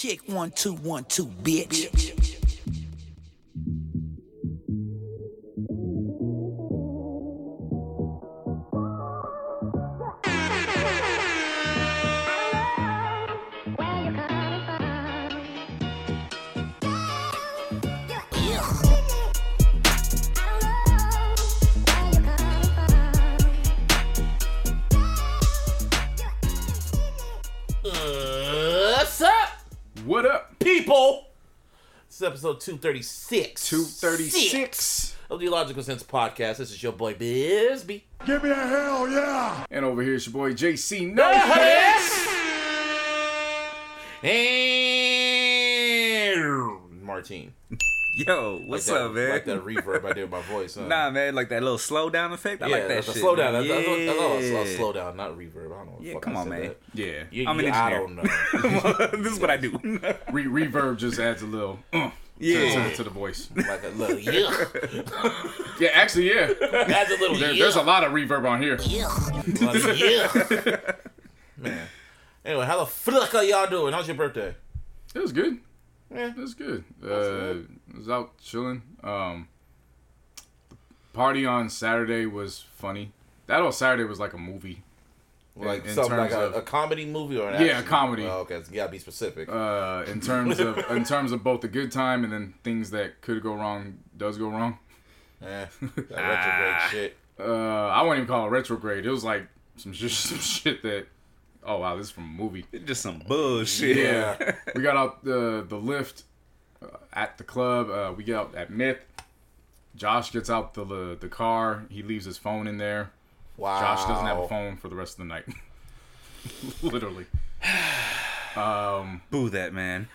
Check one, two, one, two, bitch. What's episode 236. 236. of the Logical Sense podcast. This is your boy Busby. Give me a hell yeah. And over here is your boy JC No. And Martine. Yo, what's like that, up, man? Like that reverb I did with my voice. Huh? Nah, man, like that little slowdown effect. I yeah, like that that's a shit. slow down. Yeah. that's, slow down, not reverb. I don't know. What the Yeah, fuck come I on, said man. that. Yeah. You, I'm an you- I don't know. this is what I do. Re- reverb just adds a little uh, Yeah. to, to the voice. like a little yeah. Yeah, actually, yeah. That's a little There, yeah. There's a lot of reverb on here. Like, yeah. Man. Anyway, how the fuck are y'all doing? How's your birthday? It was good. Yeah. It was good. Uh, I was out chilling. Um, party on Saturday was funny. That whole Saturday was like a movie. Like in something like a, of- a comedy movie or an Yeah, action? a comedy. Oh, okay, so you gotta be specific. Uh, in terms of in terms of both the good time and then things that could go wrong does go wrong. Eh, that retrograde Ah. shit. Uh, I wouldn't even call it retrograde. It was like some shit, some shit that. Oh wow, this is from a movie. Just some bullshit. Yeah, we got out the the lift uh, at the club. Uh, we get out at Myth. Josh gets out the the, the car. He leaves his phone in there. Wow. Josh doesn't have a phone for the rest of the night. Literally. Um, Boo that man.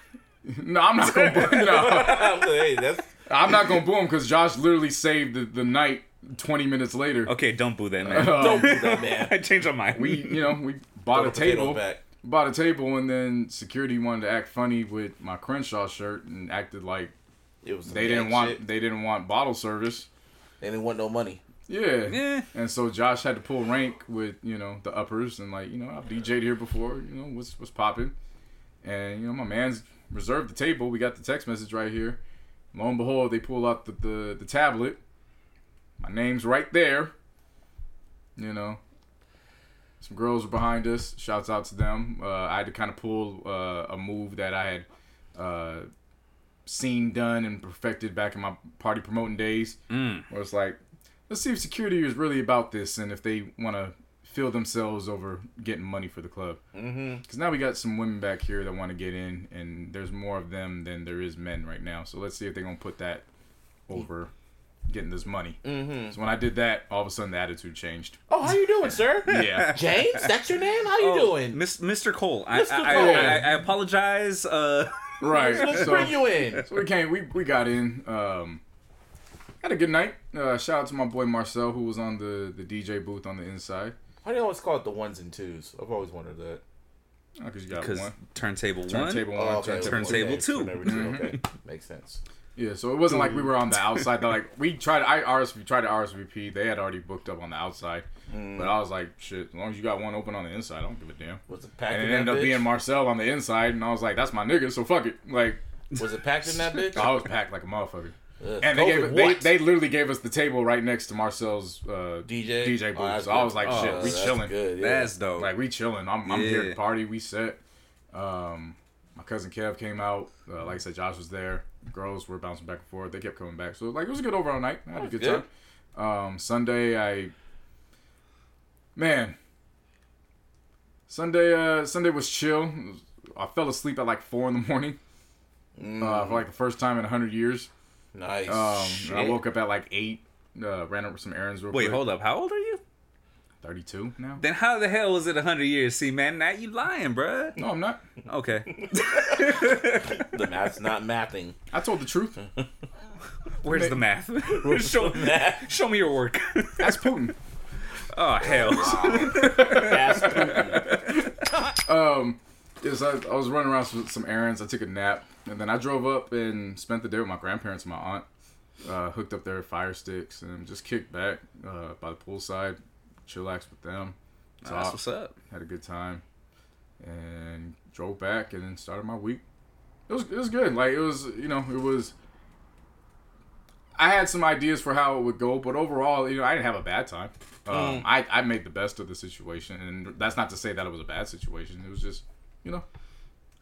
no, I'm not gonna. boo- No, hey, that's I'm not gonna boo him because Josh literally saved the, the night 20 minutes later. Okay, don't boo that man. Um, don't do that, man. I changed my mind. we, you know, we bought Throw a table. back. bought a table and then security wanted to act funny with my Crenshaw shirt and acted like It was they didn't gang want shit. they didn't want bottle service. They didn't want no money. Yeah. Yeah. And so Josh had to pull rank with, you know, the uppers and like, you know, I've DJ'd here before, you know, what's what's popping. And, you know, my man's reserved the table. We got the text message right here. Lo and behold, they pull out the, the, the tablet. My name's right there. You know. Some girls were behind us. Shouts out to them. Uh, I had to kind of pull uh, a move that I had uh, seen done and perfected back in my party promoting days. Mm. Where it's like, let's see if security is really about this and if they want to feel themselves over getting money for the club. Mm-hmm. Because now we got some women back here that want to get in, and there's more of them than there is men right now. So let's see if they're gonna put that over getting this money. Mm-hmm. So when I did that, all of a sudden the attitude changed. Oh, how you doing, sir? Yeah. James, that's your name. How you Oh, doing? Mis- Mr. Cole. I, Mr. I, Cole. I, I, I apologize. Uh, right. Let's So, bring you in. so we came. We we got in. Um, had a good night. Uh, shout out to my boy Marcel who was on the the DJ booth on the inside. Why do you always call it the ones and twos? I've always wondered that. Because you got because one turntable one. turntable one, Oh, okay. turntable Turntable two. Turntable two. Okay, makes sense. Yeah, so it wasn't like we were on the outside. They're like we tried. I RSV tried to RSVP. They had already booked up on the outside, Mm. but I was like, shit. As long as you got one open on the inside, I don't give a damn. Was it packed And it ended up bitch? being Marcel on the inside, and I was like, that's my nigga. So fuck it. Like Was it packed in that bitch? I was packed like a motherfucker. Ugh, And they COVID gave they, they literally gave us the table right next to Marcel's uh, DJ DJ Oh, booth. that's so I was like, Oh, shit, we chilling. Good. Yeah. That's dope. Like we chilling. I'm, I'm here Yeah. to party. We set. Um, my cousin Kev came out. Uh, like I said, Josh was there. Girls were bouncing back and forth. They kept coming back. So like it was a good overall night. I had a good, good. time. Um, Sunday I man. Sunday uh Sunday was chill. I fell asleep at like four in the morning. Uh, for like the first time in a hundred years. Nice. Um, and I woke up at like eight. Uh, ran over some errands real Wait, quick. hold up. How old are you? Thirty-two now. Then how the hell was it 100 years? See, man, now you lying, bruh. No, I'm not. Okay. the math's not mathing. I told the truth. Where's the math? show, Math. show me your work. That's Putin. oh, hell. Fast Putin. Um, yes, I, I was running around with some errands. I took a nap, and then I drove up and spent the day with my grandparents and my aunt. Uh, hooked up their fire sticks and just kicked back uh, by the poolside, chillaxed with them. That's what's up. had a good time, and drove back and then started my week. it was it was good. Like it was, you know, it was. I had some ideas for how it would go, but overall, you know, I didn't have a bad time. Um, I I made the best of the situation, and that's not to say that it was a bad situation. It was just, you know,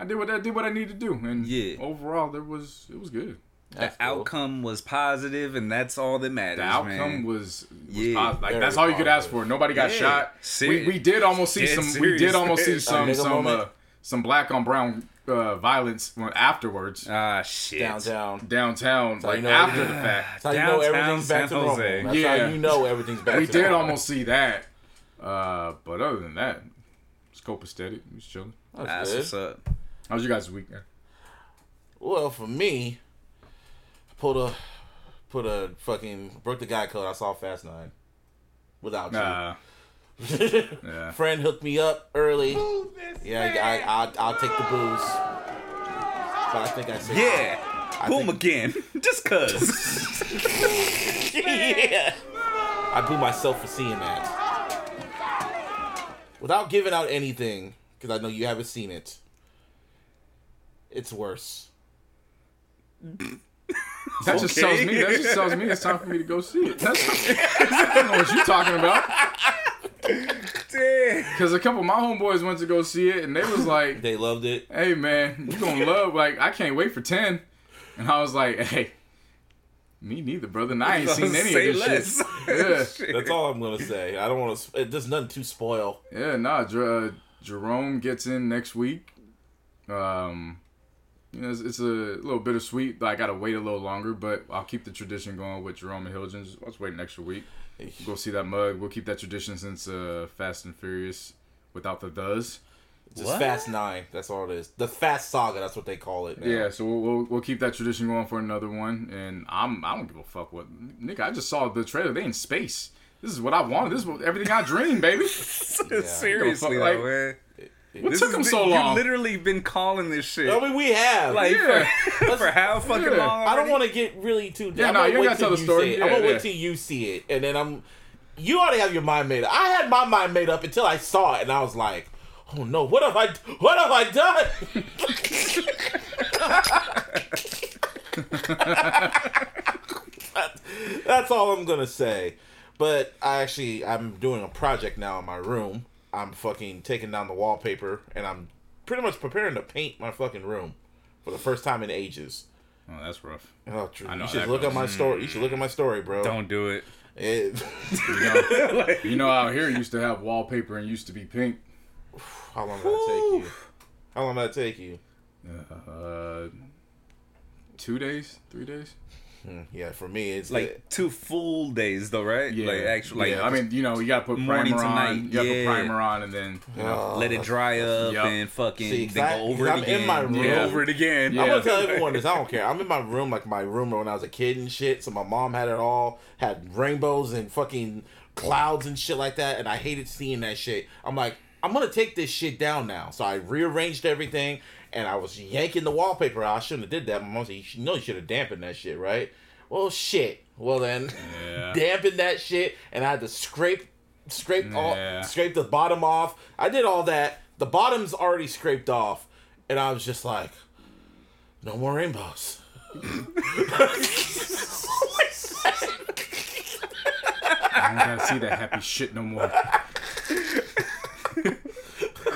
I did what I did what I needed to do, and Yeah. overall, there was it was good. The cool. outcome was positive, and that's all that matters. The outcome man. was, was Yeah, positive. like that's all you could ask for. Nobody got Yeah. shot. Seri- We, we did almost see Dead some. We did almost see some some uh, some black on brown uh, violence afterwards ah shit. Downtown. downtown, how like you know after it- the fact. That's how you know Downtown everything's back to San normal. Jose. That's Yeah. how you know everything's back We to did normal. almost see that, uh, but other than that, it's copacetic. It was chilling. That's That's good. what's up. How was your guys' week? man? Well, for me, I pulled a put a fucking broke the guy code. I saw Fast Nine without you. Nah, yeah. Friend hooked me up early. Yeah, I, I, I'll, I'll take the booze. But I think I said Yeah. I Boom think- again. Just cause. yeah. I boo myself for seeing that. Without giving out anything, because I know you haven't seen it. It's worse. That just Okay. tells me. That just tells me it's time for me to go see it. That's, I don't know what you're talking about. Damn. Because a couple of my homeboys went to go see it, and they was like, They loved it. "Hey man, you gonna love? Like, I can't wait for 10. And I was like, "Hey, me neither, brother. And I ain't seen any Say of this less. shit." Shit. That's all I'm gonna say. I don't want to. There's nothing to spoil. Yeah, yeah. Nah, Jer- uh, Jerome gets in next week. Um, you know, it's, it's a little bittersweet. But I gotta wait a little longer, but I'll keep the tradition going with Jerome and Hilgens. Let's wait an extra week. Go see that mug. We'll keep that tradition since uh, Fast and Furious without the does. It's just What? Fast Nine. That's all it is. The Fast Saga. That's what they call it. Now. Yeah, so we'll, we'll we'll keep that tradition going for another one. And I'm I don't give a fuck what nigga. I just saw the trailer. They in space. This is what I wanted. This is what, everything I dreamed, baby. Seriously, Like, though, man. What This took has them so long? You literally been calling this shit. I mean, we have. like Yeah. for, for how fucking Yeah. long? I don't want to get really too. Yeah, I'm no, you wait gotta tell the story. Yeah, I'm gonna yeah. wait till you see it, and then I'm. You already have your mind made up. I had my mind made up until I saw it, and I was like, "Oh no, what have I? What have I done?" That's all I'm gonna say. But I actually, I'm doing a project now in my room. I'm fucking taking down the wallpaper, and I'm pretty much preparing to paint my fucking room for the first time in ages. Oh, that's rough. Oh, true. I know you should look goes. at my story. You should look at my story, bro. Don't do it. It, You know, you know, out here used to have wallpaper and used to be pink. how long did that take you? How long did that take you? Uh, two days, three days. Hmm, Yeah, for me, it's Like two full days though, right? Yeah, Like actually, like yeah. I mean, you know, you gotta put morning primer to on. night, You gotta yeah. put primer on, and then you know, Oh, let it dry up Yup. and fucking See, then I- go over I'm it in again. my room. Go over it again. Yeah. I'm gonna tell everyone this. I don't care. I'm in my room like my room when I was a kid and shit. So my mom had it all, had rainbows and fucking clouds and shit like that, and I hated seeing that shit. I'm like, I'm gonna take this shit down now. So I rearranged everything, and I was yanking the wallpaper out. I shouldn't have did that. My mom said, "You know you should have dampened that shit, right?" Well, shit. Well then, Yeah. dampened that shit, and I had to scrape, scrape Yeah. all, scrape the bottom off. I did all that. The bottom's already scraped off, and I was just like, no more rainbows. I don't gotta see that happy shit no more.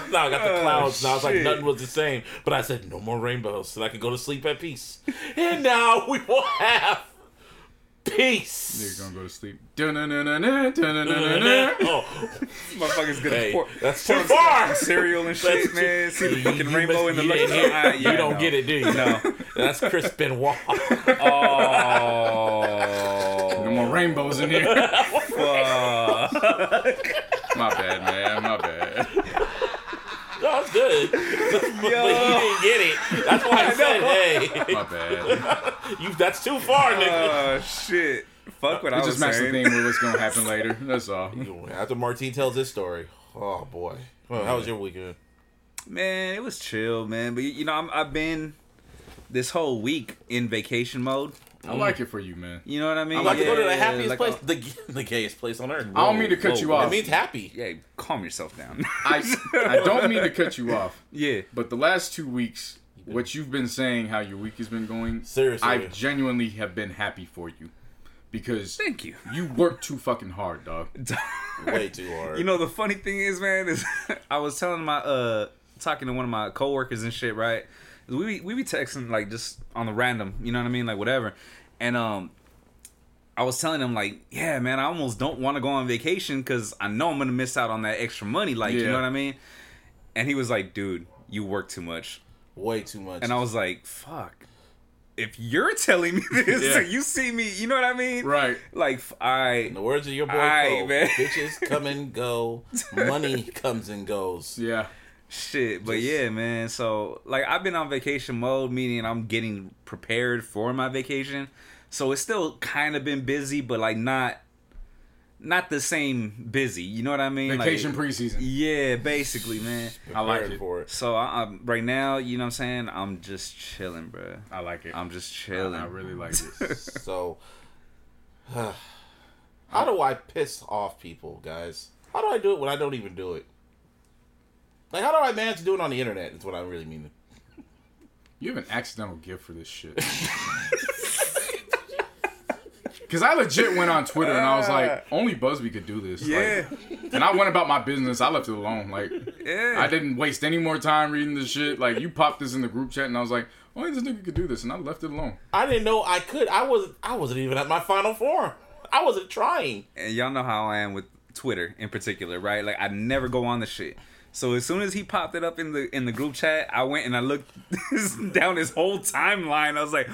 Now I got the oh, clouds. Now it's like nothing was the same. But I said no more rainbows, so I can go to sleep at peace. And now we will have You're gonna go to sleep. Oh, Motherfuckers gonna hey, pour, that's too pour far. cereal and shit, That's man. See the You- fucking you rainbow missed- in the you look. didn't hear- Ah, yeah, you don't no. get it, do you? No. That's Chris Benoit. Oh. No more rainbows in here. fuck. My bad, man. My bad. No, it's good. but he didn't get it. That's why I said, hey, My bad. you, that's too far, oh, nigga. Oh shit. Fuck what I It was just matched the saying. theme with what's gonna happen later. That's all. After Martine tells this story, oh boy. Well, how was your weekend? Man, it was chill, man. But you know, I'm, I've been this whole week in vacation mode. I like it for you, man. You know what I mean? I like to go to the Yeah, happiest like, place, uh, the, the gayest place on earth. I don't mean to cut whoa, you whoa. off. It means happy. Yeah, calm yourself down. I, I don't mean to cut you off, yeah. but the last two weeks, what you've been saying, how your week has been going. Seriously. I genuinely have been happy for you because Thank you. you work too fucking hard, dog. Way too hard. You know the funny thing is, man, is I was telling my uh talking to one of my coworkers and shit, right? We be, we be texting like just on the random, you know what I mean, like whatever. And um I was telling him like, yeah, man, I almost don't want to go on vacation because I know I'm gonna miss out on that extra money, like you Yeah. know what I mean. And he was like, dude, you work too much. Way too much. And I was like, fuck. If you're telling me this, Yeah. you see me, you know what I mean? Right. Like, f- I In the words of your boy Aight, Cole, man. bitches come and go, money comes and goes. Yeah. Shit, but Just- yeah, man. So like I've been on vacation mode, meaning I'm getting prepared for my vacation. So it's still kind of been busy, but like not not the same busy. You know what I mean? Vacation like, preseason. Yeah, basically, man. I like it. for it. So I, I'm right now, you know what I'm saying? I'm just chilling, bro. I like it. I'm just I, chilling. I really like it. So, how do I piss off people, guys? How do I do it when I don't even do it? Like, how do I manage to do it on the internet? Is what I really mean. You have an accidental gift for this shit. Because I legit went on Twitter and I was like, only Busby could do this. yeah, Like, and I went about my business. I left it alone. Like, yeah. I didn't waste any more time reading this shit. Like, you popped this in the group chat and I was like, only this nigga could do this. And I left it alone. I didn't know I could. I was. I wasn't even at my final form. I wasn't trying. and y'all know how I am with Twitter in particular, right? Like I never go on the shit. So as soon as he popped it up in the in the group chat, I went and I looked down his whole timeline. I was like,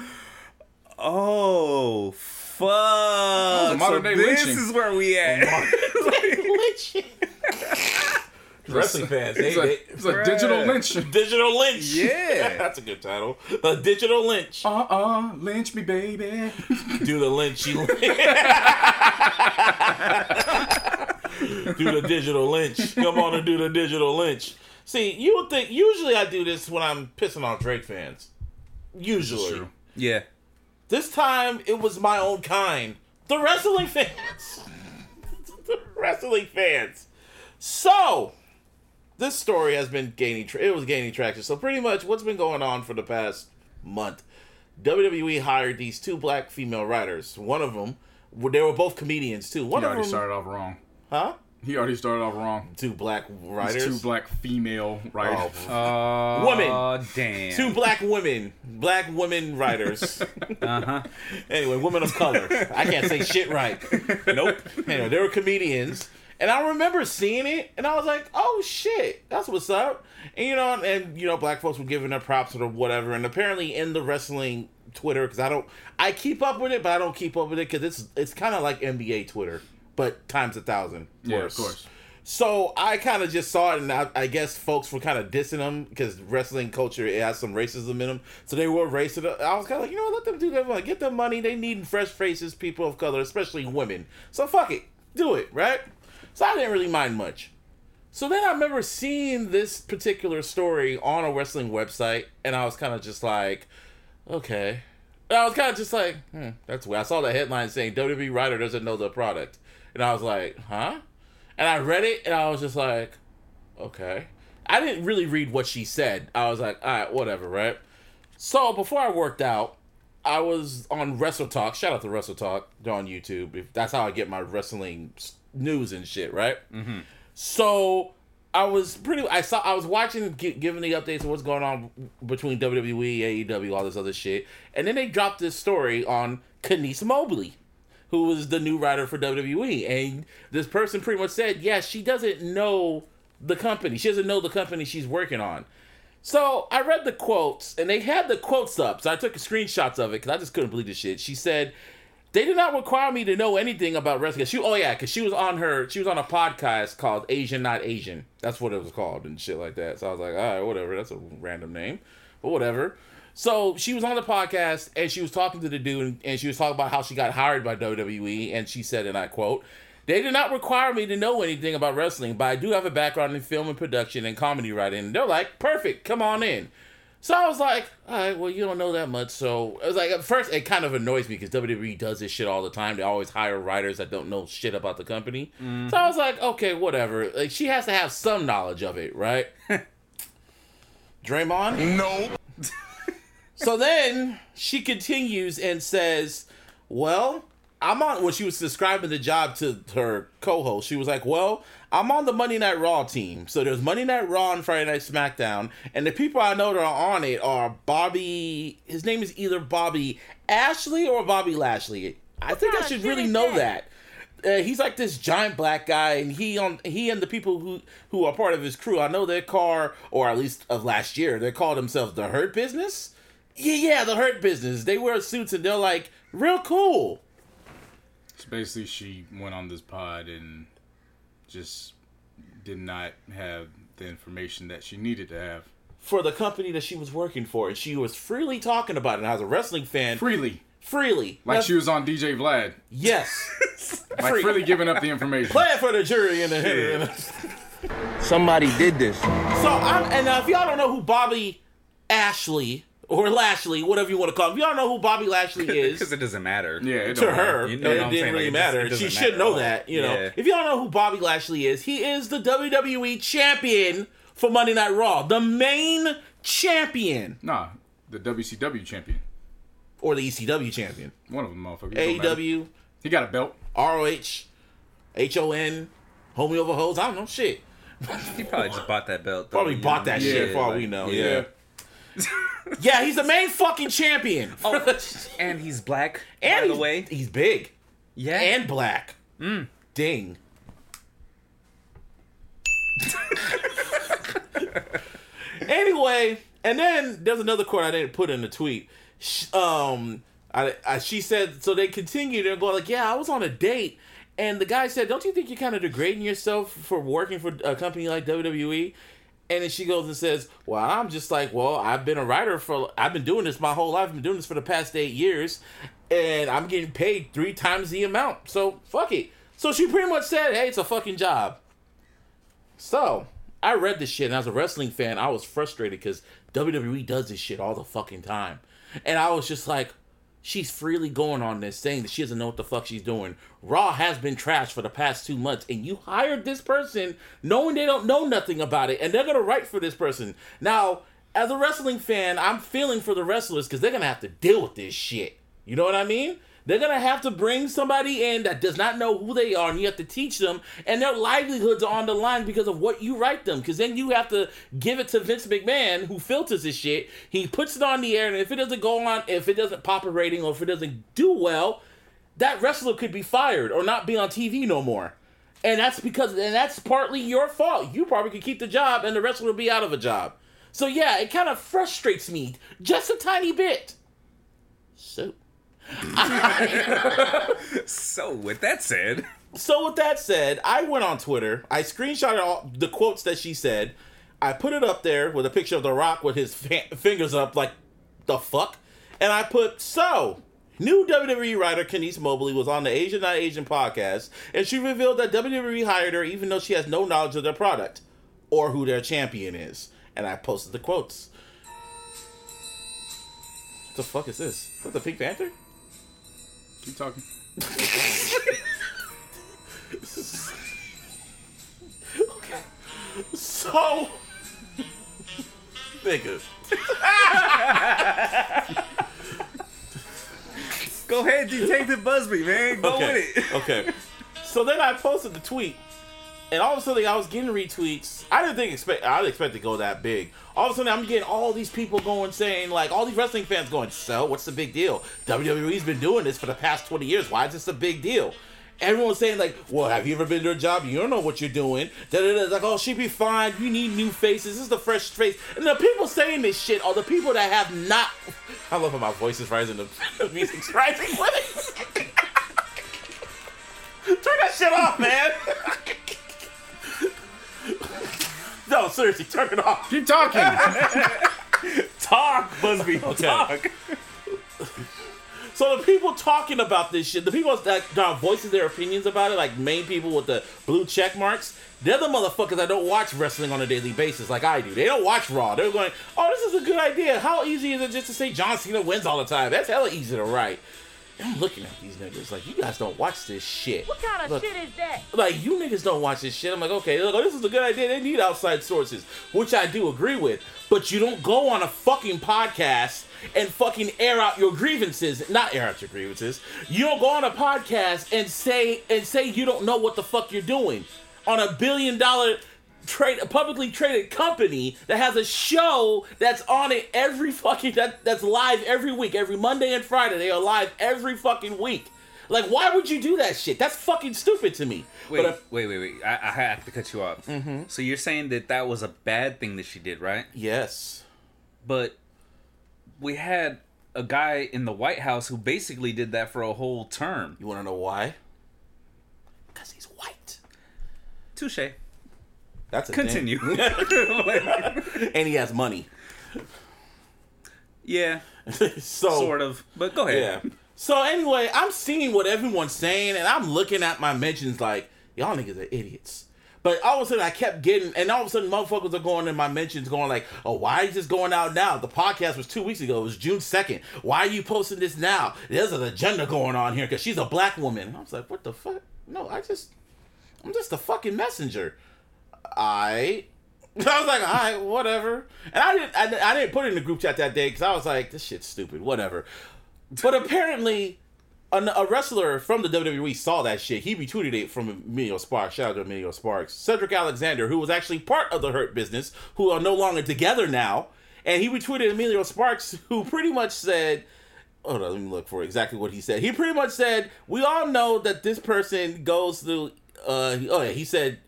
"Oh fuck!" a modern so this lynching. is where we at. Lynching. Wrestling fans. They, It's a, they, it's a digital lynch. digital lynch. Yeah. that's a good title. A digital lynch. Uh uh, lynch me, baby. Do the lynchy. do the digital lynch. Come on and do the digital lynch. See, you would think usually I do this when I'm pissing off Drake fans. Usually. True. yeah, This time it was my own kind. The wrestling fans. the wrestling fans. So, this story has been gaining tra- it was gaining traction. So pretty much what's been going on for the past month. WWE hired these two black female writers. One of them they were both comedians too. One He of already them started off wrong. Huh? He already started off wrong. Two black writers. It's two black female writers. Oh, uh, Woman. damn. two black women. Black women writers. Uh huh. Anyway, women of color. I can't say shit right. Nope. Anyway, they were comedians. And I remember seeing it, and I was like, "Oh shit, that's what's up." And you know, and you know, black folks were giving their props or whatever. And apparently, in the wrestling Twitter, because I don't, I keep up with it, but I don't keep up with it because it's it's kind of like NBA Twitter, but times a thousand. yeah, worse. of course. So I kind of just saw it, and I, I guess folks were kind of dissing them because wrestling culture it has some racism in them. So they were racist. I was kind of like, you know, what, let them do that. Like, get them money. They need fresh faces, people of color, especially women. So fuck it, do it, right? So I didn't really mind much. So then I remember seeing this particular story on a wrestling website, and I was kind of just like, okay. And I was kind of just like, hmm, that's weird. I saw the headline saying WWE writer doesn't know the product, and I was like, huh? And I read it, and I was just like, okay. I didn't really read what she said. I was like, all right, whatever, right? So before I worked out, I was on Wrestle Talk. Shout out to Wrestle Talk on YouTube. That's how I get my wrestling news and shit, right? Mm-hmm. So I was pretty. I saw. I was watching, giving the updates of what's going on between WWE, AEW, all this other shit, and then they dropped this story on Kenice Mobley, who was the new writer for WWE, and this person pretty much said, yeah, she doesn't know the company. She doesn't know the company she's working on. So I read the quotes, and they had the quotes up. So I took screenshots of it because I just couldn't believe the shit. She said, "They did not require me to know anything about wrestling." She, oh yeah, because she was on her, she was on a podcast called Asian Not Asian. That's what it was called and shit like that. So I was like, all right, whatever. That's a random name, but whatever. So she was on the podcast and she was talking to the dude, and she was talking about how she got hired by WWE, and she said, and I quote. They did not require me to know anything about wrestling, but I do have a background in film and production and comedy writing. And they're like, perfect, come on in. So I was like, all right, well, you don't know that much. So it was like, at first, it kind of annoys me because WWE does this shit all the time. They always hire writers that don't know shit about the company. Mm. So I was like, okay, whatever. Like, she has to have some knowledge of it, right? Draymond? No. So then she continues and says, "Well, I'm on." When she was describing the job to her co-host, she was like, "Well, I'm on the Monday Night Raw team. So there's Monday Night Raw and Friday Night SmackDown, and the people I know that are on it are Bobby. His name is either Bobby Ashley or Bobby Lashley. I think I should really know that? that." uh, he's like this giant black guy, and he on he and the people who who are part of his crew. I know their car, or at least of last year, they called themselves the Hurt Business. Yeah, yeah, the Hurt Business. They wear suits and they're like real cool. So basically, she went on this pod and just did not have the information that she needed to have for the company that she was working for, and she was freely talking about it. And as a wrestling fan, freely, freely, like Now- she was on DJ Vlad, yes, like Free. freely giving up the information. play it for the jury and the. and Somebody did this. So I'm, and uh, if y'all don't know who Bobby Ashley or Lashley, whatever you want to call him, if y'all know who Bobby Lashley is, Because it doesn't matter. Yeah, it to don't her, You know what it I'm didn't saying? really Like, it just- matter. it she should matter know that. You know, Yeah. if y'all know who Bobby Lashley is, he is the WWE champion for Monday Night Raw, the main champion, Nah, the WCW champion, or the ECW champion, one of them motherfuckers. It. AEW, He got a belt. ROH, HON, homie over hoes. I don't know shit. He probably just bought that belt. though, Probably bought know? that Yeah, shit for all like- we know. Yeah. Yeah. yeah, he's the main fucking champion. Oh, and he's black. and by the he's- way, he's big. yeah. and black. Ding. anyway, and then there's another quote I didn't put in the tweet. Sh- Um, I, I she said so. They continued and go like, "Yeah, I was on a date." And the guy said, "Don't you think you're kind of degrading yourself for working for a company like WWE?" And then she goes and says, "Well, I'm just like, well, I've been a writer for, I've been doing this my whole life. I've been doing this for the past eight years, and I'm getting paid three times the amount. So fuck it." So she pretty much said, "Hey, it's a fucking job." So I read this shit, and as a wrestling fan, I was frustrated because WWE does this shit all the fucking time, and I was just like, she's freely going on this, saying that she doesn't know what the fuck she's doing. Raw has been trashed for the past two months, and you hired this person knowing they don't know nothing about it, and they're gonna write for this person. Now, as a wrestling fan, I'm feeling for the wrestlers because they're gonna have to deal with this shit. You know what I mean? They're gonna have to bring somebody in that does not know who they are, and you have to teach them, and their livelihoods are on the line because of what you write them. Because then you have to give it to Vince McMahon, who filters this shit. He puts it on the air, and if it doesn't go on, if it doesn't pop a rating, or if it doesn't do well, that wrestler could be fired or not be on TV no more. And that's because, and that's partly your fault. You probably could keep the job, and the wrestler would be out of a job. So yeah, it kind of frustrates me just a tiny bit. So. So with that said, So with that said, I went on Twitter. I screenshotted all the quotes that she said. I put it up there with a picture of The Rock with his fa- fingers up, like the fuck. And I put so. New WWE writer Kenice Mobley was on the Asian Not Asian podcast, and she revealed that WWE hired her even though she has no knowledge of their product or who their champion is. And I posted the quotes. What the fuck is this? What the Pink Panther? Keep talking. okay. So, nigga. go ahead, Detective Busby, man. Go okay. with it. okay. So then I posted the tweet, and all of a sudden I was getting retweets. I didn't think expect I didn't expect to go that big. All of a sudden I'm getting all these people going saying like all these wrestling fans going, so what's the big deal? WWE's been doing this for the past 20 years. Why is this a big deal? Everyone's saying like, well, have you ever been to a job? You don't know what you're doing. Da da da. Like, oh, she'd be fine. You need new faces. This is the fresh face. And the people saying this shit are the people that have not. I love how my voice is rising. The music's rising with it. Turn that shit off, man. No, seriously, turn it off. Keep talking. Talk, Busby. Talk. So the people talking about this shit, the people that are voicing their opinions about it, like main people with the blue check marks, they're the motherfuckers that don't watch wrestling on a daily basis like I do. They don't watch Raw. They're going, oh, this is a good idea. How easy is it just to say John Cena wins all the time? That's hella easy to write. I'm looking at these niggas like you guys don't watch this shit. What kind of Look, shit is that? like you niggas don't watch this shit. I'm like, okay, look, this is a good idea. They need outside sources, which I do agree with. But you don't go on a fucking podcast and fucking air out your grievances. Not air out your grievances. You don't go on a podcast and say and say you don't know what the fuck you're doing on a billion dollar trade a publicly traded company that has a show that's on it every fucking that that's live every week every monday and friday they are live every fucking week like why would you do that shit that's fucking stupid to me Wait, but uh, wait, wait, wait. I, I have to cut you off. Mm-hmm. So you're saying that that was a bad thing that she did, right? yes But we had a guy in the White House who basically did that for a whole term. you want to know why because he's white Touche. That's. Continue. and he has money yeah, so sort of. But go ahead. Yeah. So anyway, I'm seeing what everyone's saying, and I'm looking at my mentions like y'all niggas are idiots. But all of a sudden, I kept getting, and all of a sudden, motherfuckers are going in my mentions, going like, "Oh, why is this going out now? The podcast was two weeks ago. It was June second. Why are you posting this now? There's an agenda going on here because she's a black woman." And I was like, "What the fuck? No, I just, I'm just a fucking messenger." I I was like, all right, whatever. And I didn't, I, I didn't put it in the group chat that day because I was like, this shit's stupid, whatever. But apparently, an, a wrestler from the WWE saw that shit. He retweeted it from Emilio Sparks. Shout out to Emilio Sparks. Cedric Alexander, who was actually part of the Hurt Business, who are no longer together now, and he retweeted Emilio Sparks, who pretty much said. Hold on, let me look for exactly what he said. He pretty much said, "We all know that this person goes through." Uh, oh yeah, he said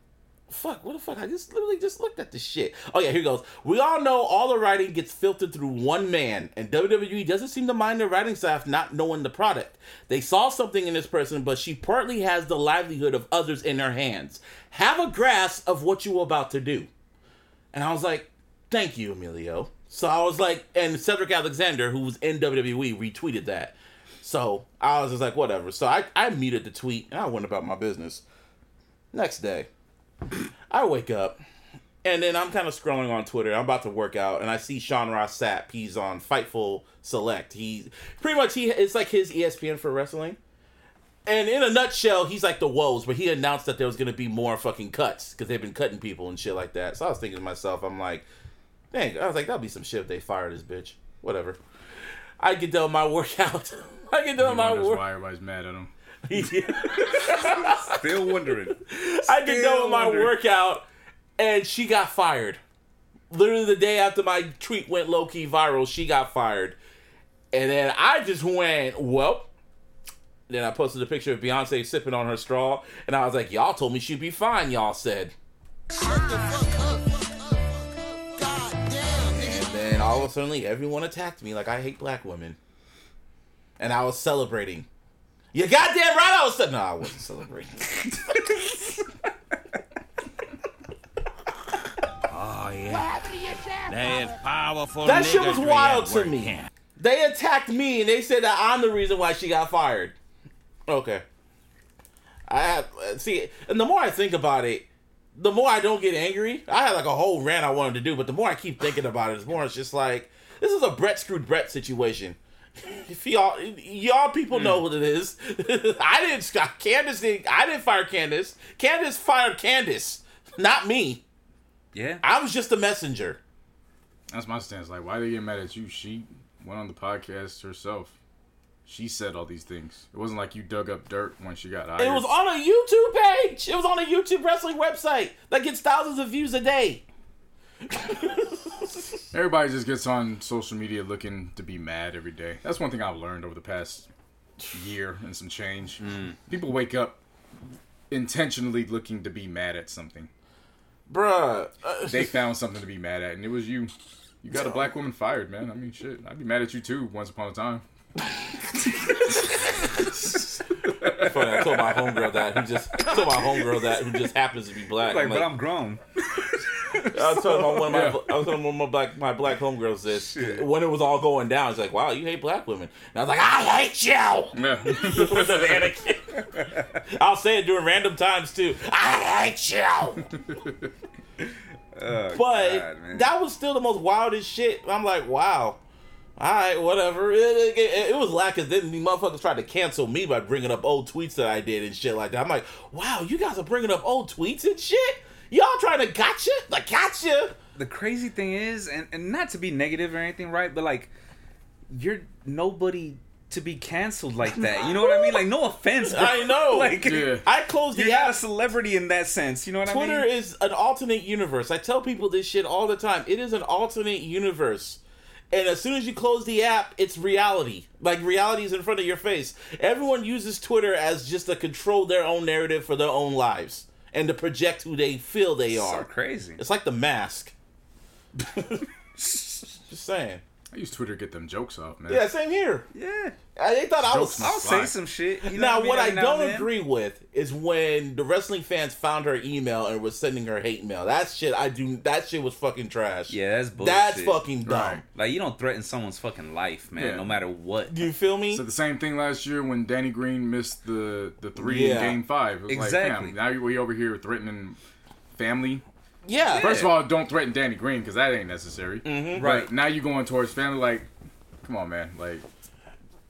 fuck, what the fuck? I just literally just looked at this shit. Oh yeah, here goes. We all know all the writing gets filtered through one man, and WWE doesn't seem to mind their writing staff not knowing the product. They saw something in this person, but she partly has the livelihood of others in her hands. Have a grasp of what you're about to do. And I was like, thank you, Emilio. So I was like, and Cedric Alexander, who was in WWE, retweeted that. So I was just like, whatever. So I, I muted the tweet and I went about my business. Next day, I wake up and then I'm kind of scrolling on Twitter. I'm about to work out and I see Sean Ross Sapp. He's on Fightful Select. He pretty much he it's like his ESPN for wrestling. And in a nutshell, he's like the Woj, but he announced that there was gonna be more fucking cuts because they've been cutting people and shit like that. So I was thinking to myself, I'm like, dang, I was like, that'll be some shit if they fire this bitch. Whatever. I get done my workout. I get done He my workout. work. why everybody's mad at him. Still wondering. I get go with my wondering. workout, and she got fired. Literally the day after my tweet went low key viral, she got fired. And then I just went, well. Then I posted a picture of Beyonce sipping on her straw, and I was like, y'all told me she'd be fine, y'all said. And then all of a sudden, everyone attacked me like I hate black women. And I was celebrating. You goddamn right I was. ce- No, I wasn't celebrating. Oh, yeah. That powerful That shit was wild to me. camp. They attacked me and they said that I'm the reason why she got fired. Okay. I have uh, see, and the more I think about it, the more I don't get angry. I had like a whole rant I wanted to do, but the more I keep thinking about it, the more it's just like this is a Bret screwed Bret situation. If y'all y'all people know what it is. I didn't Candace didn't I didn't fire Candace. Candace fired Candace, not me. Yeah. I was just a messenger. That's my stance. Like, why they get mad at you? She went on the podcast herself. She said all these things. It wasn't like you dug up dirt when she got hired. It was on a YouTube page. It was on a YouTube wrestling website that gets thousands of views a day. Everybody just gets on social media looking to be mad every day. That's one thing I've learned over the past year and some change. People wake up intentionally looking to be mad at something. Bruh. uh, They found something to be mad at, and it was you. You got a black woman fired, man. I mean, shit. I'd be mad at you too. Once upon a time. funny, I told my homegirl that who just I told my homegirl that who just happens to be black. Like, I'm but I'm grown. I was telling my, one of my, Yeah. I was telling one of my black my black homegirls this when it was all going down. She's like, "Wow, you hate black women," and I was like, "I hate you." Yeah. With Anakin. I'll say it during random times too. I hate you. Oh, But God, that was still the most wildest shit. I'm like, wow. All right, whatever. It, it, it, it was lack because then the motherfuckers tried to cancel me by bringing up old tweets that I did and shit like that. I'm like, wow, you guys are bringing up old tweets and shit. Y'all trying to gotcha? Like gotcha? the crazy thing is, and, and not to be negative or anything, right? But like, you're nobody to be canceled like that. You know what I mean? Like, no offense, bro. I know. like, Yeah. I closed you're the not a celebrity in that sense. You know what Twitter I mean? Twitter is an alternate universe. I tell people this shit all the time. It is an alternate universe. And as soon as you close the app, it's reality. Like reality is in front of your face. Everyone uses Twitter as just to control their own narrative for their own lives and to project who they feel they are. so crazy. It's like the mask. just saying. I use Twitter to get them jokes off, man. Yeah, same here. Yeah, I, they thought I was. I'll Fine. say some shit. You know now, what what I Every now and don't then. agree with is when the wrestling fans found her email and was sending her hate mail. That shit, I do. That shit was fucking trash. Yeah, that's bullshit. That's fucking dumb. Right. Like you don't threaten someone's fucking life, man. Yeah. No matter what. You feel me? So the same thing last year when Danny Green missed the the three Yeah. in Game Five. It was Exactly. like, damn, now we over here threatening family. Yeah. First of all, don't threaten Danny Green because that ain't necessary. Mm-hmm. But Right. now you're going towards family. Like, come on, man. Like, th-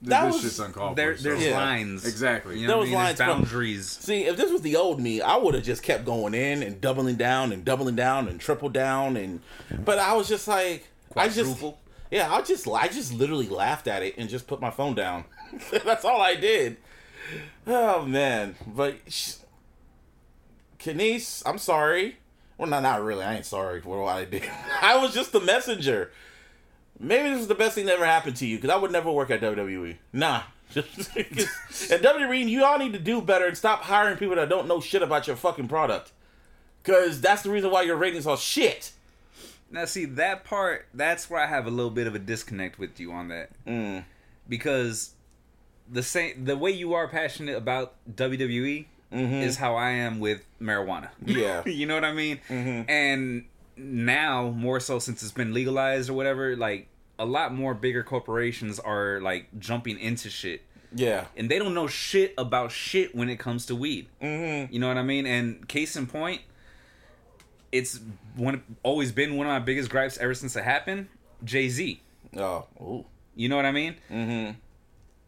That this was- shit's uncalled There, for. so- there's Yeah. lines. Exactly. You There know was what I mean? lines There's from- boundaries. See, if this was the old me, I would have just kept going in and doubling down and doubling down and triple down and. But I was just like, I just. Quadruple. Yeah, I just, I just literally laughed at it and just put my phone down. That's all I did. Oh man, but. Sh- Kenice, I'm sorry. Well, no, not really. I ain't sorry for what I did. I was just the messenger. Maybe this is the best thing that ever happened to you because I would never work at WWE. Nah. and WWE, you all need to do better and stop hiring people that don't know shit about your fucking product. Because that's the reason why your ratings are shit. Now, see that part. That's where I have a little bit of a disconnect with you on that, Mm. because the same the way you are passionate about WWE is how I am with marijuana. Mm-hmm. Yeah. you know what I mean. Mhm. And now more so since it's been legalized or whatever, like a lot more bigger corporations are like jumping into shit. Yeah. and they don't know shit about shit when it comes to weed. Mm-hmm. You know what I mean? And case in point, it's one always been one of my biggest gripes ever since it happened. Jay Z. Oh. Ooh. You know what I mean? Mm-hmm.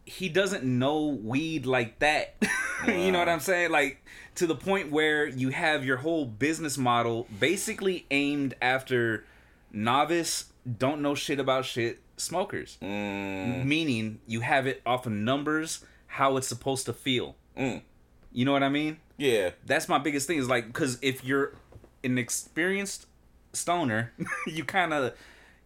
He doesn't know weed like that. you know what I'm saying? Like to the point where you have your whole business model basically aimed after novice, don't know shit about shit smokers. Mm. Meaning you have it off of numbers, how it's supposed to feel. Mm. You know what I mean? Yeah. That's my biggest thing is like because if you're an experienced stoner, you kind of,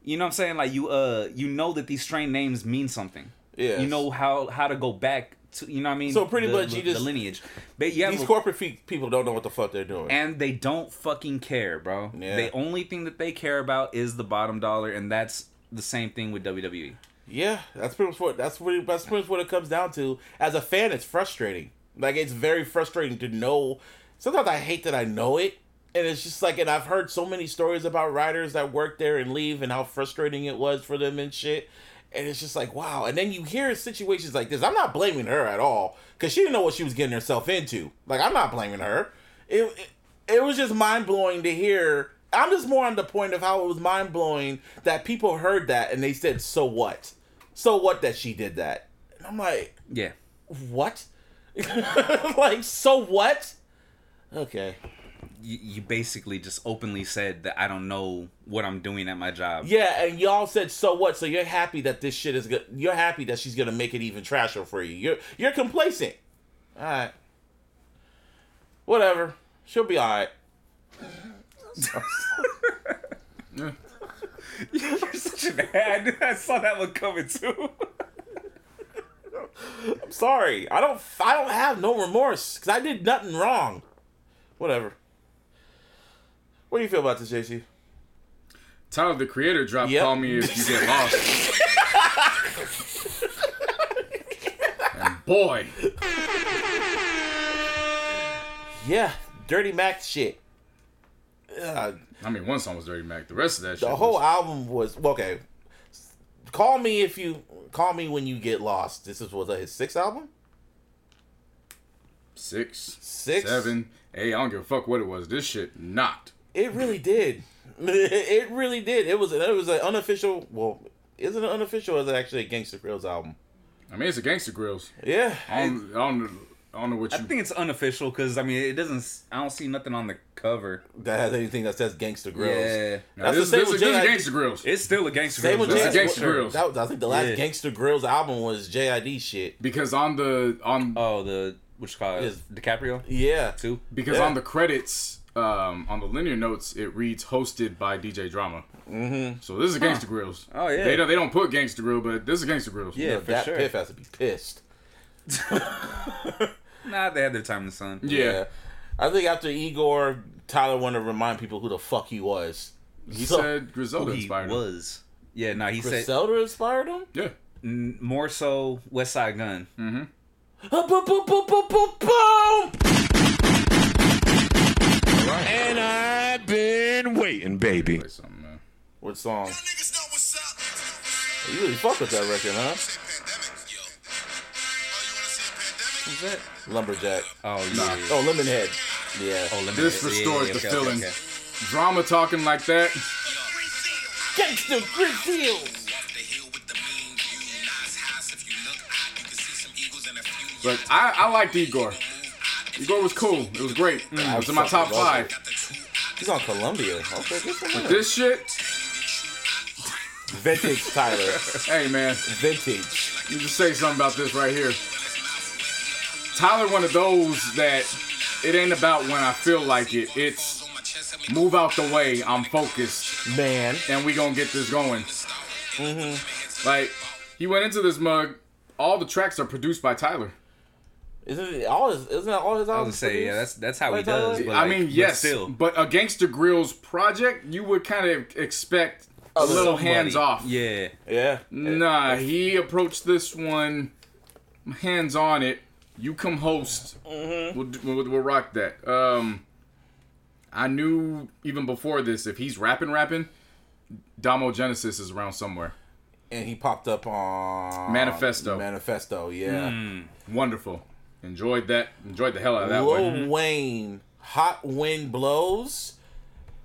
you know what I'm saying? Like you uh you know that these strain names mean something. Yes. You know how how to go back to you know what I mean? So pretty The- much the, you just- the lineage. But have These corporate fe- people don't know what the fuck they're doing. and they don't fucking care, bro. Yeah. The only thing that they care about is the bottom dollar, and that's the same thing with. WWE. Yeah, that's pretty much what that's what that's pretty much what it comes down to. As a fan, it's frustrating. Like it's very frustrating to know. Sometimes I hate that I know it, and it's just like, and I've heard so many stories about writers that work there and leave, and how frustrating it was for them and shit. And it's just like, wow. And then you hear situations like this. I'm not blaming her at all because she didn't know what she was getting herself into. Like I'm not blaming her. It it, it was just mind blowing to hear. I'm just more on the point of how it was mind blowing that people heard that and they said, "So what? So what that she did that?" And I'm like, Yeah. "What? like so what?" Okay. You, you basically just openly said that I don't know what I'm doing at my job. Yeah, and y'all said, "So what?" So you're happy that this shit is good. You're happy that she's gonna make it even trasher for you. You're you're complacent. All right. Whatever. She'll be all right. Yeah. You're such an ad. I saw that one coming too. I'm sorry. I don't. I don't have no remorse because I did nothing wrong. Whatever. What do you feel about this, JC? Tyler the Creator dropped Yep. "Call Me If You Get Lost." and boy, Yeah, Dirty Mac shit. Uh, I mean, one song was Dirty Mac. The rest of that shit. the whole was, album was okay. Call me if you call me when you get lost. This is was his sixth album? six, Six? seven. Hey, I don't give a fuck what it was. This shit not. It really did. It really did. It was it was an unofficial. Well, is it unofficial or is it actually a Gangsta Grillz album? I mean, it's a Gangster Grillz. Yeah. I don't, I don't, I don't know what you. I think it's unofficial because I mean it doesn't. I don't see nothing on the cover. That has anything that says Gangsta Grillz. Yeah, No, That's this, the same this, with this is J.I.D. Gangster Grillz. it's still a gangster. Same with Grillz, This is J.I.D. Gangsta Grillz. That, was- I think the last Yeah. Gangsta Grillz album was JID shit. because on the on Oh, the which called Is- DiCaprio Yeah. too. because Yeah. on the credits, um, on the linear notes, it reads hosted by DJ Drama. Mm-hmm. So this is Gangster Grillz. Oh, yeah. They don't they don't put Gangster Grill, but this is Gangster Grillz. Yeah, You know, for that sure. Piff has to be pissed. Nah, they had their time in the sun. Yeah. I think after Igor, Tyler wanted to remind people who the fuck he was. He So- said Who Griselda he inspired him. was. Yeah, no, he said Griselda inspired him? Yeah. n- more so Westside Gunn. Boom, boom, boom, boom, boom, boom, boom! And I've been waiting, baby. Play something, man. What song? Niggas know what's up. You really fuck with that record, huh? Say pandemic, yo. Oh, you wanna see a pandemic? Lumberjack. Lumberjack. Oh yeah. Nah. Oh, Lemonhead. Yeah. Oh, let me- This yeah, restores yeah, the okay, feeling. okay, okay. Drama talking like that. Gangsta Grizzles! Off hill with the mean view. Nice house. If you look out, you can see some eagles and a few. But I, I liked Igor. Igor was cool. It was great. Mm. It was in my top five. He's on Columbia. Okay, good for him. This shit, Vintage Tyler. hey man, Vintage. You just say something about this right here. Tyler, one of those that it ain't about when I feel like it. It's move out the way. I'm focused, Man. and we gonna get this going. Mm-hmm. Like he went into this mug. All the tracks are produced by Tyler. Isn't it all his isn't that all his I was gonna say, yeah, that's that's how he Like Tyler? does. But I like, mean, but yes, still, but a Gangster Grillz project, you would kind of expect a little somebody. hands off. Yeah, Yeah. Nah, he approached this one hands on it. You come host. Mm-hmm. We'll, we'll, we'll rock that. Um, I knew even before this, if he's rapping, rapping, Domo Genesis is around somewhere. And he popped up on Manifesto. Manifesto, yeah. Mm. Wonderful. Enjoyed that. Enjoyed the hell out of that one. Lil Wayne, Hot Wind Blows.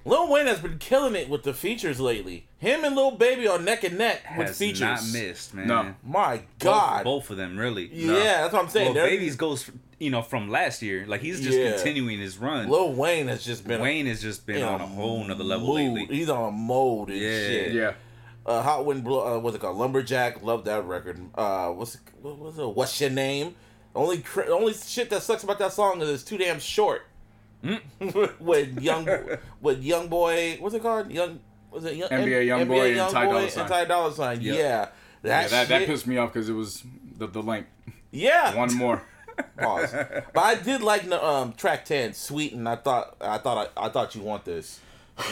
Lil Wayne has been killing it with the features lately. Him and Lil Baby are neck and neck with has features. not missed, man. No. My God. both, of them really. Yeah, that's what I'm saying. Well, They're- goes you know from last year. Like he's just Yeah. continuing his run. Lil Wayne has just been Wayne has just been on a whole nother level mood. lately. He's on a mode and Yeah. shit. Yeah. Uh, Hot Wind Blow. Uh, what's it called? Lumberjack. Love that record. Uh, what's it, what was it? What's your name? Only cr- only shit that sucks about that song is it's too damn short. with young with young boy. What's it called? Young. Was it young, NBA Youngboy and Ty Dolla Sign. and Ty Dolla Sign. Yep. Yeah. Yeah, That that, that pissed me off because it was the, the length. Yeah. One more. Pause. but I did like the, um, track ten, "Sweet," and I thought I thought I, I thought you want this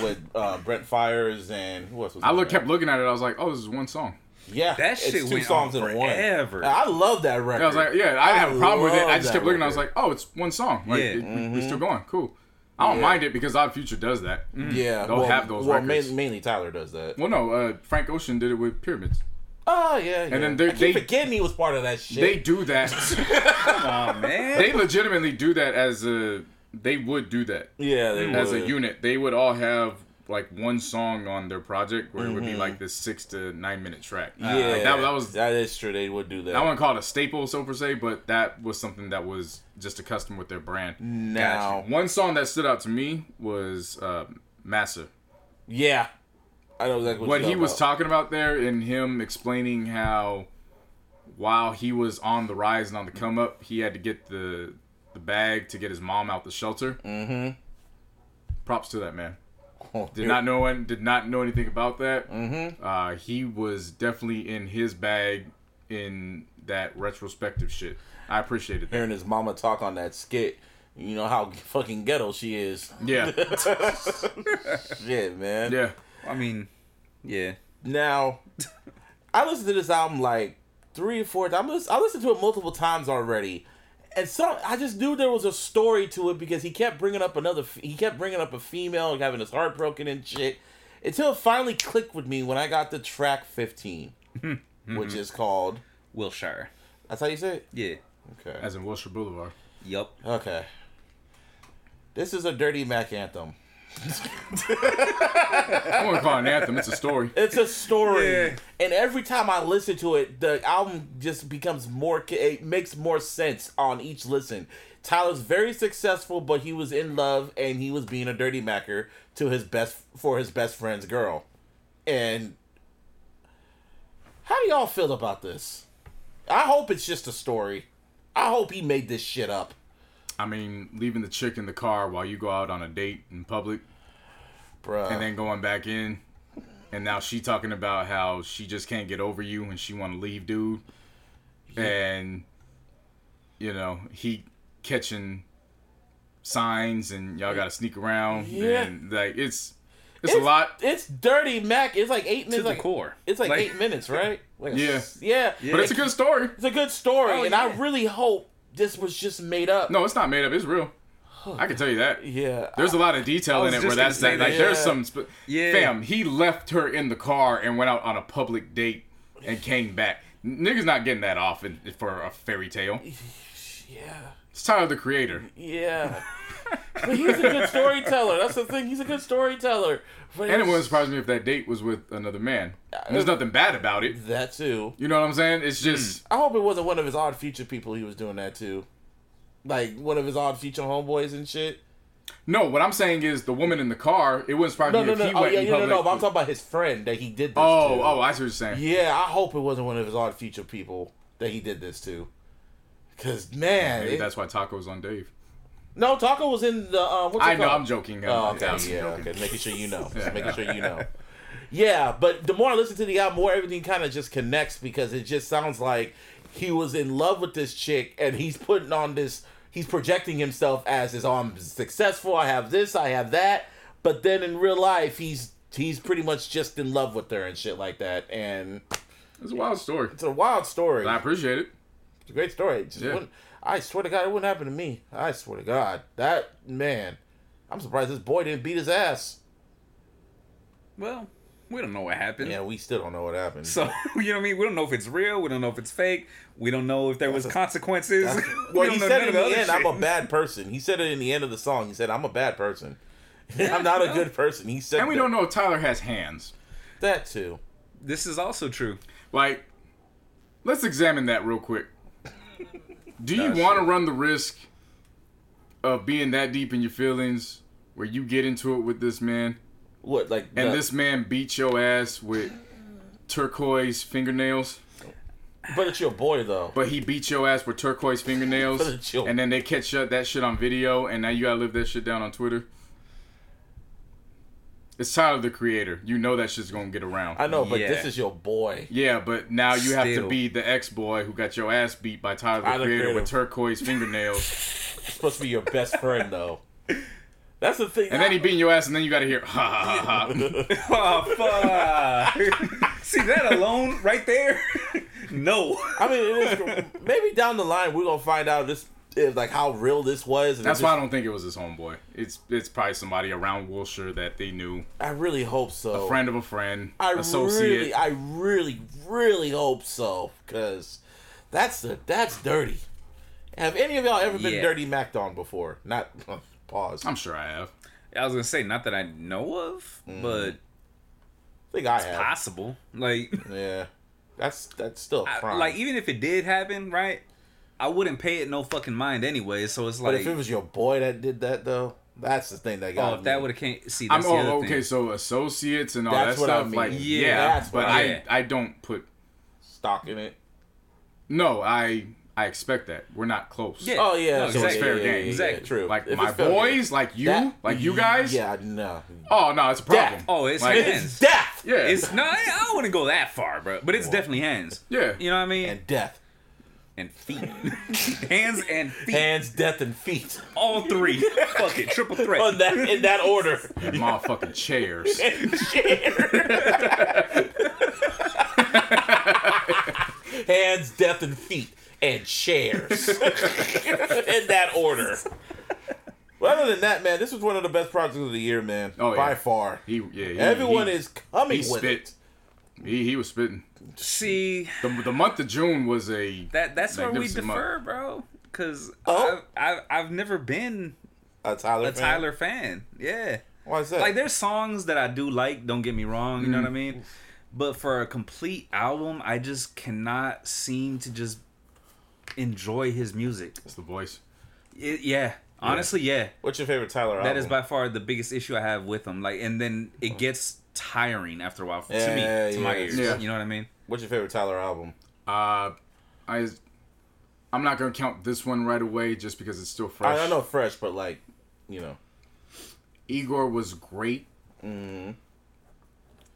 with uh, Brent Faiyaz and who else was? I look, kept looking at it. I was like, oh, this is one song. Yeah, That it's shit two went songs on in one. forever. I love that record. I was like, yeah, I didn't have a problem with it. I just kept looking. I was like, oh, it's one song. Like, Yeah. it- we, we still going. Cool. I don't Yeah. mind it because Odd Future does that. yeah, They'll well, have those well, records. main- mainly Tyler does that. Well, no, uh, Frank Ocean did it with Pyramids. Oh yeah, yeah. then they- I keep they- forgetting he was part of that shit. They do that. Come on, man. they legitimately do that as a. They would do that yeah, they as a unit. They would all have like one song on their project where it would Mm-hmm. be like this six to nine minute track. Yeah, Like, that, that was. that is true. They would do that. I wouldn't call it a staple, so per se, but that was something that was just a custom with their brand. now, One song that stood out to me was uh, Massa. yeah, I know exactly what, what he was talking about there and him explaining how while he was on the rise and on the come up, he had to get the the bag to get his mom out the shelter. Mm-hmm. Props to that man. Oh, Did not know an- did not know anything about that. Mm-hmm. Uh, he was definitely in his bag in that retrospective shit. I appreciated that. hearing his mama talk on that skit. You know how fucking ghetto she is. Yeah, Shit, man. yeah. I mean, yeah. Now, I listened to this album like three or four times. I listened to it multiple times already, and so I just knew there was a story to it because he kept bringing up another. He kept bringing up a female and having his heart broken and shit. Until it finally clicked with me when I got to track fifteen, which is called. Wilshire. That's how you say it. Yeah. Okay. As in Wilshire Boulevard. Yup. Okay. This is a Dirty Mac anthem. I want to call it an anthem. It's a story. It's a story, Yeah. and every time I listen to it, the album just becomes more. It makes more sense on each listen. Tyler's very successful, but he was in love, and he was being a dirty macker to his best for his best friend's girl. And how do y'all feel about this? I hope it's just a story. I hope he made this shit up. I mean, leaving the chick in the car while you go out on a date in public Bruh. and then going back in. And now she talking about how she just can't get over you and she want to leave, dude. And you know he catching signs and y'all got to sneak around. Yeah. And like it's it's, a lot. It's dirty Mac. It's like eight To minutes. the like, core. It's like, Like- eight minutes, right? Like a Yeah. yeah. But it's a good story. It's a good story, Oh, and I really hope this was just made up. No, it's not made up. It's real. I can tell you that. Yeah. There's a lot of detail in it where that's that, like that. there's some sp- Yeah. fam. He left her in the car and went out on a public date and came back. Niggas not getting that off in, for a fairy tale. yeah. It's Tyler the Creator. Yeah. but he's a good storyteller. That's the thing. He's a good storyteller. But And it wouldn't surprise me if that date was with another man. And there's nothing bad about it. that too. You know what I'm saying? It's hmm. just I hope it wasn't one of his odd future people he was doing that to. Like one of his odd future homeboys and shit. no. What I'm saying is the woman in the car. It wouldn't surprise No, me no, if no. he Oh, went yeah, in no, no, public. no. But I'm talking about his friend that he did this oh, to. oh, I see what you're saying. Yeah, I hope it wasn't one of his odd future people that he did this to. Cause man, Maybe it- that's why Taco's on Dave. no Taco was in the. Uh, I know. called? I'm joking. Oh, okay, joking. yeah, okay. Making sure you know. Just making sure you know. Yeah, but the more I listen to the album, more everything kind of just connects because it just sounds like he was in love with this chick and he's putting on this. He's projecting himself as his I'm successful. I have this. I have that. But then in real life, he's he's pretty much just in love with her and shit like that. And It's a wild story. it's a wild story. I appreciate it. It's a great story. It just Yeah. wouldn't, I swear to God, it wouldn't happen to me. I swear to God, that man. I'm surprised this boy didn't beat his ass. Well, we don't know what happened. Yeah, we still don't know what happened. So you know what I mean? We don't know if it's real. We don't know if it's fake. We don't know if there was a- consequences. we well, don't he said it in of the other end, I'm a bad person. He said it in the end of the song. He said, I'm a bad person. I'm not a good person. He said And we that, don't know if Tyler has hands. that too. This is also true. Like, let's examine that real quick. Do you want to run the risk of being that deep in your feelings where you get into it with this man What, like, and this man beats your ass with turquoise fingernails? but it's your boy, though. But he beats your ass with turquoise fingernails, But it's your- and then they catch up that shit on video, and now you gotta live that shit down on Twitter. It's Tyler the Creator. You know that shit's gonna get around. I know, but Yeah. this is your boy. Yeah, but now you have to be the ex boy who got your ass beat by Tyler the Tyler the Creator with turquoise fingernails, It's supposed to be your best friend, though. That's the thing. and then he beating your ass, and then you gotta hear ha ha ha. ha. Oh fuck! See that alone right there? no. I mean, it is, maybe down the line we're gonna find out this is like how real this was. That's it why I don't think it was his homeboy. It's it's probably somebody around Wilshire that they knew, I really hope so. a friend of a friend, I associate. really, I really, really hope so, because that's the that's dirty. Have any of y'all ever been Yeah. dirty macked on before? Not pause. i I'm sure I have. I was gonna say not that I know of, Mm. but think I have. possible. Like, Yeah, that's that's still a I, crime. like even if it did happen, right? I wouldn't pay it no fucking mind anyway. So it's like. but like, if it was your boy that did that though, that's the thing that oh, got oh, if that would have came. See, I'm the oh other okay, thing. so associates and all That's that what I stuff. mean. Like Yeah, yeah, that's but what I I- I don't put stock in it. no. I I expect that we're not close. Yeah. Oh yeah, No, so it's fair yeah, game. yeah, yeah, Exactly. true. Like If my it's fair game. boys, like you, That- like you guys. Yeah, no. Oh no, it's a problem. Death. Oh, it's Like, hands. It's death Yeah. It's no, I I wouldn't go that far, bro. But it's definitely hands. yeah. You know what I mean? and death. And feet. hands and feet. Hands, death, and feet. All three. Fuck it. Triple threat. On that in that order. Motherfucking chairs. Hands, death, and feet, and chairs. in that order. Well, other than that, man, this was one of the best projects of the year, man. Oh, yeah. By far. He yeah. He, Everyone he, is coming he with spit. it. He he was spitting. See, The, the month of June was a that that's where we Magnificent month. defer, bro. Cause Oh? I've, I've I've never been A Tyler a fan? Tyler fan. Yeah. Why is that? Like there's songs that I do like, don't get me wrong, you know Mm. what I mean? But for a complete album, I just cannot seem to just enjoy his music. It's the voice. It, yeah. Honestly, yeah. What's your favorite Tyler That album? is by far the biggest issue I have with him. Like and then it gets tiring after a while to Yeah, me, to my ears. yeah. You know what I mean? What's your favorite Tyler album? Uh, I, I'm not gonna count this one right away just because it's still fresh. I, I know fresh, but like, you know, Igor was great. mm,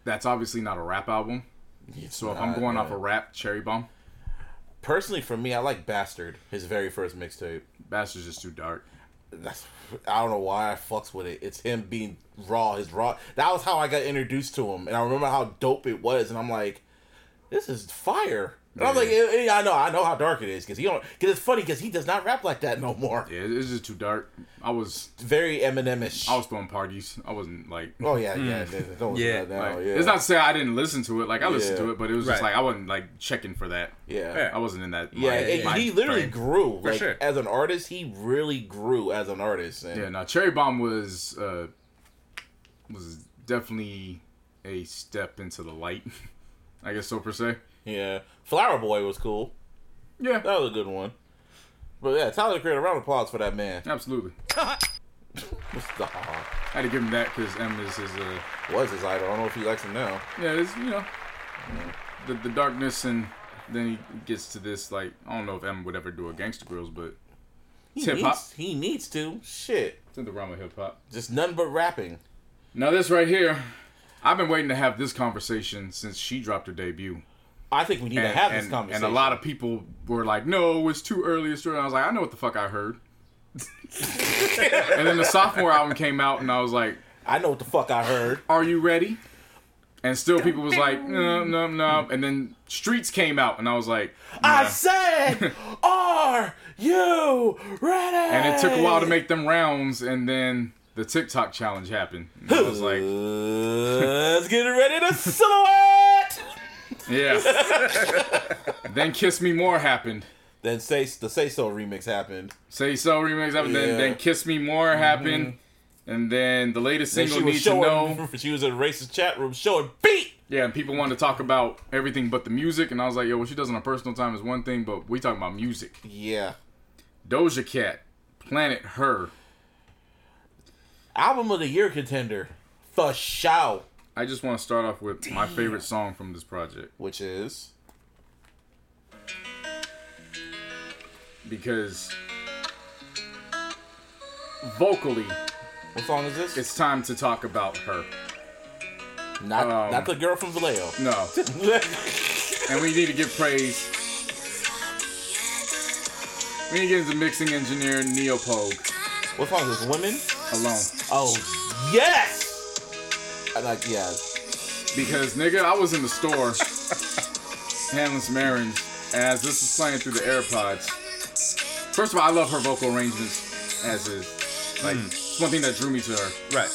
That's obviously not a rap album. So if I'm not, going off a rap, Cherry Bomb. personally for me, I like Bastard, his very first mixtape. Bastard's just too dark. That's I don't know why I fucks with it. It's him being raw, his raw. That was how I got introduced to him, and I remember how dope it was. And I'm like, this is fire. And I'm like, I know, I know how dark it is because he don't. Because it's funny because he does not rap like that no more. Yeah, it's just too dark. I was It's very Eminem-ish. I was throwing parties. I wasn't like. oh yeah, yeah, yeah. Don't Yeah, yeah, like, yeah. It's not to say I didn't listen to it. Like I listened Yeah. to it, but it was just like I wasn't like checking for that. yeah. Yeah. I wasn't in that. Yeah, mind- and mind he literally frame. grew. For like sure. as an artist, he really grew as an artist. And Yeah, no, Cherry Bomb was uh was definitely a step into the light. I guess so per se. yeah. Flower Boy was cool. Yeah, That was a good one. But yeah, Tyler the Creator, round of applause for that man. absolutely. Stop. I had to give him that because M is his. Uh, Was his idol. I don't know if he likes him now. yeah, it's you know the the darkness and then he gets to this like I don't know if M would ever do a Gangster Grillz, but He hip hop. he needs to. Shit. it's in the realm of hip hop. Just nothing but rapping. Now this right here, I've been waiting to have this conversation since she dropped her debut. I think we need to have and, this conversation. and a lot of people were like, "No, it's too early." It's too early. I was like, "I know what the fuck I heard." and then the sophomore album came out, and I was like, I know what the fuck I heard. "Are you ready?" And still, people was like, "No, no, no." And then Streets came out, and I was like, I said, are you ready? And it took a while to make them rounds, and then the TikTok challenge happened. And I was like, Let's get ready to silhouette. "Yeah." then "Kiss Me More" happened. Then say the say so remix happened. Say So remix happened. Yeah. Then, then "Kiss Me More" mm-hmm. happened. And then the latest Then single she was "Need to Know." showing. She was in a racist chat room showing beat. Yeah, and people wanted to talk about everything but the music, and I was like, yo, what she does on her personal time is one thing, but we talking about music. Yeah. Doja Cat, Planet Her. Album of the year contender. For show. I just want to start off with my favorite song from this project Which is because vocally, what song is this? it's time to talk about her. not um, not the girl from Vallejo. No, and we need to give praise. We need to get into mixing engineer Neal Pogue what song is this? Women? alone Oh yes. I like yeah. because nigga, I was in the store handling some errands, as this was playing through the AirPods, first of all, I love her vocal arrangements as is. Like, it's one thing that drew me to her. Right.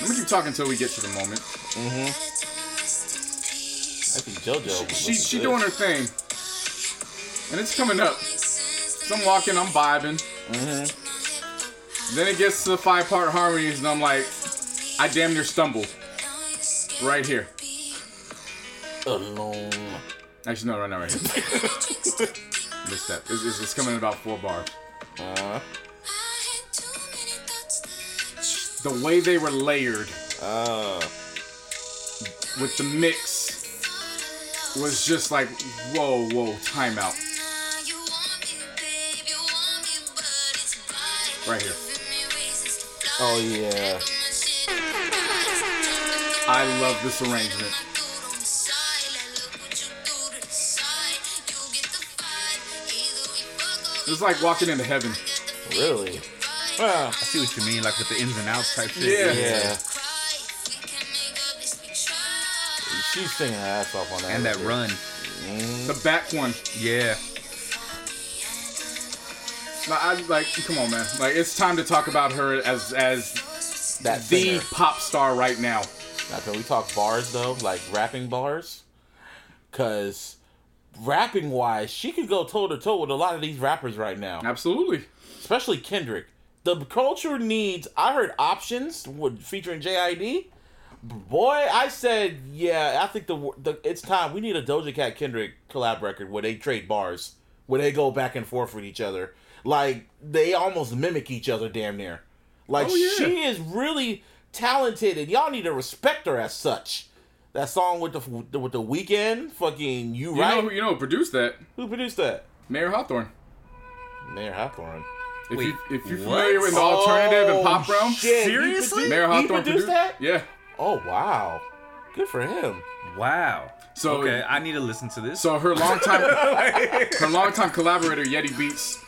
Let me keep talking until we get to the moment. Mhm. I think JoJo. was She she doing her thing, and it's coming up. So I'm walking, I'm vibing. Mhm. Then it gets to the five part harmonies, and I'm like, I damn near stumbled right here. alone. Actually, no, right now, right here. Missed that. It's, it's, it's coming in about four bars. Uh, The way they were layered uh, with the mix was just like, whoa, whoa, timeout. Right here. oh yeah. I love this arrangement. It's like walking into heaven. Really? Well, I see what you mean, like with the ins and outs type shit. Yeah. yeah. She's singing her ass off on that. And that record. run. Mm-hmm. The back one. Yeah. Like, I, like, come on, man. Like, it's time to talk about her as as That the singer. pop star right now. Now, can we talk bars though, like rapping bars? Cause rapping wise, she could go toe to toe with a lot of these rappers right now, Absolutely. especially Kendrick. the culture needs. I heard options with featuring JID. Boy, I said, yeah. I think the, the it's time. We need a Doja Cat Kendrick collab record where they trade bars, where they go back and forth with each other. Like they almost mimic each other, damn near. Like Oh, yeah. she is really talented, and y'all need to respect her as such. That song with the with the Weeknd, fucking you, You right? know, who- you know who produced that? Who produced that? Mayer Hawthorne. Mayer Hawthorne. If Wait, you if you're what? familiar with the alternative and pop Oh, realm, shit, he Seriously? produ- Mayer he Hawthorne produced that? Yeah. Oh wow, good for him. Wow. So okay, I need to listen to this. So her longtime her longtime collaborator Yeti Beats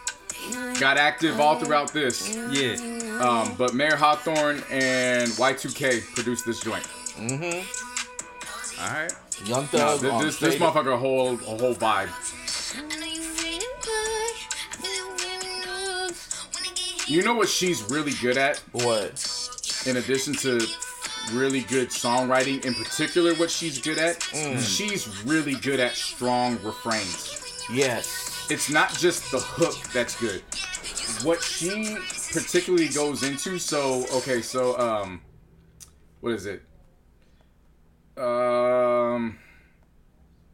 got active all throughout this. yeah. Um, but Mayer Hawthorne and Y2K produced this joint. All right. Young No, Thug. this this, this motherfucker whole a whole vibe. You know what she's really good at, What? in addition to really good songwriting. In particular, what she's good at, Mm. she's really good at strong refrains. Yes. It's not just the hook that's good. What she particularly goes into, so okay, so um what is it? Um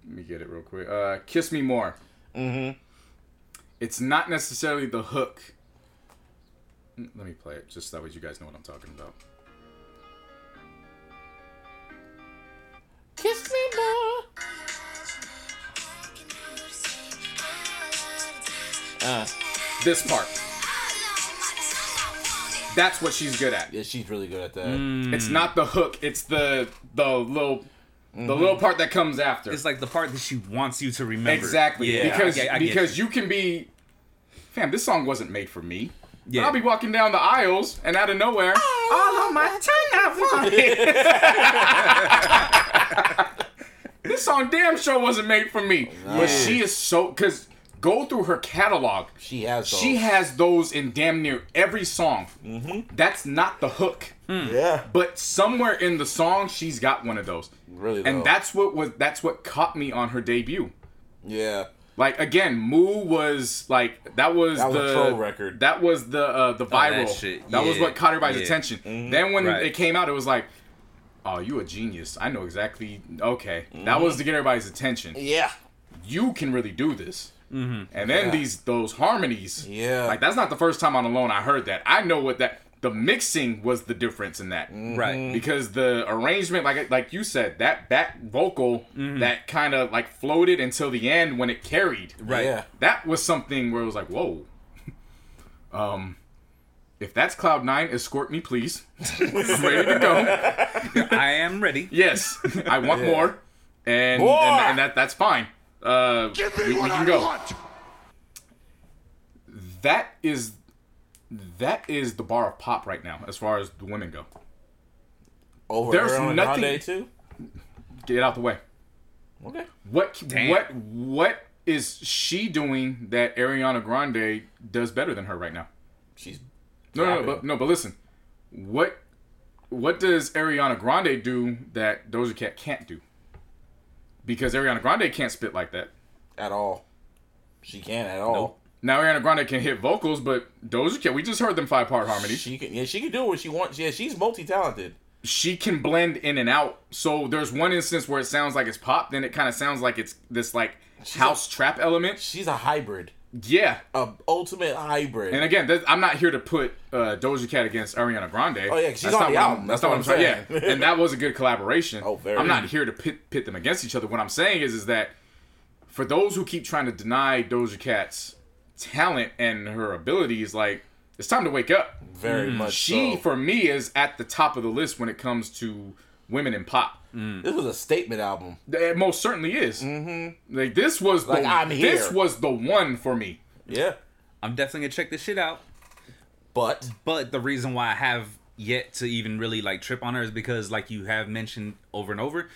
let me get it real quick. Uh Kiss Me More. Mm-hmm. It's not necessarily the hook. Let me play it just so that way you guys know what I'm talking about. Kiss me more. Uh, This part. That's what she's good at. yeah, she's really good at that. Mm. It's not the hook, it's the the little the little part that comes after. It's like the part that she wants you to remember. Exactly. Yeah. because I get, I because you. you. can be fam, this song wasn't made for me. Yeah. I'll be walking down the aisles and out of nowhere. all on my tongue. I want. This song damn sure wasn't made for me. But she is so cause go through her catalog. She has. Those. She has those in damn near every song. Mm-hmm. That's not the hook. Yeah. But somewhere in the song she's got one of those. Really. Though. And that's what was that's what caught me on her debut. Yeah. Like again, Moo was like that was That was the a troll record. That was the uh, the that viral. shit. That was Yeah, what caught everybody's yeah. attention. Then when Right. it came out, it was like, oh, you a genius. I know exactly. Okay, that was to get everybody's attention. Yeah. You can really do this. Mm-hmm. And then Yeah. these those harmonies. Yeah. Like that's not the first time on Alone I heard that. I know what that. The mixing was the difference in that Right. because the arrangement like like you said that back vocal Mm-hmm. that kind of like floated until the end when it carried Right. Yeah. that was something where it was like whoa um if that's cloud nine escort me please I'm ready to go I am ready. yes i want Yeah. more and, More! and and that that's fine uh we, we can go that is that is the bar of pop right now as far as the women go Over There's Ariana nothing- Grande too. get out the way Okay. What Damn. what what is she doing that Ariana Grande does better than her right now? She's. No, no, no, but no, but listen. What what does Ariana Grande do that Doja Cat can't do? Because Ariana Grande can't spit like that. at all. She can't at all. Nope. Now Ariana Grande can hit vocals, but Doja Cat, we just heard them five part harmonies. She can. Yeah, she can do what she wants. Yeah, she's multi talented. She can blend in and out. So there's one instance where it sounds like it's pop, then it kind of sounds like it's this like house trap element. She's a hybrid. Yeah, A ultimate hybrid. And again, that, I'm not here to put uh, Doja Cat against Ariana Grande. Oh, yeah, she's That's on not the what I'm- album. That's That's not what I'm what saying. Yeah, and that was a good collaboration. Oh, very. I'm not here to pit, pit them against each other. What I'm saying is, is that for those who keep trying to deny Doja Cat's talent and her abilities, like it's time to wake up. very much. She, so. for me, is at the top of the list when it comes to women in pop. This was a statement album. It most certainly is. Mm-hmm. Like this was Like, the I'm this was the one for me. Yeah. I'm definitely gonna check this shit out. But But the reason why I have yet to even really like trip on her is because, like you have mentioned over and over,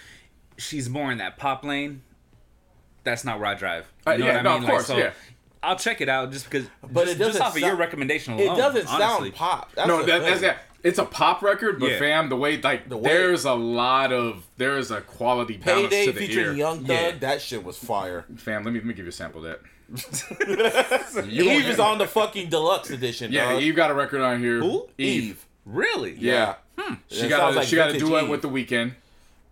she's more in that pop lane. That's not where I drive. You Uh, know yeah, what I no, mean? of Like, course, so yeah. I'll check it out just because. But just, it doesn't just off of your sound- recommendation it doesn't honestly. sound pop. That's no, that, that's that. It's a pop record, but Yeah. fam, the way like The way- there's a lot of there's a quality balance Payday to the featuring ear. Young Thug. Yeah. That shit was fire. Fam, let me let me give you a sample of that. Eve is on the fucking deluxe edition. Yeah, dog. Eve got a record on here. Who? Eve. Really? Yeah. It hmm. She got a, like she got a vintage duet Eve. with the Weeknd.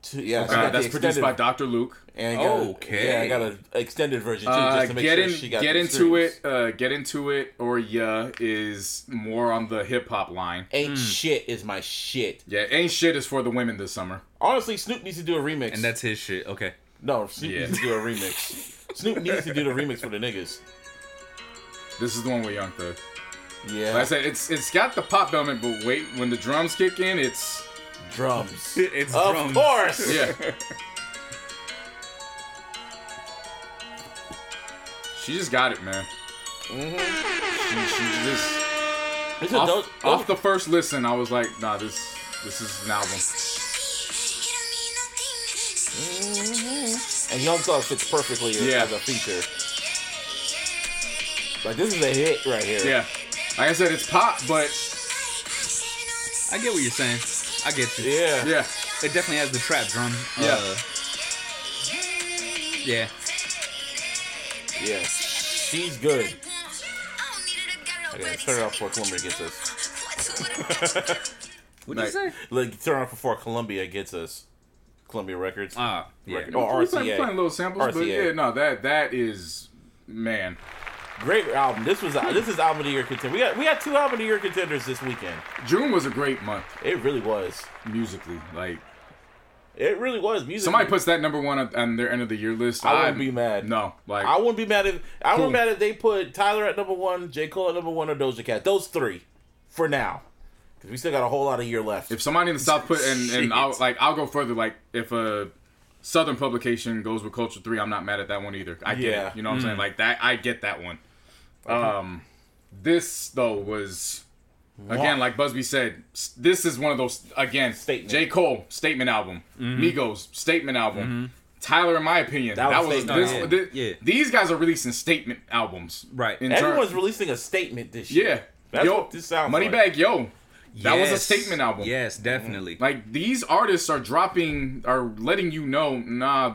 Two- yeah, she got the that's produced by Dr. Luke. And got a- Okay. yeah, I got an extended version too, Uh, just to make get sure in, she got get into streams. it. Uh, get into it, or yeah, is more on the hip hop line. Ain't shit is my shit. Yeah, ain't shit is for the women this summer. Honestly, Snoop needs to do a remix. And that's his shit. Okay. no, Snoop Yeah. needs to do a remix. Snoop needs to do the remix for the niggas. This is the one with Young Thug. Yeah, Like I said, it's it's got the pop element, but wait, when the drums kick in, it's drums. It's of drums. course. yeah. she just got it, man. Mm-hmm. She, she just It's a off, dope- off the first listen, I was like, nah, this this is an album. Mm-hmm. and Young Thug fits perfectly as- Yeah. as a feature. Like this is a hit right here. Yeah, like I said, it's pop, but I get what you're saying. I get you. Yeah. yeah, It definitely has the trap drum. Yeah. Uh, yeah. Yeah. She's good. Okay, turn it off before Columbia gets us. What did you say? Like turn it off before Columbia gets us. Columbia Records. Ah, yeah. Record- Oh, we playing, RCA. playing little samples, but yeah, no, that that is man. Great album. This was this is album of the year contender. We got we got two album of the year contenders this weekend. June was a great month It really was. musically. Like It really was. Music. somebody puts that number one on, their end of the year list. I wouldn't I'm- be mad. No, like I wouldn't be mad if I wouldn't be mad if they put Tyler at number one, J Cole at number one, or Doja Cat. Those three, for now, because we still got a whole lot of year left. if somebody in the South put and and I'll like I'll go further. Like if a Southern publication goes with Culture Three, I'm not mad at that one either. I get Yeah. it. You know what I'm saying? Mm. Like that, I get that one. Um, this though was again like Busby said. This is one of those again. Statement. J Cole statement album. Migos statement album. Tyler, in my opinion, That that, was was, statement this, album. thi- Yeah. These guys are releasing statement albums, Right. In ter- Everyone's releasing a statement this year. yeah. That's yo, what this sounds like. Moneybagg Yo. That was a statement album. Yes, definitely. Like these artists are dropping, are letting you know, nah,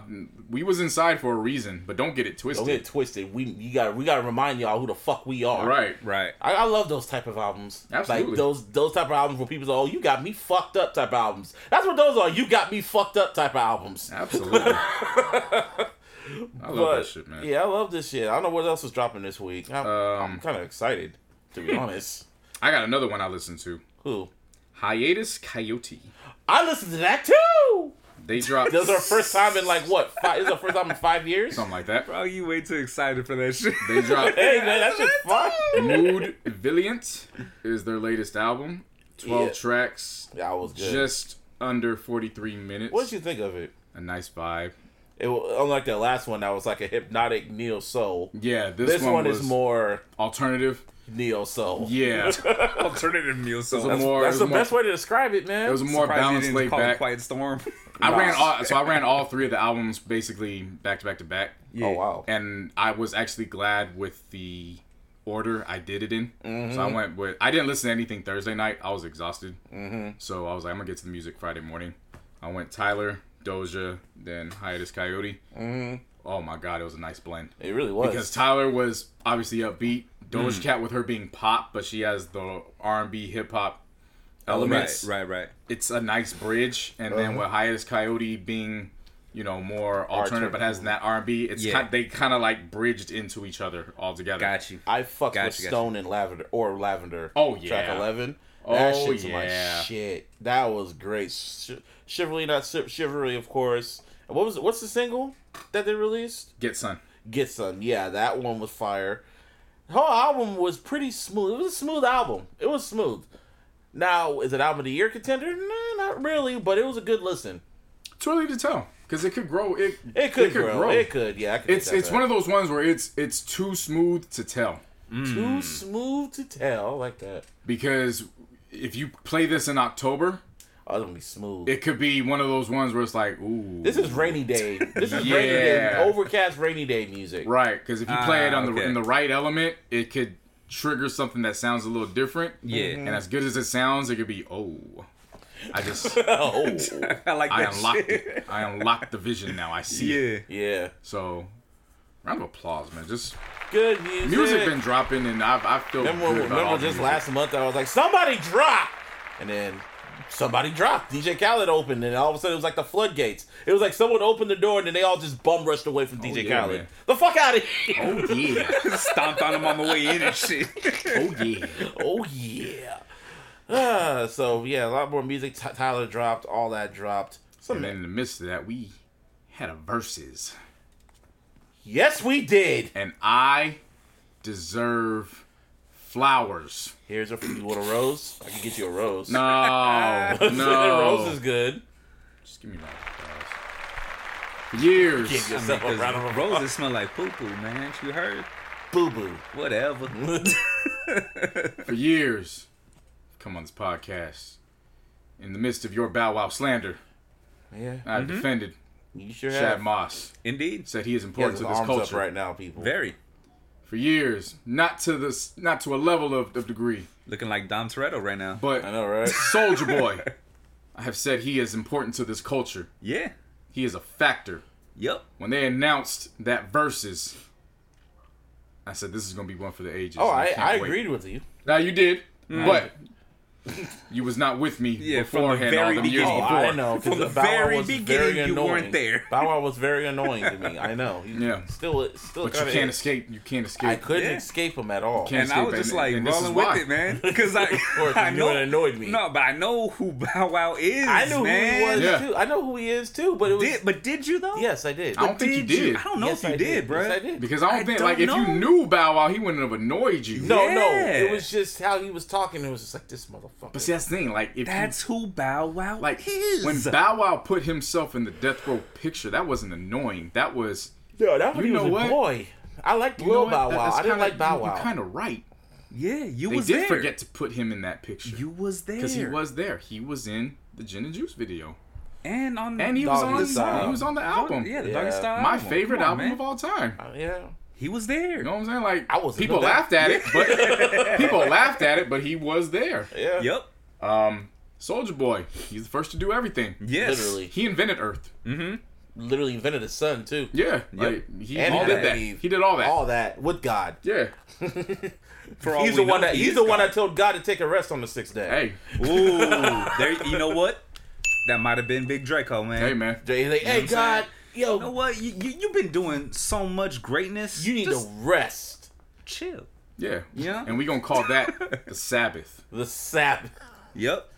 we was inside for a reason, but don't get it twisted. Don't get it twisted. We you got we got to remind y'all who the fuck we are. Right. right. I, I love those type of albums. Absolutely. Like those those type of albums where people say, "Oh, you got me fucked up" type of albums. That's what those are. You got me fucked up type of albums. Absolutely. I love But, that shit, man. Yeah, I love this shit. I don't know what else is dropping this week. I'm, I'm Um, kind of excited, to be honest. I got another one I listened to. Who? Hiatus Kaiyote. I listened to that too. They dropped. This is our first time in like what? Five, this is our first time in five years. Something like that. Bro, you way too excited for that shit. They dropped Hey man, that shit's fun. Mood Valiant is their latest album. 12 Yeah. tracks, That was good. just under 43 minutes. what did you think of it? A nice vibe. It unlike that last one that was like a hypnotic neo soul. Yeah, this, This, one, one, is more alternative. neo soul. Yeah. Alternative meal. So It's a That's, more- that's the more- best way to describe it, man. It was a more Surprised balanced, laid back. Quiet Storm. I ran all so I ran all three of the albums basically back to back to back. Oh wow. And I was actually glad with the order I did it in. So Mm-hmm. I went with I didn't listen to anything Thursday night. I was exhausted. Mm-hmm. So I was like, I'm gonna get to the music Friday morning. I went Tyler, Doja, then Hiatus Kaiyote. Mm-hmm. Oh my god, it was a nice blend. It really was. Because Tyler was obviously upbeat. Mm. Doja Cat with her being pop, but she has the R and B hip hop elements right, right, right. it's a nice bridge, and then Uh-huh. with Hiatus Kaiyote being, you know, more alternative, but has that R and B, it's Yeah. kind, they kind of like bridged into each other altogether. Got you. I fucked Gotcha, with gotcha. Stone and Lavender or Lavender. Oh, yeah, track eleven. That Oh, shit's yeah. my shit. That was great. Sh- Chivalry, not Chi- chivalry, of course. And what was what's the single that they released? Get Sun. Get some. Yeah, that one was fire. The whole album was pretty smooth. It was a smooth album. It was smooth. Now, is it album of the year contender? No, not really, but it was a good listen. Too early to tell because it could grow. It It could, grow. It could, yeah. I could It's it's one of those ones where it's it's too smooth to tell too smooth to tell I like that. because if you play this in October, Oh, it's gonna be smooth. it could be one of those ones where it's like, ooh, This is rainy day. This is rainy day. Yeah. Overcast rainy day music. right because if you play Ah, it on the in the right element, it could trigger something that sounds a little different. Yeah. Mm-hmm. and as good as it sounds, it could be oh. I just Oh, I like I unlocked shit. it. I unlocked the vision now. I see it. Yeah. yeah. So Round of applause, man. Just Good music. music been dropping, and I've I feel Remember, good about remember the just music. last month I was like, somebody drop, and then somebody dropped. DJ Khaled opened, and all of a sudden it was like the floodgates. It was like someone opened the door, and then they all just bum rushed away from DJ Oh, yeah, Khaled. man. The fuck out of here! Oh yeah, Stomped on him on the way in and shit. oh yeah. Oh yeah. Ah, so yeah, a lot more music. Ty- Tyler dropped, all that dropped. Some And then in the midst of that, we had a Verzuz, yes, we did. and I deserve flowers. Here's a you want a rose? I can get you a rose. No, a no. rose is good. Just give me my flowers. For years, Give yourself a round of applause. Roses smell like poo poo, man. You heard? Boo boo. Whatever. for years, come on this podcast. In the midst of your Bow Wow slander, Yeah, I mm-hmm. defended you sure Shad have. Moss. Indeed. Said he is He has important his to this arms culture. up right now, people. Very. For years, not to this, not to a level of, of degree, Looking like Dom Toretto right now. but I know, right? Soulja Boy, I have said he is important to this culture. Yeah. He is a factor. Yep. When they announced that Verzuz, I said this is gonna be one for the ages. Oh, and I, I agreed with you. Now you did, mm. but you was not with me Yeah, from the beforehand all the years beginning. Oh, before. I know. From Because the Bow very was beginning, very you annoying. weren't there. Bow Wow was very annoying to me. I know. He Yeah. Still, still But you can't is. escape. You can't escape. I couldn't Yeah. escape him at all. Can't And I was just and- like and this is rolling why. with it, man. Because I, course, I know it annoyed me. No, but I know who Bow Wow is. I knew man. who he was Yeah. too. I know who he is too. But it was Did, but did you though? yes, I did. I don't think you Did did. I don't know if you did, bro. I did. Because I don't think like if you knew Bow Wow, he wouldn't have annoyed you. No, no. It was just how he was talking. It was just like this motherfucker. But see, that's the thing. Like if That's who Bow Wow like is. when Bow Wow put himself in the death row picture, that wasn't annoying. That was no, that You he was know a what? boy. I liked you Lil? Bow Wow. that's I didn't kinda- like Bow Wow. You're kind of right. yeah, you They was did there. forget to put him in that picture You was there because he was there. He was in the Gin and Juice video, and on and he was on. Style. He was on the album. Yeah, the Yeah. Doggy Style. My album. favorite on, album man. of all time. Uh, yeah. He was there. You know what I'm saying? Like I wasn't people laughed at it, but people laughed at it, but he was there. Yeah. Yep. Um, Soulja Boy, he's the first to do everything. Yes. Literally. He invented Earth. Mm-hmm. Literally invented a son too. Yeah, like, he, And all did that. that. He did all that. All that with God. yeah. For all He's we the one that he he's is the one that told God to take a rest on the sixth day. Hey, Ooh, there. You know what? That might have been Big Draco, man. hey, man. He's hey God, yo, You know what? You, you you've been doing so much greatness. you need Just to rest. chill. Yeah. Yeah. And we gonna call that the Sabbath. The Sabbath. Yep.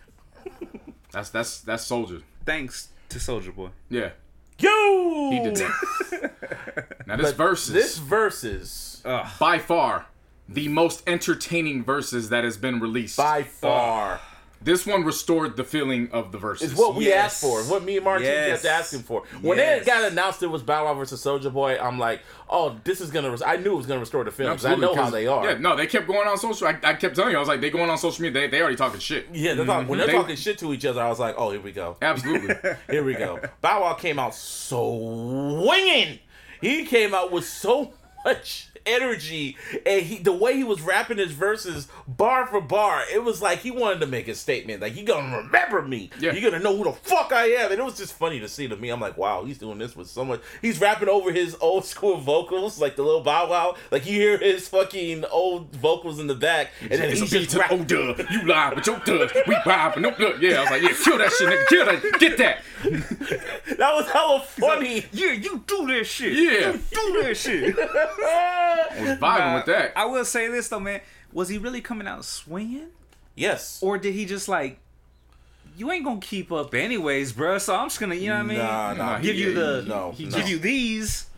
That's that's that's Soulja. Thanks to Soulja Boy. Yeah. Yo, He did that. now this But verse This is Verzuz by far the most entertaining Verzuz that has been released. by far This one restored the feeling of the Verzuz. It's what we Yes. asked for. What me and Martin Yes. kept asking for. When Yes. it got announced it was Bow Wow versus Soulja Boy, I'm like, oh, this is gonna. Res- I knew it was gonna restore the feelings. I know how they are. Yeah, no, they kept going on social. I, I kept telling you, I was like, they going on social media. They, they already talking shit. Yeah, they're talking, when they're They- talking shit to each other, I was like, oh, here we go. Absolutely. Here we go. Bow Wow came out swinging. He came out with so much energy, and he the way he was rapping his verses bar for bar, it was like he wanted to make a statement. Like you gonna remember me. Yeah. You're gonna know who the fuck I am. And it was just funny to see to me. I'm like, wow, he's doing this with so much. He's rapping over his old school vocals, like the little Bow Wow. Like you hear his fucking old vocals in the back, and then It's he's a beat just to rap- old dub. You lie with your thugs. We with no blood. Yeah, I was like, yeah, kill that shit, nigga. Kill that. Get that. That was hella funny. Yeah, you do that shit. Yeah. You do that shit. I was vibing with that. I will say this though, man. Was he really coming out swinging, yes. or did he just like? You ain't gonna keep up anyways, bruh. So I'm just gonna, you know what I mean? Nah, nah. He- give you the, no, he no. give you these,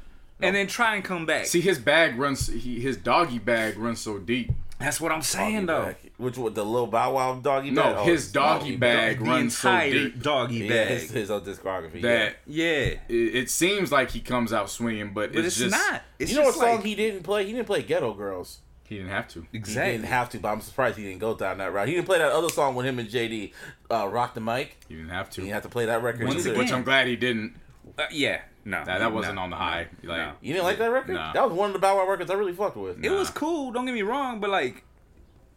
and then try and come back. See, his bag runs. He, his doggy bag runs so deep. That's what I'm saying though. bag. Which was the little Bow Wow doggy No, bag? Oh, his it's doggy bag The runs so deep doggy Yeah, bag. his, his own discography. that yeah, it, it seems like he comes out swinging, but, but it's, it's, just not. It's. You know what just song like, he didn't play? He didn't play Ghetto Girls. he didn't have to. Exactly. He didn't have to, but I'm surprised he didn't go down that route. He didn't play that other song with him and JD, uh, Rock the Mic. He didn't have to. He didn't have to play that record. Once. Which I'm glad he didn't. Uh, yeah, no, That, that wasn't no, on the no, high. Like, no. You didn't like that record? Nah. That was one of the Bow Wow records I really fucked with. It was cool. Don't get me wrong, but like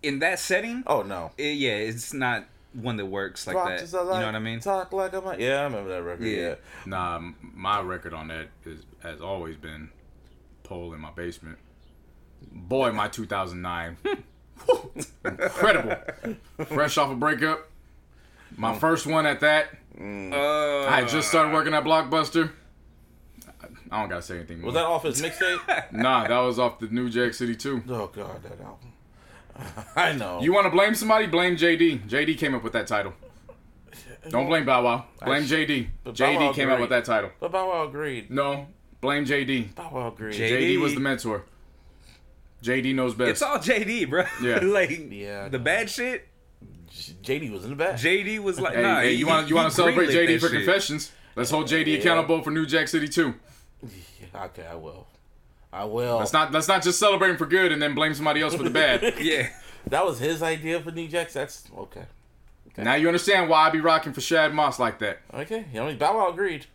in that setting, Oh no. it- yeah, it's not one that works like Talk that. just You know what I mean? Talk like I'm. Like, Yeah, I remember that record. Yeah. Yeah. Nah, my record on that is has always been pole in my basement. Boy, my 2009, incredible. Fresh off a breakup, my first one at that. Uh, I just started working at Blockbuster. I don't gotta say anything more. Was that off his mixtape? Nah, that was off the New Jack City too. oh god, that album. I know. You want to blame somebody? Blame JD. JD came up with that title. Don't blame Bow Wow. Blame JD. But Bow Wow JD came up agreed. with that title. but Bow Wow agreed. No, blame JD. Bow Wow agreed. J- JD was the mentor. JD knows best. It's all JD, bro. Yeah. like Yeah, the bad shit. JD was in the back. JD was like, hey, nah. hey, you want you want to celebrate greenlit JD for shit. confessions? Let's hold JD Yeah. accountable for New Jack City too. Yeah, okay, I will. I will. Let's not let's not just celebrate him for good and then blame somebody else for the bad. Yeah. That was his idea for New Jacks. That's okay. now you understand why I be rocking for Shad Moss like that. Okay, I mean Bow Wow agreed.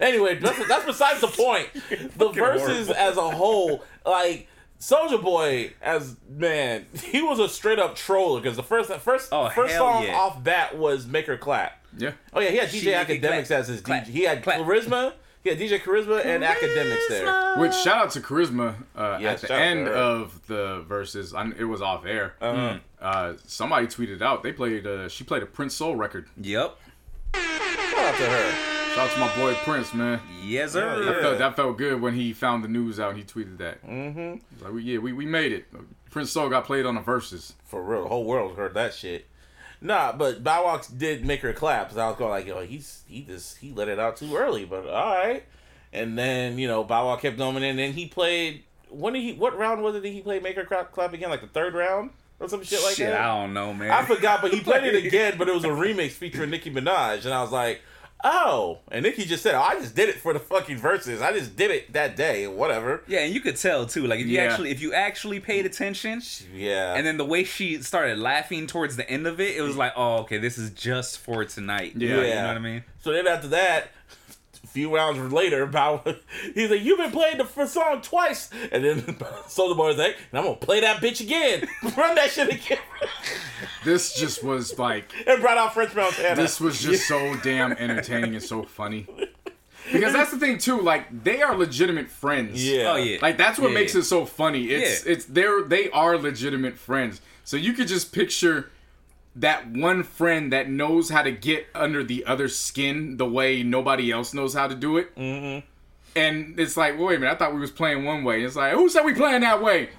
Anyway, that's, that's besides the point. The Verzuz as a whole, like Soulja Boy, as man, he was a straight up troller because the first first Oh, first song yeah. off that was "Make Her Clap." Yeah. Oh yeah, he had DJ make it Academics as his clap, DJ. He had clap. Charisma. He had DJ Charisma and Academics there. Which shout out to Charisma uh, Yes, at the end of the Verzuz. I, it was off air. Uh-huh. Uh, somebody tweeted out they played. Uh, she played a Prince Soul record. Yep. Shout out to her. Shout out to my boy Prince, man. Yes, sir. Yeah. That, felt, that felt good when he found the news out and he tweeted that. Mm-hmm. Like, we, yeah, we, we made it. Prince Soul got played on the Verzuz. For real, the whole world heard that shit. Nah, but Bow Wow did make her clap. So I was going like, yo, he's he just he let it out too early, but all right. And then you know Bow Wow kept going, and then he played. When did he? What round was it? Did he play make her clap, clap again? Like the third round or some shit like Shit, that. I don't know, man. I forgot, but he played it again. But it was a remix featuring Nicki Minaj, and I was like, oh. And Nicki just said, oh, I just did it for the fucking Verzuz. I just did it that day, whatever. Yeah, and you could tell too. Like if you Yeah. actually if you actually paid attention, Yeah. and then the way she started laughing towards the end of it, it was like, oh, okay, this is just for tonight. Yeah. you know what I mean. So then after that, a few rounds later, Bow he's like, "You've been playing the first song twice," and then Soulja Boy's like, "And I'm gonna play that bitch again, run that shit again," This just was like, and brought out French Montana. this was just so damn entertaining and so funny. Because that's the thing too, like they are legitimate friends. yeah, Oh yeah. Like that's what Yeah. makes it so funny. It's Yeah. it's they're they are legitimate friends. So you could just picture that one friend that knows how to get under the other skin the way nobody else knows how to do it. Mm-hmm. And it's like, wait a minute, I thought we was playing one way. It's like, who said we playing that way?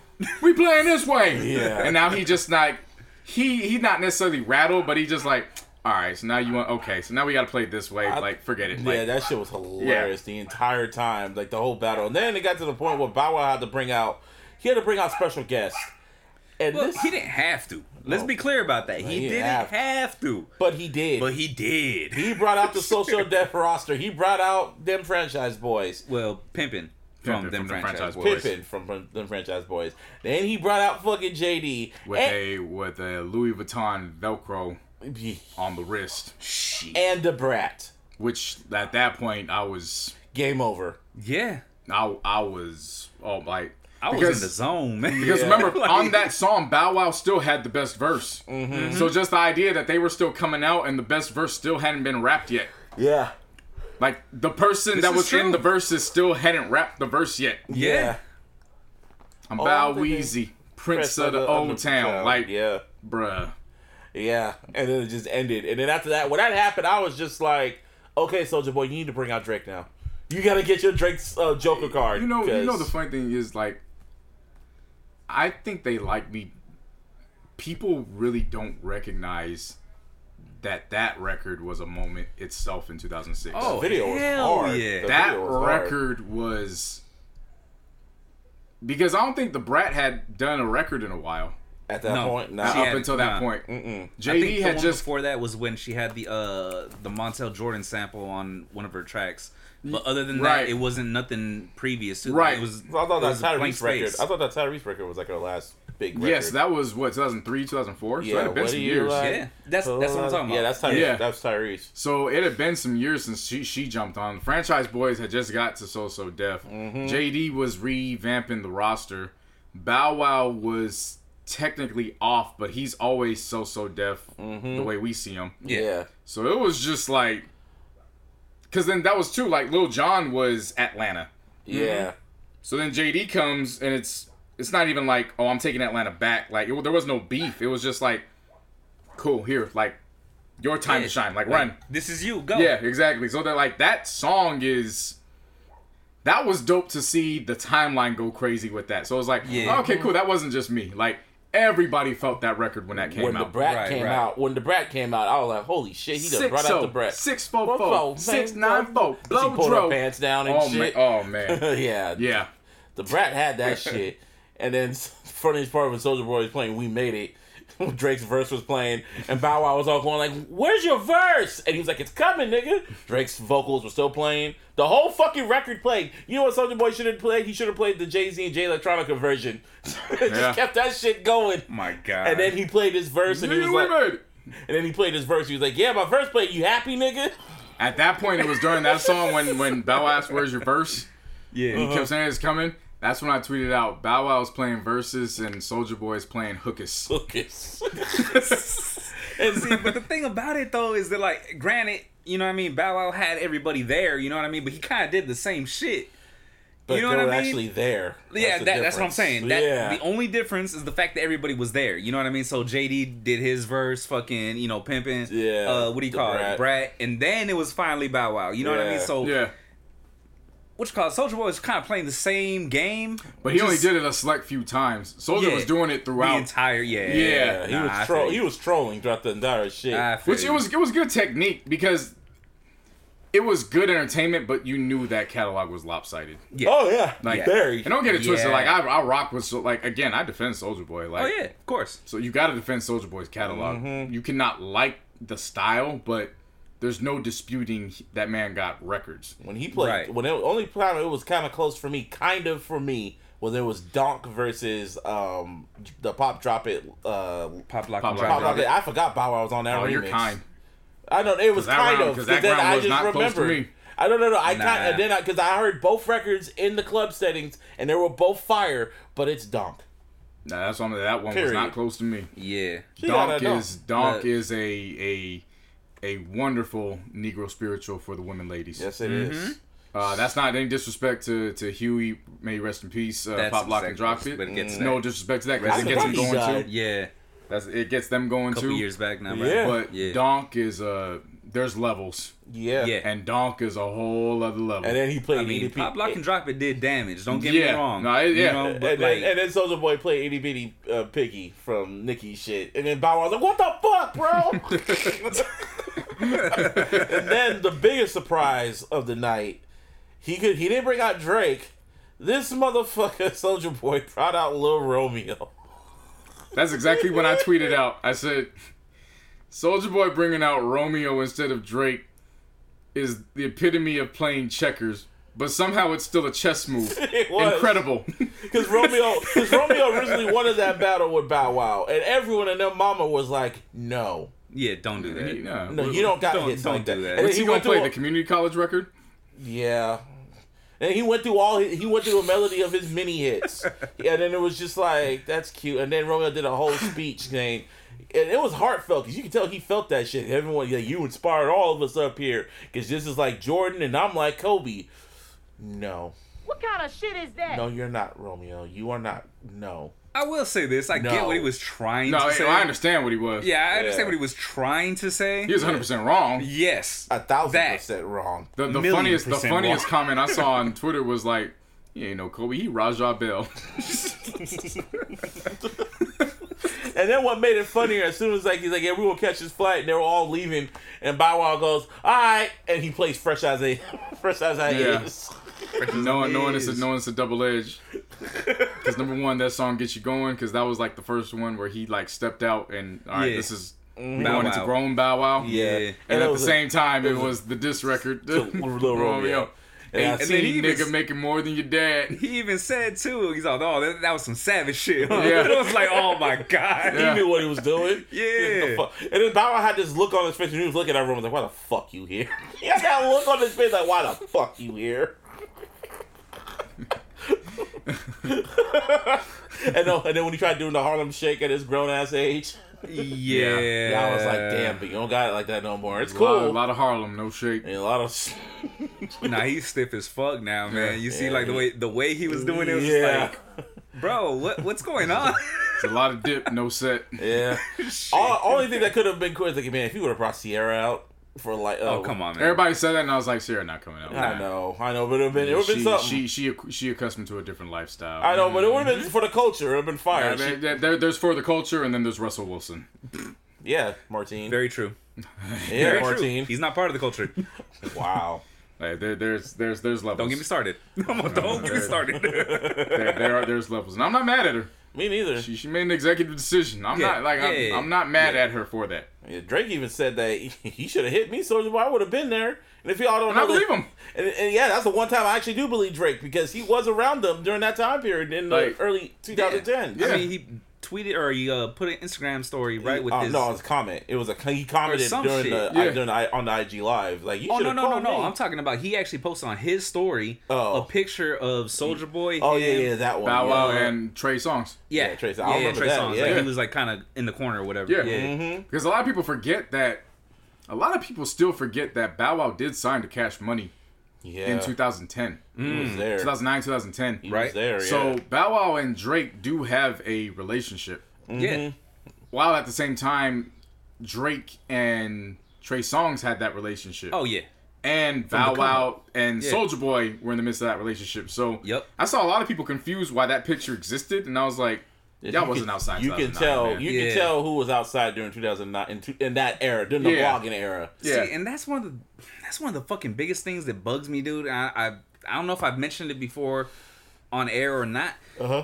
We playing this way. Yeah. And now he just like he he not necessarily rattled, but he just like, all right, so now you want okay, so now we got to play it this way. I- like, forget it. yeah, Like, that shit was hilarious the entire time, like the whole battle. And then it got to the point where Bow Wow had to bring out, he had to bring out special guests, and Well, this, he didn't have to. Let's be oh. clear about that. He, he didn't have have, to. to, but he did. but he did. he brought out the So So Def roster. He brought out them franchise boys. well, pimping from Pimpin' them from franchise, franchise boys. Pimping from them franchise boys. Then he brought out fucking JD. with and, a with a Louis Vuitton Velcro on the wrist. and the brat. which at that point I was Game over. Yeah, I, I was oh like I was because, in the zone, man. because Yeah. remember Like- on that song Bow Wow still had the best verse Mm-hmm. so just the idea that they were still coming out and the best verse still hadn't been rapped yet Yeah. like the person This that is was in true. the Verzuz still hadn't rapped the verse yet yeah. I'm Oh, Bow they did. Weezy Prince of the Old Town like yeah. bruh Yeah. And then it just ended. And then after that, when that happened, I was just like, okay, Soulja Boy, you need to bring out Drake now. You gotta get your Drake's uh, Joker card. you know you know the funny thing is like I think they like me people really don't recognize that that record was a moment itself in 2006. Oh, video was hell hard. yeah. The that video was hard. record was because I don't think the Brat had done a record in a while. At that No. point, She nah. up had- until that nah. point, Mm-mm. I think JD the had one just before that was when she had the uh the Montel Jordan sample on one of her tracks. But other than Right. that, it wasn't nothing previous to Right. It was. I thought it that was a Tyrese record. space. I thought that Tyrese record was like her last big record. yes, that was what 2003, 2004. So Yeah, it had been some years. like? Yeah, that's that's what I'm talking about. Yeah, that's Tyrese. Yeah. That's Tyrese. So it had been some years since she she jumped on. Franchise Boys had just got to So So Def. Mm-hmm. JD was revamping the roster. Bow Wow was technically off, but he's always So So Def the way we see him. Yeah. yeah. So it was just like, because then that was too like Lil Jon was Atlanta. Yeah. Mm-hmm. So then JD comes and it's it's not even like oh I'm taking Atlanta back. Like it, there was no beef. It was just like cool here like your time Yeah. to shine. Like, Like, run. This is you. Go. Yeah, exactly. So they're like that song is that was dope to see the timeline go crazy with that. So it was like, Yeah. okay, cool. That wasn't just me. Like everybody felt that record when that came when the out. brat Right, came right. out, when the brat came out, I was like, "Holy shit!" He just Six brought out oh, the oh, brat. six four Four, four, four, six man, nine four, She pulled her pants down and Oh man, shit. oh man, yeah, yeah. The brat had that shit, and then funniest part when Soulja Boy was playing, "We Made It." Drake's verse was playing, and Bow Wow was all going like, "Where's your verse?" And he was like, "It's coming, nigga." Drake's vocals were still playing. The whole fucking record played. You know what Soulja Boy should have played? He should have played the Jay Z and Jay Electronica version. Just Yeah. kept that shit going. My God. And then he played his verse, and he was like, made and then he played his verse. He was like, "Yeah, my verse played. You happy, nigga?" At that point, it was during that song when when Bow Wow asked, "Where's your verse?" yeah. And he kept uh-huh. saying it's coming. That's when I tweeted out Bow Wow was playing verses and Soulja Boy's playing hookus. Lucas. And see, but the thing about it though is that like, granted, you know what I mean. Bow Wow had everybody there, you know what I mean. But he kind of did the same shit. But You know they what were I mean? actually there. yeah, the that, that's what I'm saying. That yeah. the only difference is the fact that everybody was there. You know what I mean? So JD did his verse, fucking, you know, pimping. Yeah, Uh, what do you call brat. it, Brat? And then it was finally Bow Wow. You know what I mean? So Yeah, what you call it? Soulja Boy was kind of playing the same game, but he only did it a select few times. Soulja Yeah. was doing it throughout the entire. Yeah, Yeah, yeah, he Nah, I was feel troll. you. He was trolling throughout the entire shit. I feel Which it was it was good technique because it was good entertainment, but you knew that catalog was lopsided. Yeah. oh yeah, Like Yeah. very. And don't get it twisted. Yeah. Like I, I rock with so like again, I defend Soulja Boy. Like Oh yeah, of course. so you got to defend Soulja Boy's catalog. Mm-hmm. You cannot like the style, but there's no disputing that man got records. when he played, Right. when it only time it was kind of close for me, kind of for me, was it was Donk versus um the Pop Drop It. Uh, Pop lock Pop and Lock drop. Pop Drop Drop It. I forgot Bow Wow was on that Oh, remix. you're kind. I know it was kind round- of 'cause because that then round I was just not close to remembered. me. I don't know. No, I Nah. kind and then because I, heard both records in the club settings and they were both fire, but it's Donk. Nah, that's one. That one was not close to me. Yeah. She Donk is Donk But- is a a a wonderful Negro spiritual for the women ladies. Yes, it is. Mm-hmm. Uh, that's not any disrespect to, to Huey. May he rest in peace. Uh, That's Pop Lock and Drop It. but it gets no disrespect to that because it gets them going Died. too. Yeah. That's it gets them going A couple too. years back now, right? Yeah. But Yeah. Donk is uh there's levels, Yeah. Yeah. and Donk is a whole other level. And then he played I mean, EDP. Pop Lock and Drop It did damage. Don't get Yeah. me wrong. No, it- You yeah. know, and, but then, like, and then Soulja Boy played itty bitty uh, piggy from Nicki shit, and then Bow Wow was like, "What the fuck, bro?" and then the biggest surprise of the night, he could he didn't bring out Drake. This motherfucker Soulja Boy brought out Lil Romeo. That's exactly when I tweeted out. I said, "Soulja Boy bringing out Romeo instead of Drake is the epitome of playing checkers." But somehow it's still a chess move. It was. Incredible. Because Romeo, because Romeo originally wanted that battle with Bow Wow, and everyone in their mama was like, "No, yeah, don't do that. Yeah. no, you don't got Don't- hits don't like that." do that. And What's he, he gonna went play? through, The community college record? yeah, and he went through all his, he went through a melody of his mini hits, yeah, and then it was just like that's cute, and then Romeo did a whole speech saying. And it was heartfelt because you can tell he felt that shit. Everyone, yeah, you inspired all of us up here because this is like Jordan and I'm like Kobe. No, What kind of shit is that? no, you're not Romeo. You are not. No. I will say this. I No. get what he was trying No, to I, say. I understand what he was. Yeah, I understand what he was trying to say. He was 100% wrong. yes. A thousand That. percent wrong. The, the funniest the funniest wrong. comment I saw on Twitter was like, "He ain't no Kobe. He Raja Bell." And then what made it funnier, as soon as like he's like, yeah, we will catch his flight, and they were all leaving, and Bow Wow goes, all right, and he plays fresh as a fresh as I Yeah. is. knowing knowing it's a, is. knowing it's a double edge. Because number one, that song gets you going. Because that was like the first one where he like stepped out and all right, Yeah. this is Mm-hmm. going into Wow. grown Bow Wow. Yeah. And And at the was a- same time, it it was a- was the diss record. Lil Romeo. And and then he nigga even- making more than your dad. He even said too. He's like, "Oh, that, that was some savage shit." Huh? Yeah. it was like, "Oh my god." He knew what he was doing. Yeah. The And then Bow had this look on his face, and he was looking at everyone like, why the fuck you here? he had that look on his face like, why the fuck you here? and, then, and then when he tried doing the Harlem Shake at his grown ass age, Yeah. yeah, I was like, damn, but you don't got it like that no more. It's A lot, a lot of Harlem, no shake. And a lot of Nah, he's stiff as fuck now, man. You see, Yeah. like the way the way he was doing it was yeah, like, bro, what what's going on? It's a lot of dip, no set. yeah. All, only thing that could have been cool is like, man, if you would have brought Ciara out for like, Oh uh, come on, man. Everybody said that, and I was like, Ciara not coming out. I know, I know, but it would have been, it would have been something. she she she accustomed to a different lifestyle. I know, but it would have been mm-hmm. for the culture. It would have been fire. Yeah, there- there- there- there's for the culture, and then there's Russell Wilson. yeah, Martine. Very true. yeah, Very true. Martine. He's not part of the culture. Wow. Like, there, there's there's there's levels. Don't get me started. Don't get me started. There, there are there's levels, and I'm not mad at her. Me neither. She, she made an executive decision. I'm Yeah, not like yeah, I'm, I'm not mad yeah. at her for that. Yeah, Drake even said that he, he should have hit me, Soulja Boy. I would have been there. And if y'all don't And know, I believe that- him. And, and yeah, that's the one time I actually do believe Drake because he was around them during that time period in the Like- early 2010. Yeah. I mean, he tweeted or he uh, put an Instagram story right with Uh, his. no, it was a comment. It was a he commented some during shit. the Yeah. I, during the, I- on the IG live like you Oh no no no called no! me. I'm talking about he actually posted on his story Oh. a picture of Soulja Boy. Oh yeah, him- yeah, that one. Bow Wow yeah. and Trey Songz. yeah, Yeah, Trey Songz. I Yeah, yeah, remember Trey that, Songz. yeah. Like, he was like kind of in the corner or whatever. Yeah. Yeah, Mhm. Because a lot of people forget that. A lot of people still forget that Bow Wow did sign to Cash Money Yeah, in 2010, he was mm. there. 2009, 2010. He Right. was there. So. Bow Wow and Drake do have a relationship, mm-hmm. yeah. while at the same time, Drake and Trey Songz had that relationship. Oh yeah. and Bow Wow and Yeah. Soulja Boy were in the midst of that relationship. So Yep. I saw a lot of people confused why that picture existed, and I was like, You y'all can- wasn't outside. You can tell. man. You Yeah. can tell who was outside during 2009 in, in that era, during the Yeah. blogging era. Yeah. See, and that's one of the that's one of the fucking biggest things that bugs me, dude. I I, I don't know if I've mentioned it before on air or not. Uh huh.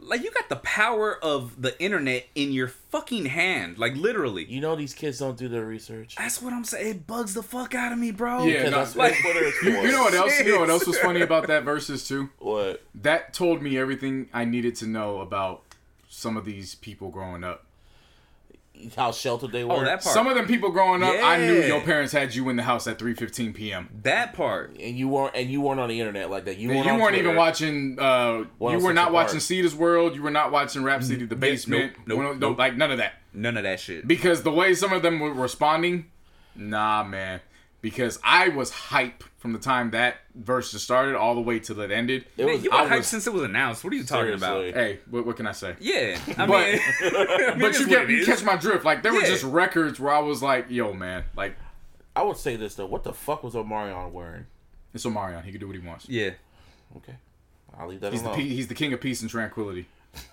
Like you got the power of the internet in your fucking hand, like literally. You know these kids don't do their research. That's what I'm saying. It bugs the fuck out of me, bro. Yeah, Because no, that's what You, you know what else? You know what else was funny about that Verzuz too? What? That told me everything I needed to know about some of these people growing up. How sheltered they were. Oh, that part. Some of them people growing up, I knew your parents had you in the house at 3:15 p.m. that part. and you weren't and you weren't on the internet like that. You You weren't, weren't, on even watching. Uh, you were not Apart. watching Cedar's World. You were not watching Rap City, The Basement. nope, One- nope, no, nope. like none of that. None of that shit. because the way some of them were responding, nah, man. Because I was hype from the time that verse just started all the way till it ended. It Man, was. you I were hyped was- since it was announced. What are you talking Seriously. about? Hey, what, what can I say? Yeah, I But- mean, I mean, But you get it you catch my drift. Like there were just records where I was like, yo, man, like I would say this though. What the fuck was Omarion wearing? it's Omarion. He can do what he wants. Yeah, Okay, I'll leave that He's the alone. pe- he's the king of peace and tranquility.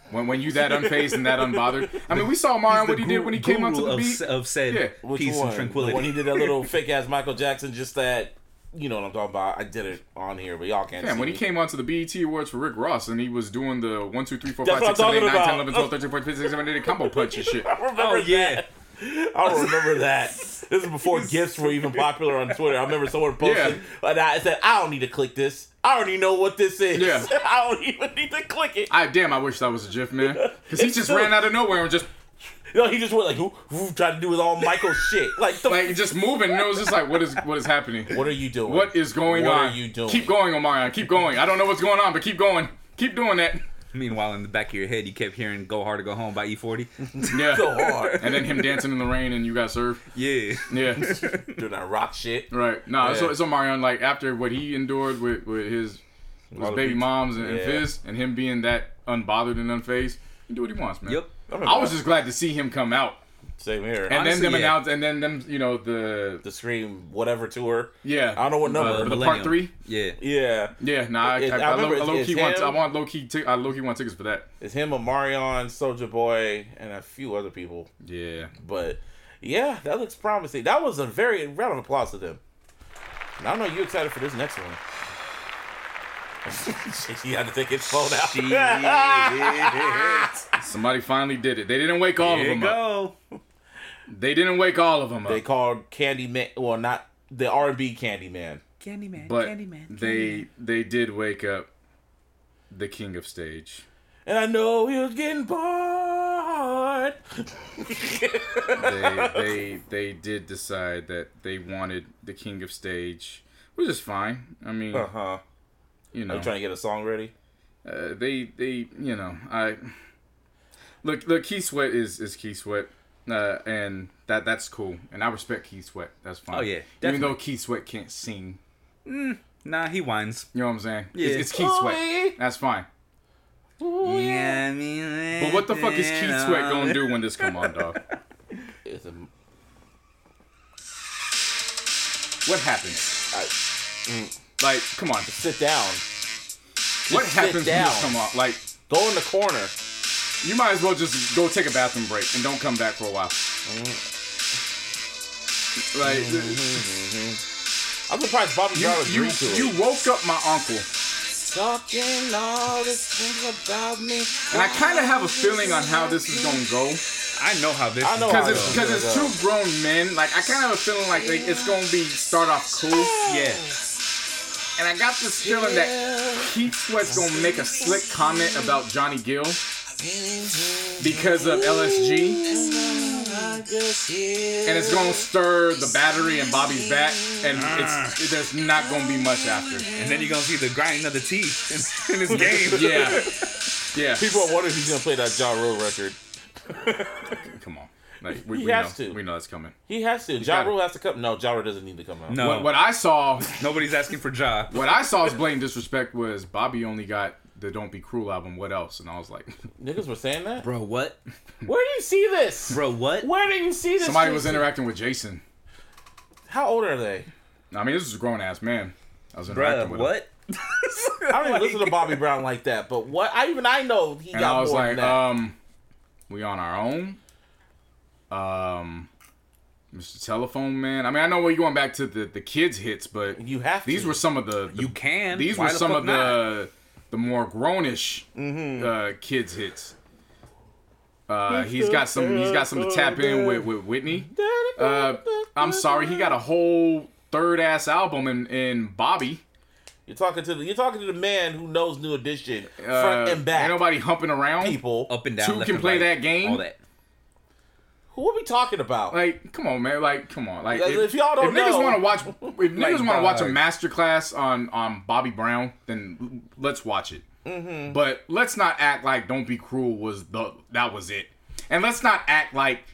When when you that unfazed and that unbothered. I mean, we saw Omarion what he did when he came onto the of, beat. of said Yeah. Which peace one? and tranquility. When he did that little fake ass Michael Jackson. Just that. You know what I'm talking about. I did it on here, but y'all can't. Man, see when he me. came onto the BET Awards for Rick Ross and he was doing the 1, 2, 3, 4, 5, 6, 7, 8, I'm 9, 10, 11, 12, 13, 14, 15, 16, 17, 18, combo punch and shit. I remember Oh, yeah. that. I don't remember that. This is before gifs were even popular on Twitter. I remember someone posted, and I said, "I don't need to click this. I already know what this is. Yeah. I don't even need to click it." I damn, I wish that was a GIF, man. Because he It's just still- ran out of nowhere and just You know, he just went like, "Ooh, ooh," tried to do with all Michael shit. Like, the, like just moving, and it was just like, what is what is happening? what are you doing? What is going What on? are you doing? Keep going, Omarion. Keep going. I don't know what's going on, but keep going. Keep doing that. Meanwhile, in the back of your head, you kept hearing "Go Hard or Go Home" by E E40. Yeah. so hard And then him dancing in the rain and you got served. Yeah, Yeah. doing that rock shit. Right. No, Yeah. so it's Omarion, like after what he endured with, with his his baby moms and, and Fizz and him being that unbothered and unfazed, he can do what he wants, man. yep. I was just glad to see him come out. same here. And Honestly, then them yeah. announce and then them, you know, the the Scream whatever tour. yeah. I don't know what number. Uh, the part three? Yeah, yeah, Yeah, nah, I, It- I, I I, remember low, it's- low key it's want I want low key t- I low key want tickets for that. it's him, Omarion, Soulja Boy, and a few other people. Yeah. But yeah, that looks promising. That was a very round of applause to them. And I know you excited for this next one. she had to take his phone out. Shit. Somebody finally did it. They didn't wake all Here of you them up. They didn't wake all of them up. they called Candyman. Well, not the R and B Candyman. Candyman, but Candyman. they they did wake up the king of stage. And I know he was getting bored. they they they did decide that they wanted the king of stage, which is fine. I mean, uh huh. You Are know, you trying to get a song ready? uh, they they you know I look look Keith Sweat is is Keith Sweat. Uh, and that that's cool, and I respect Keith Sweat. That's fine. Oh, yeah, even though Keith Sweat can't sing, Nah, he whines. you know what I'm saying? Yeah. It's, it's Keith Sweat. That's fine. Yeah, I mean. But what the fuck is Keith Sweat gonna do when this come on, dog? It's a, What happens? Like, come on. just sit down. What sit happens when down. this come on? Like, Go in the corner. you might as well just go take a bathroom break and don't come back for a while. Mm-hmm. Like, mm-hmm, mm-hmm. I'm surprised Bobby you, Brown you, agreed to you it. woke up my uncle, Talking all this things about me. and I kind of have a feeling on how this is gonna go. I know how this. I know Because how it's this because it's two grown men. Like I kind of have a feeling like they, it's gonna be start off cool. Yeah. And I got this feeling that Keith Sweat's gonna make a slick comment about Johnny Gill because of LSG. And it's gonna stir the battery in Bobby's back, and it's ah. there's not gonna be much after. And then you're gonna see the grinding of the teeth in, in his game. Yeah, yeah. People are wondering if he's gonna play that Ja Rule record. Come on, like we, He we has know, to. we know that's coming. He has to. got John it. Has to come. No, Ja Rule doesn't need to come out. No, What, what I saw, nobody's asking for Ja. what I saw as blatant disrespect was Bobby only got the "Don't Be Cruel" album. What else? And I was like, Niggas were saying that. Bro, what? Where do you see this? Bro, what? Where do you see this? somebody was interacting with Jason. How old are they? I mean, this is a grown ass man. I was interacting Bruh, with him. what? I don't even listen to Bobby Brown like that. But what? I even I know he And got I was more like, than that. um, we on our own. Um, Mr. Telephone Man. I mean, I know we're going back to the the kids hits, but you have these to. were some of the, the- You can. these Why were the some fuck of not? the the more grownish Mm-hmm. uh, kids hits. Uh, he's got some. He's got some to tap in with with Whitney. Uh, I'm sorry, he got a whole third ass album in in Bobby. You're talking to the. You're talking to the man who knows New Edition Uh, front and back. Ain't nobody humping around. people. Up and down. Two left can and play right, that game? All that. Who are we talking about? Like, come on, man. Like, come on. Like, Like, if, if y'all don't if niggas want to watch, if niggas want to watch a masterclass on on Bobby Brown, then let's watch it. Mm-hmm. But let's not act like "Don't Be Cruel" was the that was it, and let's not act like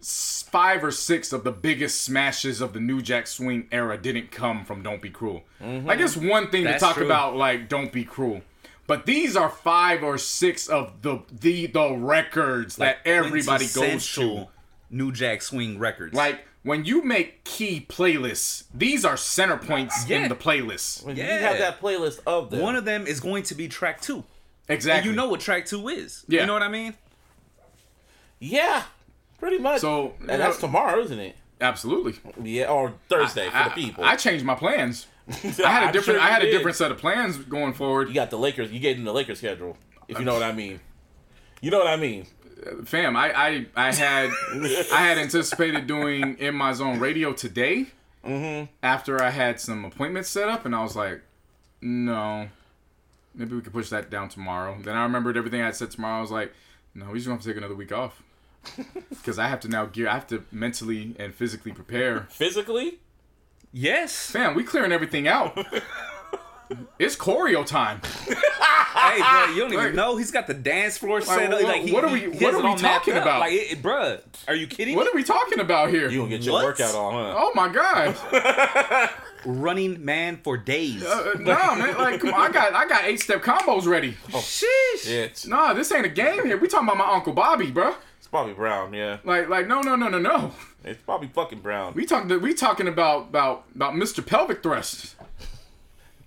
s- five or six of the biggest smashes of the New Jack Swing era didn't come from "Don't Be Cruel." Like, it's one thing That's to talk true. about like "Don't Be Cruel." But these are five or six of the the the records that everybody goes to. Quintessential New Jack Swing records. Like when you make key playlists, these are center points Yeah. in the playlist. When yeah. You have that playlist of them. one of them is going to be track two. And Exactly. you know what track two is. Yeah. You know what I mean? yeah, pretty much. So and that's tomorrow, isn't it? absolutely Yeah, or Thursday for I, the people. I changed my plans. I had a I'm different. sure I had you a different set of plans going forward. You got the Lakers. You gave them the Lakers schedule. If you know what I mean. You know what I mean. Fam, I I, I had I had anticipated doing in my zone radio today. Mm-hmm. After I had some appointments set up, and I was like, no, maybe we could push that down tomorrow. Then I remembered everything I had said tomorrow. I was like, no, we just gonna have to take another week off because I have to now gear. I have to mentally and physically prepare. Physically, Yes. Fam, we clearing everything out. it's choreo time. hey, bro, you don't even know he's got the dance floor set up. Like, he, what are we- he what are we talking about? Like, it, bruh, are you kidding What me? are we talking about here? you gonna get your What? workout on, huh? Oh my god. Running man for days. Uh, nah, man. Like, come on. I got, I got eight step combos ready. Oh, Sheesh. It's, Nah, this ain't a game here. We talking about my uncle Bobby, bro. it's Bobby Brown. Yeah, Like, like, no, no, no, no, no. it's Bobby fucking Brown. We talking, we talking about, about, about Mr. Pelvic Thrust.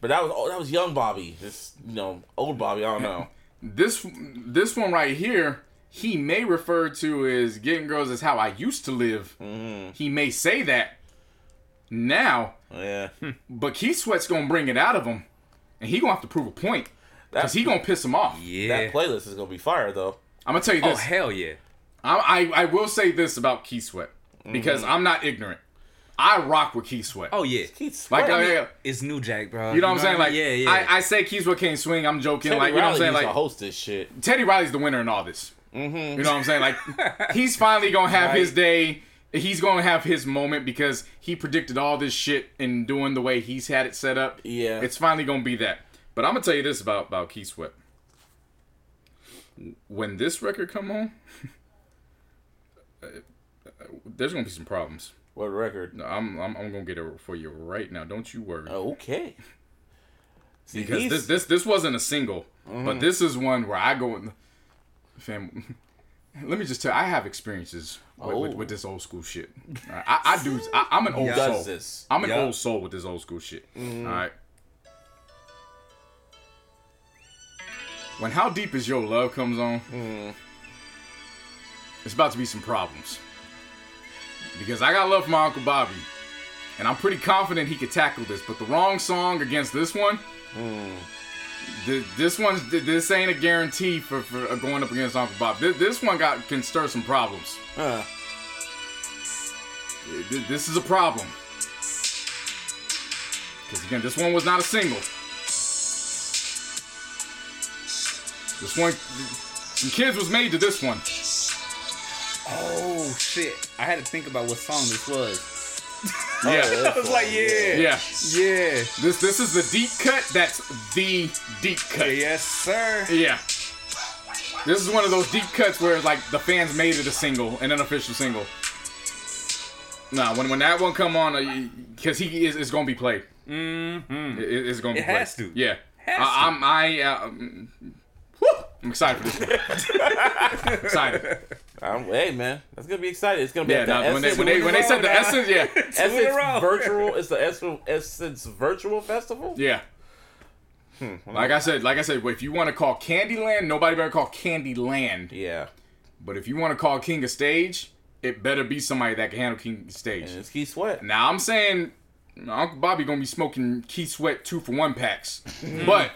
But that was oh, that was young Bobby. This you know old Bobby. I don't know. This, this one right here, he may refer to as getting girls as how I used to live. Mm-hmm. He may say that now, Yeah, but Keith Sweat's gonna bring it out of him, and he gonna have to prove a point because he gonna piss him off. Yeah. that playlist is gonna be fire though. I'm gonna tell you oh, this. oh, hell yeah. I, I I will say this about Keith Sweat because mm-hmm. I'm not ignorant. I rock with Keith Sweat. Oh, yeah. He's like I uh, mean, yeah, It's New Jack, bro. you know what I'm saying? Like yeah, yeah. I, I say Keith Sweat can't swing. I'm joking. Teddy like you know what I'm Riley saying? used to Like host this shit. Teddy Riley's the winner in all this. Mm-hmm. You know what I'm saying? Like he's finally gonna have his day. He's gonna have his moment because he predicted all this shit and doing the way he's had it set up. Yeah. it's finally gonna be that. But I'm gonna tell you this about about Keith Sweat. when this record come on, uh, there's gonna be some problems. What record? No, I'm, I'm I'm gonna get it for you right now. Don't you worry. Okay. See, because this this this wasn't a single, Mm-hmm. but this is one where I go in. The fam, let me just tell. you, I have experiences with, with, Oh. with this old school shit. Alright, I, I do. I, I'm an old soul. this? I'm an Yeah. old soul with this old school shit. All right. When "How Deep Is Your Love" comes on, it's about to be some problems. Because I got love for my uncle Bobby, and I'm pretty confident he could tackle this. But the wrong song against this one, th- this one's th- this ain't a guarantee for, for uh, going up against Uncle Bob. Th- this one got can stir some problems. Th- This is a problem. Because again, this one was not a single. This one, some kids was made to this one. Oh shit! I had to think about what song this was. Yeah, I was like, yeah, yeah. yeah, This this is the deep cut. That's the deep cut. yes, sir. Yeah. This is one of those deep cuts where like the fans made it a single, an unofficial single. Nah, when when that one come on, because he is it's gonna be played. Mm-hmm. It, it's gonna be It played. has to. Yeah. Has I, I'm I uh, um, I'm excited for this one. excited. Um, hey man, that's gonna be exciting. It's gonna be Yeah. the Now, when they when they when they said the Now. essence, yeah, Essence virtual. It's the Essence, Essence virtual festival. yeah. Like I said, like I said, if you want to call Candyland, nobody better call Candyland. Yeah, But if you want to call King of Stage, it better be somebody that can handle King of Stage. and it's Keith Sweat. Now I'm saying Uncle Bobby gonna be smoking Keith Sweat two for one packs, but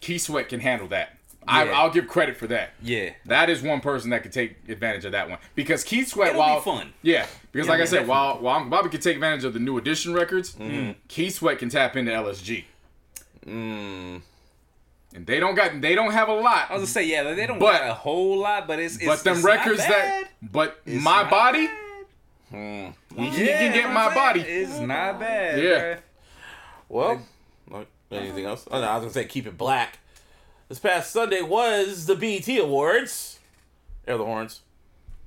Keith Sweat can handle that. I, Yeah. I'll give credit for that. Yeah, That is one person that could take advantage of that one because Keith Sweat, It'll while be fun. yeah, because like I said, definitely. while while Uncle Bobby can take advantage of the new edition records, Keith Sweat can tap into LSG, Mm. and they don't got they don't have a lot, I was gonna say yeah. They don't But- got a whole lot, but it's, it's but them it's not records that but It's my body, bad. he, he Yeah, can get my saying, body. It's not bad. Yeah. bruh. Well, anything else? Oh, no, I was gonna say keep it black. This past Sunday was the BET Awards. Air the horns.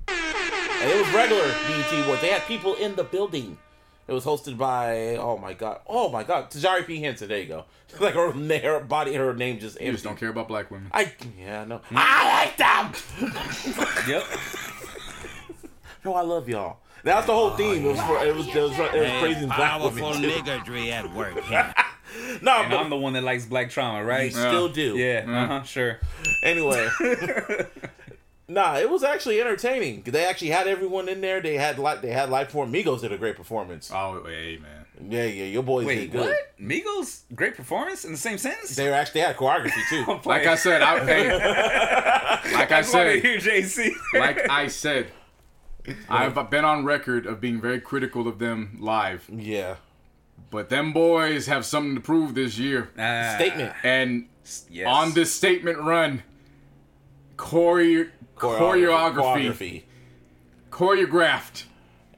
And it was regular BET Awards. They had people in the building. It was hosted by oh my god, oh my god, Taraji P Henson. There you go. like her, her body, her name just. You just don't care about black women. I yeah, no. I like them. Yep. No, I love y'all. That's the whole theme. It was for, it was it was, it was praising black women. Powerful too. niggardry at work. here. No, And but I'm the one that likes black trauma, right? you still do. Yeah. Uh huh. Sure. Anyway. nah, it was actually entertaining. They actually had everyone in there. They had like they had live perform. Migos did a great performance. Oh, hey man. Yeah, yeah, your boys Wait, did good. what? Migos great performance in the same sentence? They were actually they had choreography too. Like I said, I hey, like I I said, hear JC. like I said, I've been on record of being very critical of them live, yeah. But them boys have something to prove this year. Ah, Statement. And Yes. on this statement run, choreo- choreography, choreographed.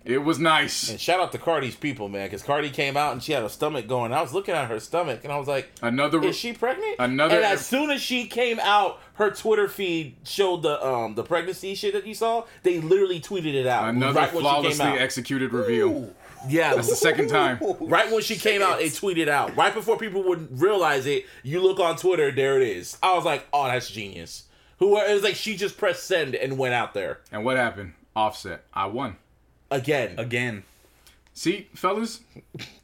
It was nice. And shout out to Cardi's people, man, because Cardi came out and she had her stomach going. I was looking at her stomach and I was like, Another "Is she pregnant?" Another- And as soon as she came out, her Twitter feed showed the um the pregnancy shit that you saw. They literally tweeted it out another right when she flawlessly came out. executed reveal. Yeah, That's the second time. Right when she came out, it tweeted out. Right before people would realize it, you look on Twitter, there it is. I was like, oh, that's genius. Who it was like she just pressed send and went out there And what happened? Offset. I won. again. Again. See, fellas,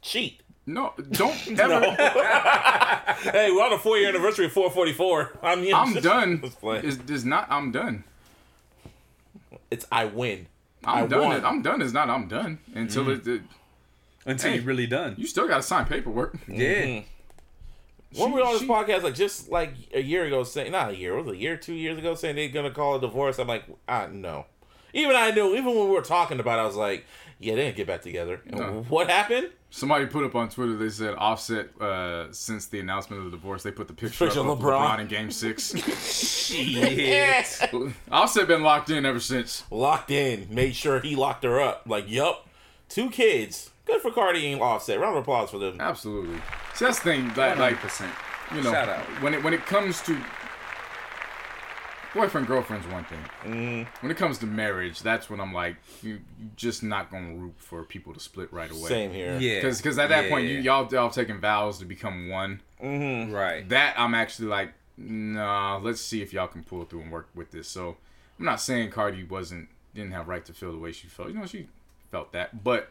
Cheat. no, don't ever. Hey, we're on the four year anniversary of 444. I mean, I'm done. Let's. It's, it's not. I'm done. It's I win. I'm I done. won. I'm done. It's not. I'm done until it, it. Until Hey. you're really done. You still got to sign paperwork. yeah. When we were on this she- podcast, like just like a year ago, saying not a year, it was a year, two years ago, saying they're gonna call a divorce. I'm like, ah, no. Even I knew. Even when we were talking about, it, I was like, yeah, they didn't get back together. No. What happened? Somebody put up on Twitter. They said Offset uh, since the announcement of the divorce. They put the picture Picture up of of LeBron. LeBron in Game Six. Yeah. Offset been locked in ever since. locked in. Made sure he locked her up. Like, yup, two kids. Good for Cardi and Offset. Round of applause for them. Absolutely. See, that's the thing. That, like, 100%. you know, Shout out. when it when it comes to boyfriend girlfriend's one thing. Mm-hmm. When it comes to marriage, that's when I'm like, you you just not gonna root for people to split right away. Same here. Yeah. Because at that Yeah, point, you yeah. y'all y'all taking vows to become one. right. That I'm actually like, nah. Let's see if y'all can pull through and work with this. So I'm not saying Cardi wasn't didn't have right to feel the way she felt. You know, she felt that, but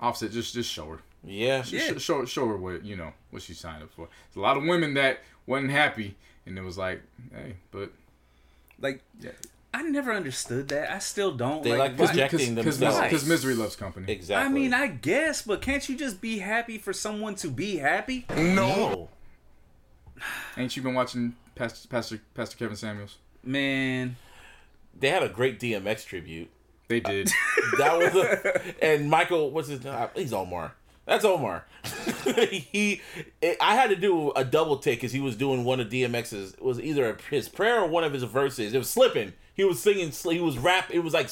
Offset just just show her. Yeah. Yeah. Sh- show show her what you know what she signed up for. There's a lot of women that wasn't happy, and it was like, hey, but Like, yeah, I never understood that. I still don't. They like why- projecting because themselves. misery loves company. Exactly. I mean, I guess, but can't you just be happy for someone to be happy? no. Ain't you been watching Pastor Pastor Pastor Kevin Samuels? Man, They had a great DMX tribute. They did. That was a, and Michael, what's his name? He's Omar. That's Omar. he, it, I had to do a double take because he was doing one of DMX's. It was either his prayer or one of his verses. It was slipping. He was singing. He was rap. It was like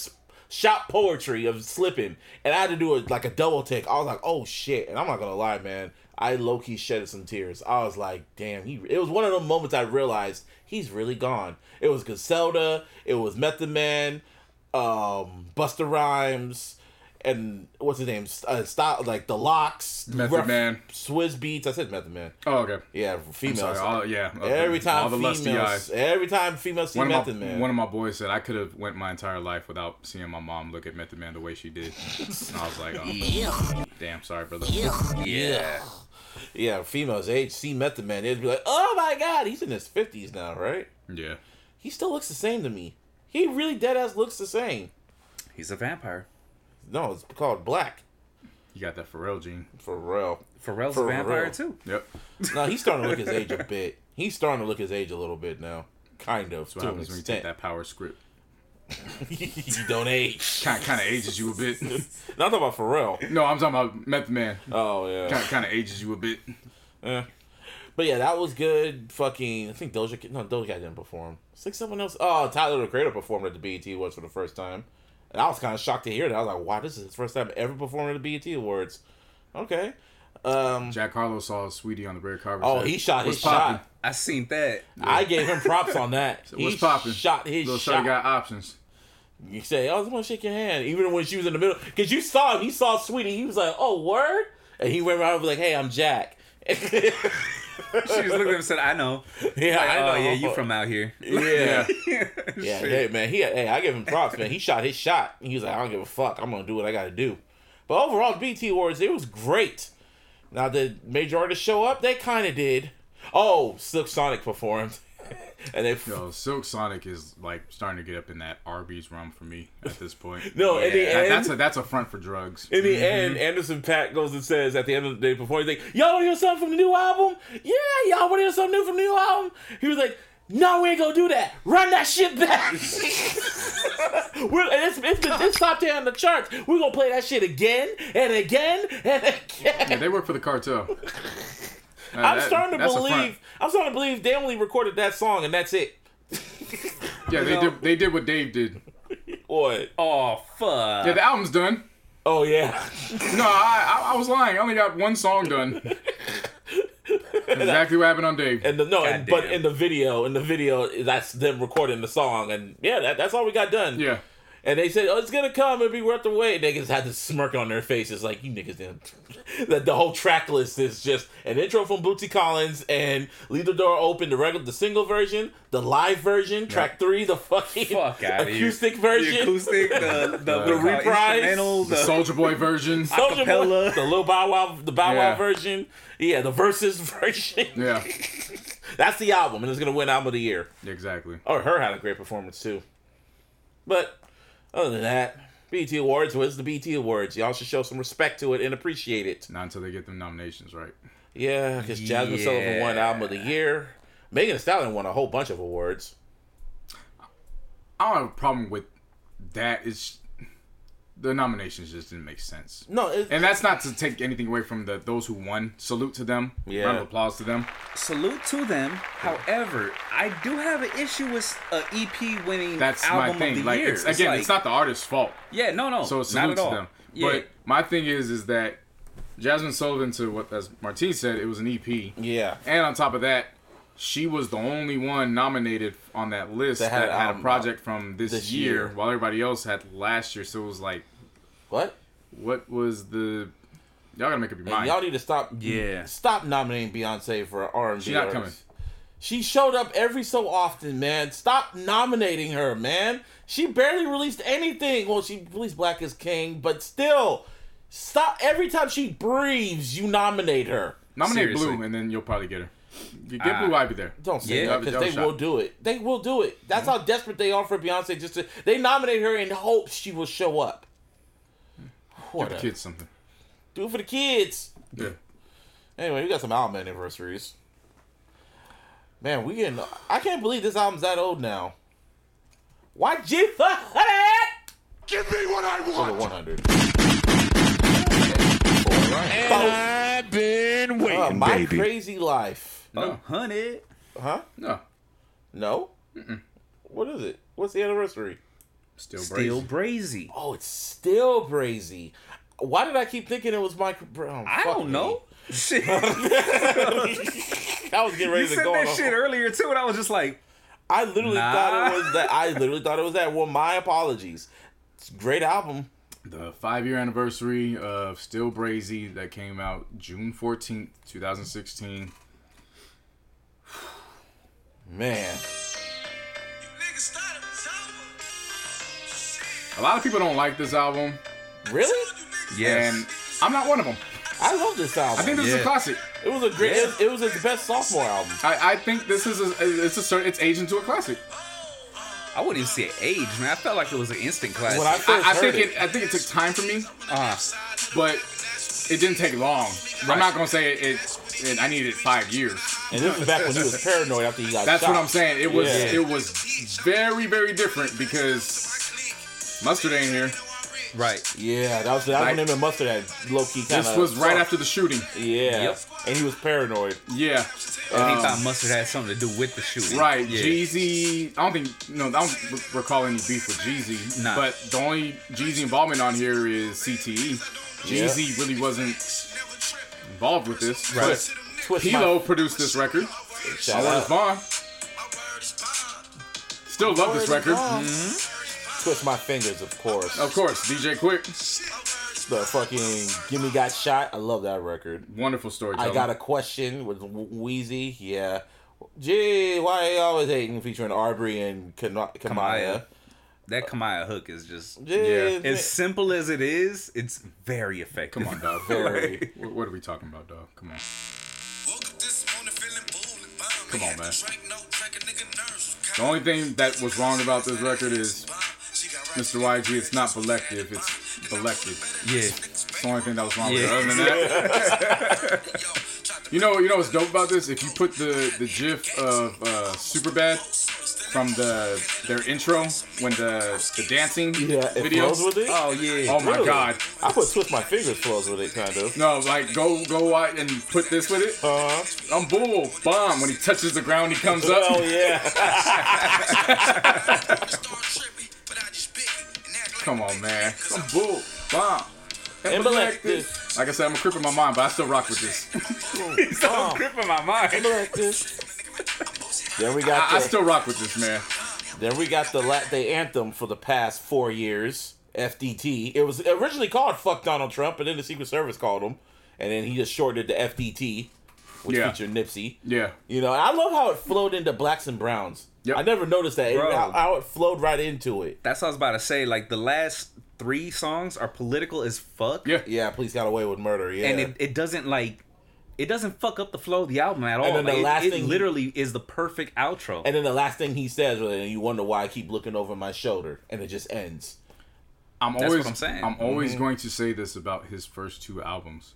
shop poetry of slipping, and I had to do a, like a double take. I was like, oh shit! And I'm not gonna lie, man. I low key shedded some tears. I was like, damn. He. It was one of those moments I realized he's really gone. It was Griselda. It was Method Man um Busta Rhymes and what's his name? Uh, style like the locks, Method Man. Swizz Beatz. I said Method Man. oh, okay. Yeah, females. sorry. All, yeah. every time all the lusty females, eyes. every time females see One of, Method my, Man. one of my boys said I could have went my entire life without seeing my mom look at Method Man the way she did. And I was like, oh, damn, sorry, brother. yeah, yeah, females age see Method Man, they'd be like, oh my god, he's in his fifties now, right? Yeah. He still looks the same to me. He really dead ass looks the same. he's a vampire. No, it's called black You got that Pharrell gene. for real. Pharrell's For a vampire too. Yep. No, he's starting to look his age a bit. He's starting to look his age a little bit now, kind of That's what to an happens when you take that power script. you don't age. Kind kind of ages you a bit. No, I'm talking about Pharrell. no, I'm talking about Method Man. Oh yeah. Kind kind of ages you a bit. Eh. But yeah, that was good. Fucking, I think Doja Cat. No, Doja Cat didn't perform. It's like someone else. Oh, Tyler the Creator performed at the BET Awards for the first time, and I was kind of shocked to hear that. I was like, wow, this is his first time ever performing at the BET Awards. Okay. Um. Jack Harlow saw Saweetie on the red carpet. Oh, he shot his "What's poppin'?" shot. I seen that. I gave him props on that. What's popping? Shot his Little shot. shot got options. You say, "Oh, I just want to shake your hand," even when she was in the middle, because you saw him. He saw Saweetie. He was like, "Oh, word," and he went around and was like, "Hey, I'm Jack." She was looking at him and said, "I know." yeah, Like, I oh, know. oh yeah, you from out here. Yeah. Yeah. Yeah, hey man, he hey, I give him props, man. He shot his shot. He was like, I don't give a fuck. I'm gonna do what I gotta do. But overall, BT Awards, it was great. Now the major artists show up? They kind of did. Oh, Silk Sonic performed, and they Yo, Silk Sonic is like starting to get up in that Arby's realm for me at this point. no. In the end, that's a that's a front for drugs. in the mm-hmm. end, Anderson .Paak goes and says at the end of the day before he's like, "Y'all want to hear something from the new album? Yeah, y'all want to hear something new from the new album?" He was like. No, we ain't gonna do that. Run that shit back. We're, it's, it's, it's top 10 on the charts. We're gonna play that shit again and again and again. Yeah, they work for the cartel. Uh, I'm that- starting to that's a front. believe. I'm starting to believe they only recorded that song and that's it. Yeah, they did. They did what Dave did. What? Oh fuck. Yeah, the album's done. Oh yeah. No, I, I I was lying. I only got one song done. exactly what happened on Dave. And the no, and, but in the video, in the video, that's them recording the song, and yeah, that, that's all we got done. Yeah. And they said, "Oh, it's gonna come. It'll be worth the wait." Niggas had this smirk on their faces, like you niggas didn't. the, the whole track list is just an intro from Bootsy Collins and "Leave the Door Open," the regular, the single version, the live version, track three, the fucking Fuck outta here. acoustic version, The acoustic, the the, The what do you call it, reprise, The the, Soulja Boy version. Soulja Boy, the little Bow Wow, the Bow Wow Yeah. version, yeah, the Verzuz version. Yeah, That's the album, and it's gonna win album of the year. exactly. Oh, her had a great performance too. But other than that, BT Awards was the BT Awards. Y'all should show some respect to it and appreciate it. Not until they get them nominations right. Yeah, because Jazmine Sullivan won Album of the Year. Megan Thee Stallion won a whole bunch of awards. I don't have a problem with that. It's the nominations just didn't make sense. No, it, And that's not to take anything away from the those who won. Salute to them. Yeah. Round of applause to them. salute to them. However, I do have an issue with a EP winning That's album my thing. of the Like year. it's again, like- it's not the artist's fault. Yeah, no, no. So not salute to them. Yeah. But my thing is, is that Jazmine Sullivan, to what as Martine said, it was an EP, yeah. and on top of that, she was the only one nominated on that list That that had had, a project from this, this year, year. while everybody else had last year. So it was like, What? what was the? Y'all gotta make up your And mind. y'all need to stop. Yeah. Stop nominating Beyonce for R and B. She not coming. She showed up every so often, man. Stop nominating her, man. She barely released anything. Well, she released Black is King, but still, stop. Every time she breathes, you nominate her. Nominate Seriously. Blue, and then you'll probably get her. Get Ah. Blue Ivy there. Don't say Yeah. that because they shot. will do it. They will do it. That's how desperate they are for Beyonce. Just to they nominate her in hopes she will show up. Give the kids something. do it for the kids. Yeah. Anyway, we got some album anniversaries. Man, we getting. I can't believe this album's that old now. YG fuck it? Give me what I Over want. 100. And I've been waiting, Uh, my baby. crazy life. Oh, honey. Huh? No. No. What is it? What's the anniversary? Still, Still brazy. brazy. Oh, it's still Brazy. Why did I keep thinking it was Michael Brown? Oh, I don't me. know. Shit. I was getting ready you to said go that on. shit earlier too, and I was just like, I literally Nah. thought it was that. I literally thought it was that. Well, my apologies. It's a great album. The five year anniversary of Still Brazy that came out June 14th, 2016. Man. A lot of people don't like this album, Really? yes. and I'm not one of them. I love this album. I think this is a classic. it was a great. It, it was his best sophomore album. I, I think this is a it's a certain it's aged into a classic. I wouldn't even say age, man. I felt like it was an instant classic. When I first I, I heard think it, it I think it took time for me, uh, but it didn't take long. I'm not gonna say it, it, it. I needed five years. and this was back when he was paranoid after he got shot. That's shot. what I'm saying. It was Yeah. it was very very different because Mustard ain't here. right. Yeah, that was that was Like- when him and Mustard had low key kind of. This was right after the shooting. Yeah. Yep. And he was paranoid. Yeah. And he Um, thought mustard had something to do with the shooting. Right, Yeah. Jeezy. I don't think no, I don't re- recall any beef with Jeezy. Nah. But the only Jeezy involvement on here is CTE. Jeezy really wasn't involved with this. Right. Twist, twist Pilo produced this record. my My shout word is out. bond. Still love this record. Mm-hmm. Twist my fingers, of course. Of course, DJ Quik. The fucking Gimme Got Shot. I love that record. Wonderful storytelling. I got a question with Weezy. Yeah. Gee, why are you always hating featuring Arbery and Kana- Kamaiyah? Kamaiyah. That Kamaiyah hook is just Gee, Yeah. as simple as it is. It's very effective. Come on, dog. Very. What, what are we talking about, dog? Come on. Woke up this morning feeling bold and bomb. Come on, man. drink, no drink, a nigga nerves was The only thing that was wrong about this record is bomb. She got right Mr. YG. It's not Belective. It's Belected. Yeah. It's the only thing that was wrong with it. Other than that, you know, you know what's dope about this? If you put the the GIF of uh, Superbad from the their intro when the the dancing Yeah, it video. with it. Oh yeah. Oh my Really? god! I put Twist My Fingers flows with it, kind of. No, like go go out and put this with it. Uh, I'm bull bomb when he touches the ground, he comes up. oh yeah. trippy, but I just bit it. And that Come on, man. I'm bull bomb. And Belected. Like I said, I'm a crip in my mind, but I still rock with this. so Oh, Gripping my mind. Then we got I, I still rock with this, man. then we got the la- the anthem for the past four years. FDT. It was originally called "Fuck Donald Trump," but then the Secret Service called him, and then he just shortened it to FDT, which Yeah. featured Nipsey. Yeah. You know, I love how it flowed into blacks and browns. Yep. I never noticed that. Bro. How, how it flowed right into it. That's what I was about to say. Like the last three songs are political as fuck. Yeah. Yeah, police got away with murder. Yeah, And it, it doesn't like it doesn't fuck up the flow of the album at all. And then the Like, it- last it, thing- literally is the perfect outro. and then the last thing he says, was, and you wonder why I keep looking over my shoulder, and it just ends. I'm That's always what I'm saying. I'm always mm-hmm. going to say this about his first two albums.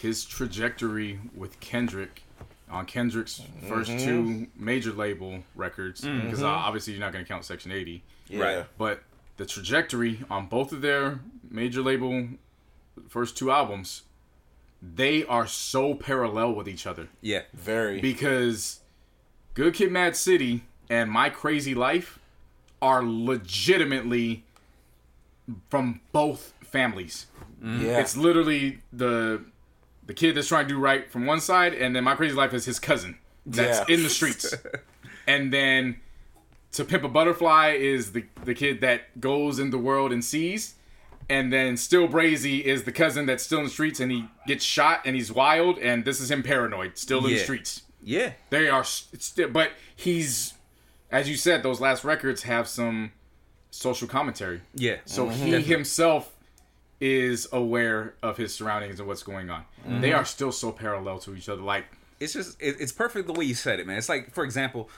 His trajectory with Kendrick on Kendrick's first two mm-hmm. major label records, mm-hmm. because uh, obviously you're not going to count Section 80, Yeah. Right. but the trajectory on both of their major label first two albums, they are so parallel with each other yeah. Very. because Good Kid, Mad City and My Crazy Life are legitimately from both families. Mm-hmm. yeah. It's literally the the kid that's trying to do right from one side, and then My Crazy Life is his cousin. that's Yeah. in the streets. and then to Pimp a Butterfly is the the kid that goes in the world and sees. And then Still Brazy is the cousin that's still in the streets and he gets shot and he's wild and this is him paranoid, still in the streets. Yeah. They are still, but he's, as you said, those last records have some social commentary. Yeah. So he himself is aware of his surroundings and what's going on. They are still so parallel to each other. Like, it's just it, it's perfect the way you said it, man. It's like, for example,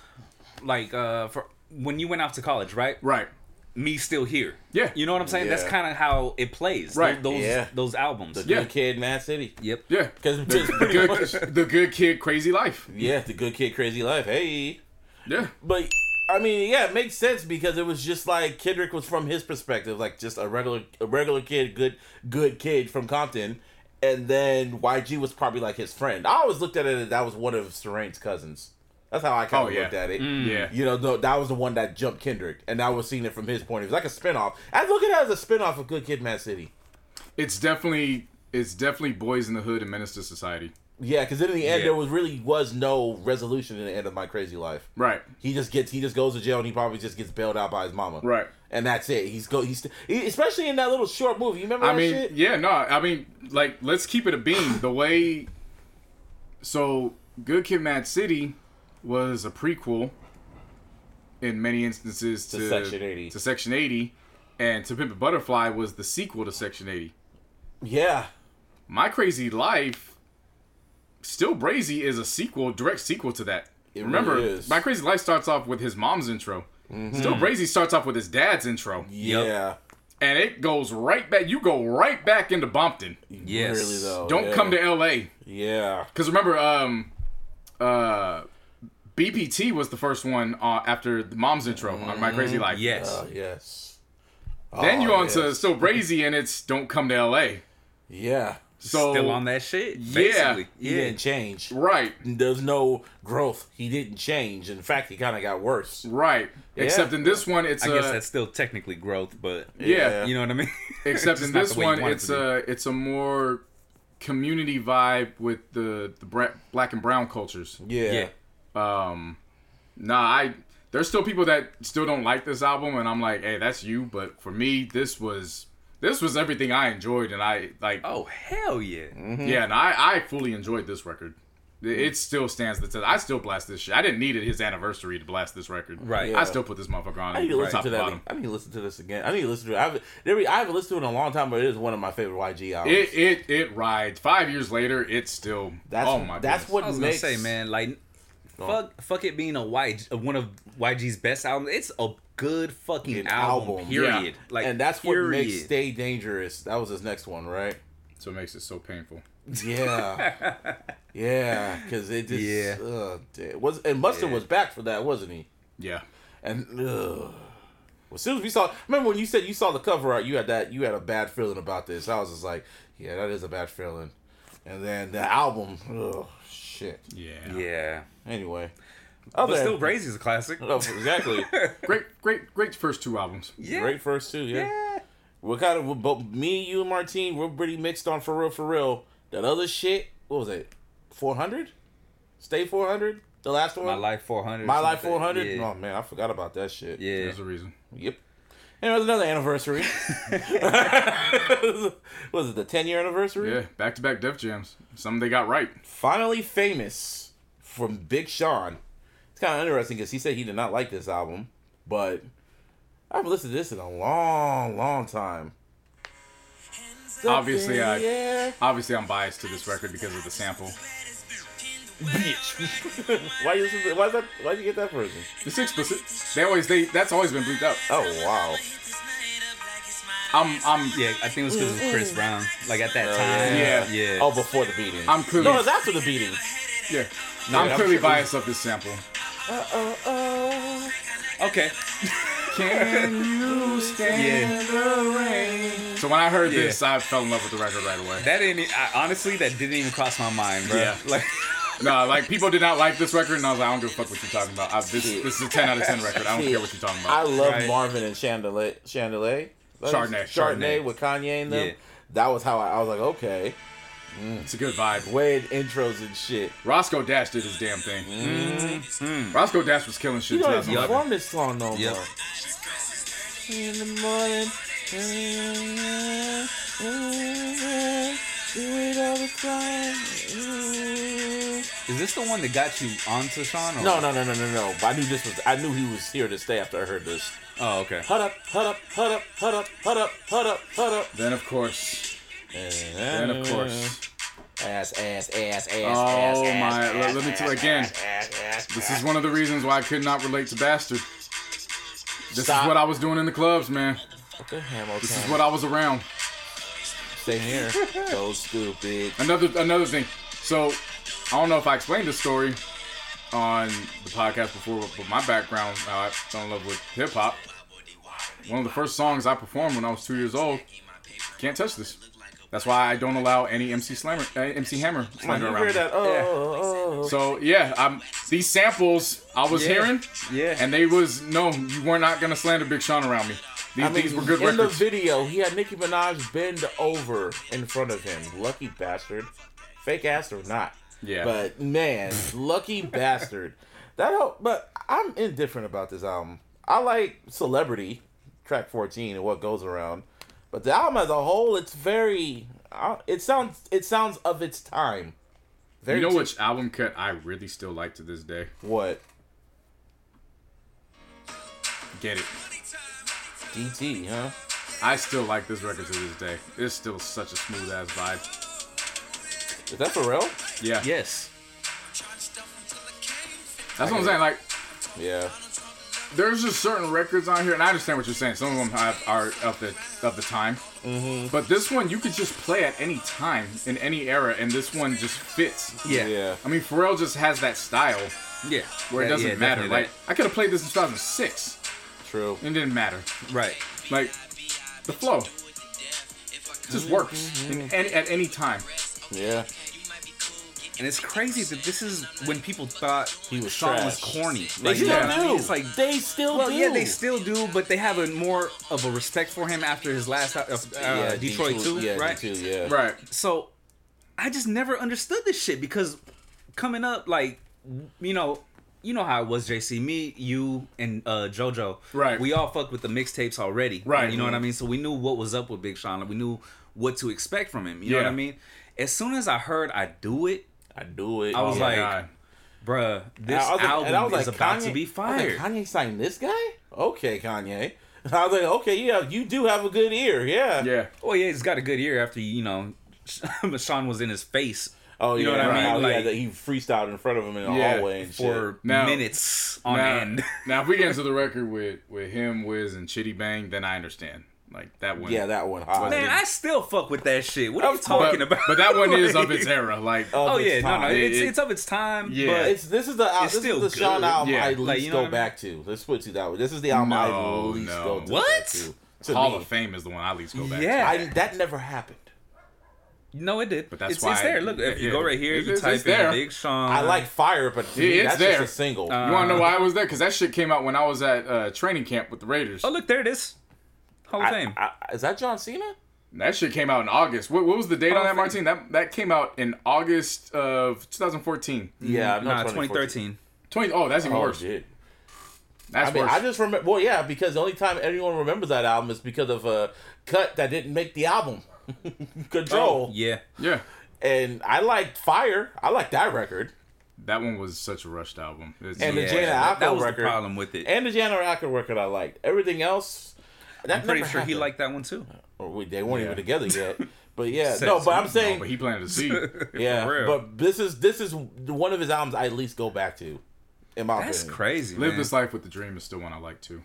like uh for when you went out to college, right? right, Me still here. Yeah. You know what I'm saying? That's kind of how it plays. Right. Those Yeah. those albums. The Yeah. good kid, Mad City. Yep. yeah. Because it's The pretty much. good, the good kid, crazy life. Yeah, the good kid, crazy life. Hey. Yeah, But I mean, yeah, it makes sense because it was just like Kendrick was from his perspective, like just a regular, a regular kid, good, good kid from Compton, and then YG was probably like his friend. I always looked at it as that was one of Sherane's cousins. That's how I kind Oh, of yeah. looked at it. Mm. yeah. You know, no, that was the one that jumped Kendrick, and I was seeing it from his point of view, like a spinoff. I look at it as a spinoff of Good Kid, Mad City. It's definitely, it's definitely Boys in the Hood and Menace to Society. Yeah, because in the end, Yeah. there was really was no resolution in the end of my crazy life. Right, He just gets he just goes to jail and he probably just gets bailed out by his mama. right. And that's it. He's go. He's he, especially in that little short movie. You remember I that mean, shit? yeah, no, I mean, like, let's keep it a beam. The way, so Good Kid, Mad City was a prequel in many instances to, To Section 80. To Section 80, and To Pimp a Butterfly was the sequel to Section 80. Yeah. My Crazy Life, Still Brazy, is a sequel, direct sequel to that. It Remember, really is. Mm-hmm. My Crazy Life starts off with his mom's intro. Still Brazy starts off with his dad's intro, Yeah. and it goes right back. You go right back into Bompton. Yes. Really though. Don't yeah. come to L.A. Yeah. Because remember, um, uh, BPT was the first one uh, after the mom's intro on My Crazy Life. Yes. Uh, yes. Then Oh, you on to yes. Still Brazy, and it's Don't Come to L.A. Yeah. So Still on that shit. Yeah. He Yeah. didn't change. right, There's no growth. He didn't change. In fact, he kind of got worse. right. Except in this one, it's I uh, guess that's still technically growth, but yeah. you know what I mean. Except in this the way you one, want it it's a it's a more community vibe with the the black and brown cultures. Yeah. yeah. Um, nah, I there's still people that still don't like this album, and I'm like, hey, that's you. But for me, this was this was everything I enjoyed, and I like, Oh hell yeah. yeah, and I I fully enjoyed this record. It, it still stands the test. I still blast this shit. I didn't need it his anniversary to blast this record. Right. Yeah. I still put this motherfucker on. I need to listen top to that. bottom. I need to listen to this again. I need to listen to it. I haven't, there, I haven't listened to it in a long time, but it is one of my favorite YG albums. It it it rides. Five years later, it's still. that's oh my. that's goodness. what I was makes gonna say, man, like Go fuck fuck it being a YG, uh, one of YG's best albums. It's a good fucking An album, album. Period. Yeah. Like and that's period. what makes Stay Dangerous. That was his next one, right? So it makes it so painful. Yeah, yeah, because it just Yeah. uh, it was and Mustard Yeah. was back for that, wasn't he? Yeah. And ugh. Well, as soon as we saw, remember when you said you saw the cover art, you had that you had a bad feeling about this. I was just like, yeah, that is a bad feeling. And then the album, oh shit. Yeah. Yeah. Anyway, But other still Brazy's a classic. Oh, exactly. Great, great, great first two albums. Yeah. Great first two, yeah. Yeah. We're kind of but me, you, and Martine. We're pretty mixed on for real, for real. That other shit, what was it? Four hundred? Stay four hundred? The last one? My Life 400. My Life 400? Yeah. Oh man, I forgot about that shit. yeah. There's a reason. Yep. And it was another anniversary. was it the 10 year anniversary? Yeah, back to back Def Jams. Something they got right. Finally famous from Big Sean. It's kind of interesting because he said he did not like this album, but I haven't listened to this in a long, long time. Obviously, I- Obviously, I'm biased to this record because of the sample. Bitch. why you listen to, why is that? Why would you get that version? It's explicit. They always they that's always been bleeped out. Oh wow. I'm I'm Yeah, I think it was because of Chris Brown. Like at that Oh, time. yeah. Yeah. Oh, before the beating. I'm clearly No, it's after the beating. yeah. Yeah, I'm I'm clearly sure- biased of this sample. Uh uh Okay. Can you stand the rain? So when I heard this, I fell in love with the record right away. That didn't. I, honestly, that didn't even cross my mind, bro. Yeah. Like. No, like people did not like this record, and I was like, I don't give a fuck what you're talking about. I, this this is a 10 out of 10 record. I don't care what you're talking about. I love Right. Marvin and Chandelier. Chandelier. Chardonnay. Chardonnay Chardonnay. with Kanye and them. Yeah. That was how I, I was like, okay. Mm. It's a good vibe. Way intros and shit. Roscoe Dash did his damn thing. Mm. Mm. Roscoe Dash was killing shit. You don't even perform this song no Yep. more. In the morning. Do it all the time. Is this the one that got you onto Sean? Or? No, no, no, no, no, no. But I knew this was. I knew he was here to stay after I heard this. Oh, okay. Hut up, hut up, hut up, hut up, hut up, hut up, hut up. Then of course, then of course, Ass, ass, ass, ass, Oh, ass, my- ass, let- let me tell- ass, again, ass, ass, this ass. is one of the reasons why I could not relate to Bastard. This Stop. is what I was doing in the clubs, man. Okay, This is what I was around. Same here. so stupid. Another another thing. So I don't know if I explained this story on the podcast before, but my background, how I fell in love with hip hop. One of the first songs I performed when I was two years old. Can't touch this. That's why I don't allow any MC Slammer, uh, MC Hammer slander around. hear me. that? Oh, oh, So yeah, um, these samples I was Yeah. hearing, Yeah. and they was no, you were not gonna slander Big Sean around me. These, I mean, these were good in records. the video, he had Nicki Minaj bend over in front of him. Lucky bastard. Fake ass or not. Yeah. But man, lucky bastard. That whole, but I'm indifferent about this album. I like Celebrity, track 14, and what goes around. But the album as a whole, it's very. It sounds. It sounds of its time. Very you know t- which album cut I really still like to this day? What? Get it. DT, huh? I still like this record to this day. It's still such a smooth ass vibe. Is that for real? Yeah. Yes. That's what I'm saying. Like, Yeah. there's just certain records on here, and I understand what you're saying. Some of them have, are of the of the time, mm-hmm. but this one you could just play at any time in any era, and this one just fits. Yeah. Yeah. I mean, Pharrell just has that style Yeah. where it doesn't yeah, matter. Like, I could have played this in 2006, True. and it didn't matter. right. Like, the flow just works in any, at any time. Yeah. And it's crazy that this is when people thought He was Sean was trash. corny. They Like, you still know what I mean? do. It's like they still Well, do. yeah, they still do, but they have a more of a respect for him after his last uh, uh, Detroit too, yeah, right? D2, yeah. Right. So I just never understood this shit because coming up, like you know, you know how it was, JC. Me, you, and uh, JoJo. Right. We all fucked with the mixtapes already. Right. You know what I mean? So we knew what was up with Big Sean. Like, we knew what to expect from him. You know what I mean? As soon as I heard I do it, I do it. I was Oh my like, God. bruh, this I was like- album I was is like, about Kanye- to be I fired. like, Kanye signed this guy? Okay, Kanye. I was like, okay, yeah, you do have a good ear, yeah. Yeah. Well, yeah, he's got a good ear after you know Sean was in his face Oh, You yeah. know what I mean? He, Like- had that- he freestyled in front of him in the Yeah, hallway and for shit. Now- minutes on now, end. now, if we get into the record with with him, Wiz, and Chiddy Bang, then I understand. Like that one. Yeah, that one hot. Man, I still fuck with that shit. What are you talking but, about? but that one is of its era. Like, Oh its yeah, no, no, it's It- it's of its time. Yeah. but It's this is the al- It's this still is the Sean good. album Yeah. I least Like, you know go I mean? back to. Let's put it that way. This is the album I No, at least no. go to What? back to. to Hall me. of Fame is the one I least go back. Yeah. I, that never happened. No, it did. But that's it's, why it's there. Look, if you yeah. go right here, It you is- type it's in there. Big Sean. I like Fire, but to Yeah, it's that's there. just a single. to. You want to know why I was there? Because that shit came out when I was at uh, training camp with the Raiders. Oh look, there it is. Hall of I- Fame. I- is that John Cena? That shit came out in August. What, what was the date Hall on that, of Martin? That that came out in August of 2014. Yeah, no, nah, 2013. 20. Oh, that's even Oh, worse. shit. That's I mean, worse. I just remember. Well, yeah, because the only time anyone remembers that album is because of a cut that didn't make the album. Control. Oh, Yeah. yeah, And I liked Fire. I like that record. that one was such a rushed album. It's, And the yeah. Jana that, that Alco was record. the problem with it. And the Jhené Aiko record I liked. Everything else, that I'm pretty never sure he liked that one too. Or we, they weren't Yeah. even together yet. But yeah, Said no. But I'm saying, No, but he planted a seed. yeah. real. But this is this is one of his albums I at least go back to. In my That's opinion. crazy. Live man. this life with the dream is still one I like too.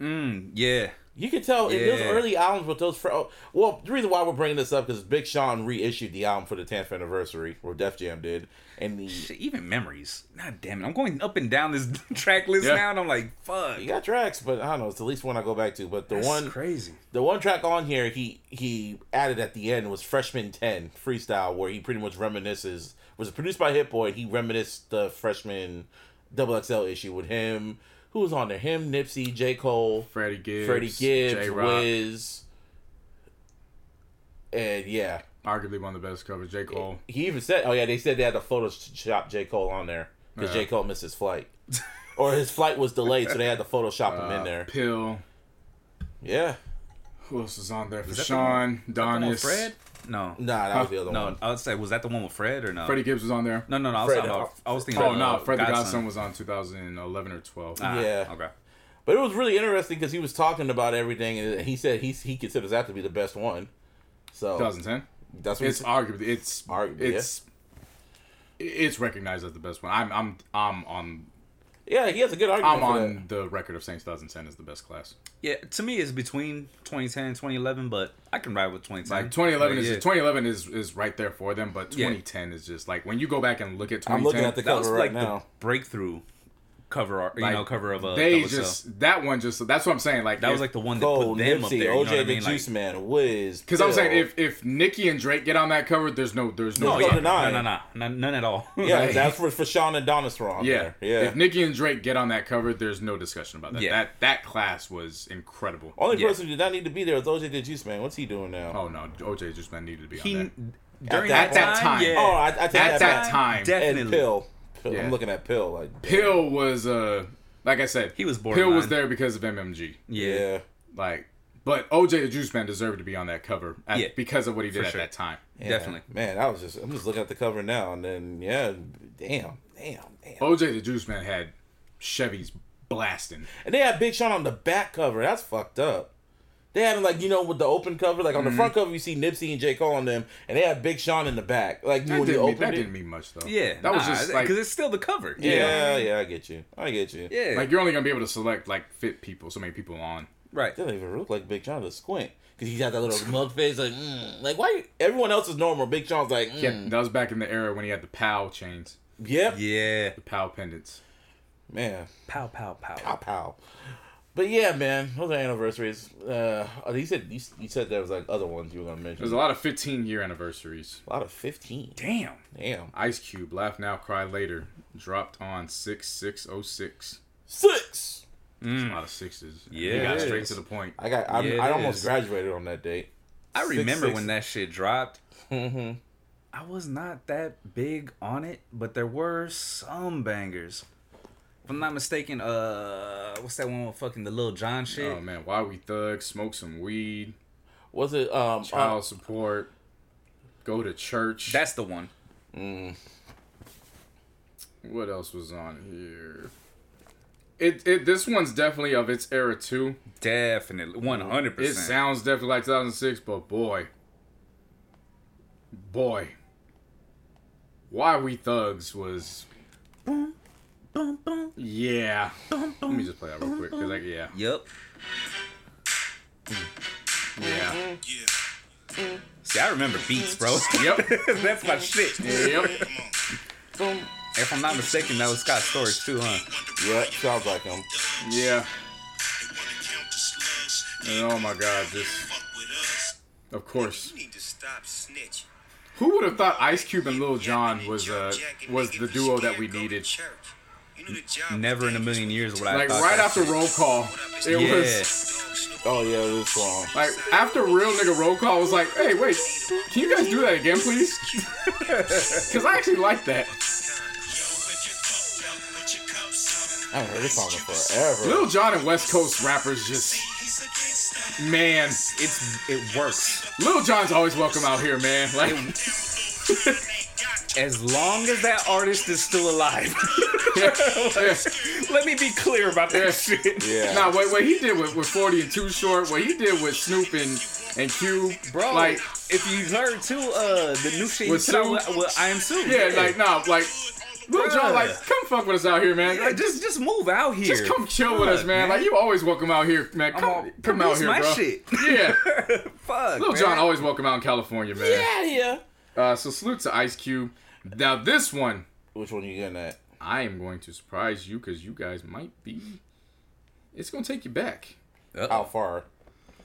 Mm, yeah. You can tell in those early albums with those. Fr- oh, well, the reason why we're bringing this up is Big Sean reissued the album for the 10th anniversary, or Def Jam did, and the Shit, even memories. God damn it. I'm going up and down this track list Yeah. now and I'm like, fuck. You got tracks, but I don't know. It's the least one I go back to. But the That's one, crazy. the one track on here he he added at the end was Freshman 10 freestyle, where he pretty much reminisces. Was produced by Hit Boy. He reminisced the Freshman Double XL issue with him. Who was on there? Him, Nipsey, J Cole, Freddie Gibbs, Freddie Gibbs, Jay Rock. Wiz, and yeah, Arguably one of the best covers. J. Cole. He even said, "Oh yeah, they said they had to Photoshop J Cole on there because Yeah. J Cole missed his flight, or his flight was delayed, so they had to Photoshop him in Uh, there." Pill. Yeah, Who else was on there? For that the Sean, The Donnis. Fred? No. nah, that was the other No, one. I would say was that the one with Fred or no? Freddie Gibbs was on there. No, no, no. I was, Fred, about, I was thinking. Oh no, uh, Fred the Godson. Godson was on 2011 or 12. Ah, Yeah. Okay. But it was really interesting because he was talking about everything, and he said he he considers that to be the best one. So 2010. that's what It's he, arguably it's Arguably, it's it's recognized as the best one. I'm I'm I'm on yeah, he has a good argument. I'm for on the record of saying 2010 is the best class. Yeah, to me, it's between 2010 and 2011, but I can ride with 2010. Like 2011 But is yeah. 2011 is is right there for them, but Yeah. 2010 is just like when you go back and look at that. I'm looking at the cover right like now. the breakthrough cover art, you like, know, cover of a they just Cell. that one just that's what I'm saying. Like That was like the one that Cole, put them up Nipsey, there. You know OJ what I the mean? Like, Juice Man, Wiz. because I'm saying if if Nicki and Drake get on that cover, there's no there's no no, yeah, no no, no, no, none, none at all. yeah, like- that's for for Sean and Donnis were on Yeah, there. Yeah, If Nicki and Drake get on that cover, there's no discussion about that. Yeah. That that class was incredible. only yeah. person who did not need to be there was OJ the Juice Man. What's he doing now? Oh no, OJ just man needed to be on he there. that during that, point- time, yeah. Oh, I, I take At that, that back. time, And definitely. Pill. Pill. Yeah. I'm looking at Pill. Like Pill was uh like I said, He was born. Pill was there because of MMG. yeah, yeah. Like, but OJ the Juice Man deserved to be on that cover at, Yeah, because of what he did for at sure. that time. Yeah. Definitely. Man, I was just I'm just looking at the cover now and then yeah, damn, damn, damn. OJ the Juice Man had Chevys blasting. And they had Big Sean on the back cover. That's fucked up. They had him like you know with the open cover, like on Mm-hmm. the front cover you see Nipsey and J Cole on them, and they had Big Sean in the back. Like That when you didn't, mean, opened that it. didn't mean much though. yeah. that was just like because it's still the cover. yeah, yeah, I get you. I get you. yeah. like you're only gonna be able to select like fit people, so many people on. right. It doesn't even look like Big Sean. The squint because he's got that little mug face. Like, mm. like why? Everyone else is normal. Big Sean's like, mm. Yeah, that was back in the era when he had the POW chains, yep, Yeah. the POW pendants. man, Pow, pow, pow. pow pow. But yeah, man, those are anniversaries. Uh, oh, you said you, you said there was like other ones you were gonna mention. There's a lot of 15 year anniversaries. a lot of fifteen. Damn. Damn, Ice Cube, Laugh Now, Cry Later, dropped on 6606. six. There's a lot of sixes. Yeah, he got straight to the point. I got. I'm, Yeah, I almost is. graduated on that date. I Six, remember six. when that shit dropped. Mm-hmm. I was not that big on it, but there were some bangers. If I'm not mistaken, uh, what's that one with fucking the Lil Jon shit? Oh man, why we thugs, smoke some weed, Was it um? child uh, support, go to church. That's the one. Mm. what else was on here? It it this one's definitely of its era too. Definitely, one hundred percent. It sounds definitely like 2006, but boy, boy, why we thugs was Boom, boom, boom, yeah. boom, Let me just play that real quick, cause like yeah, Yep. yeah, Yeah. See, I remember beats, bro. yep, That's my shit. yep. Boom. If I'm not mistaken, that was Scott Storch too, huh? Yeah, sounds like him. Yeah. They wanna count the slugs. And oh my god, this Fuck with us. of course. You need to stop snitching. Who would have thought Ice Cube and Lil Jon was uh was the duo that we needed? Never in a million years would I Like thought right after roll call, it Yeah. was Oh yeah, this song. like after real nigga roll call I was like, hey wait, can you guys do that again, please? Because I actually like that. I haven't heard this song in forever. Lil Jon and West Coast rappers just man, It's it works. Lil Jon's always welcome out here, man. Like As long as that artist is still alive. yeah. Let me be clear about that Yeah. shit. Yeah. Nah, what, what he did with, with 40 and Too Short, what he did with Snoop and, and Cube, Bro, like if you heard too, uh, the new shit With he put out Sue? with, with I Am Sue. yeah, like nah, like Lil Bruh. like come fuck with us out here, man. Yeah, Like, just just move out here. Just come chill with us, Fuck, man. Like you always welcome out here, man. Come, all, come out here, my bro. shit. Yeah, Fuck, Lil man. Jon always welcome out in California, man. Yeah, yeah. Uh, so salute to Ice Cube. Now this one, Which one are you getting at? I am going to surprise you because you guys might be. It's gonna take you back. How far?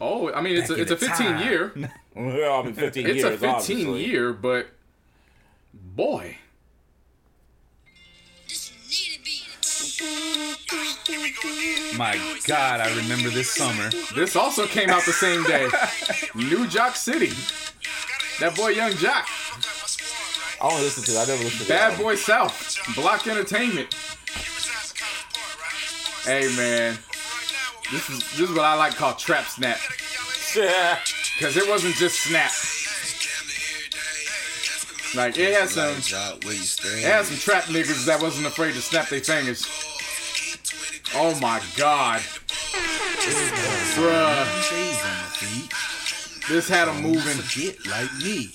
Oh, I mean it's a, it's a 15 time. year. Well, I mean, 15 It's years. a 15 obviously. year, but boy, My God, I remember this summer. this also came out the same day. New Jock City. That boy Yung Joc. I want to listen to it. I never listened to Bad that. Boy South. Block Entertainment. Hey man. This is this is what I like called trap snap. Yeah. Cause it wasn't just snap. Like it had some Where you stay? it had some trap niggas that wasn't afraid to snap their fingers. Oh my god. Bruh. Days on my feet. This had them moving. Get like me.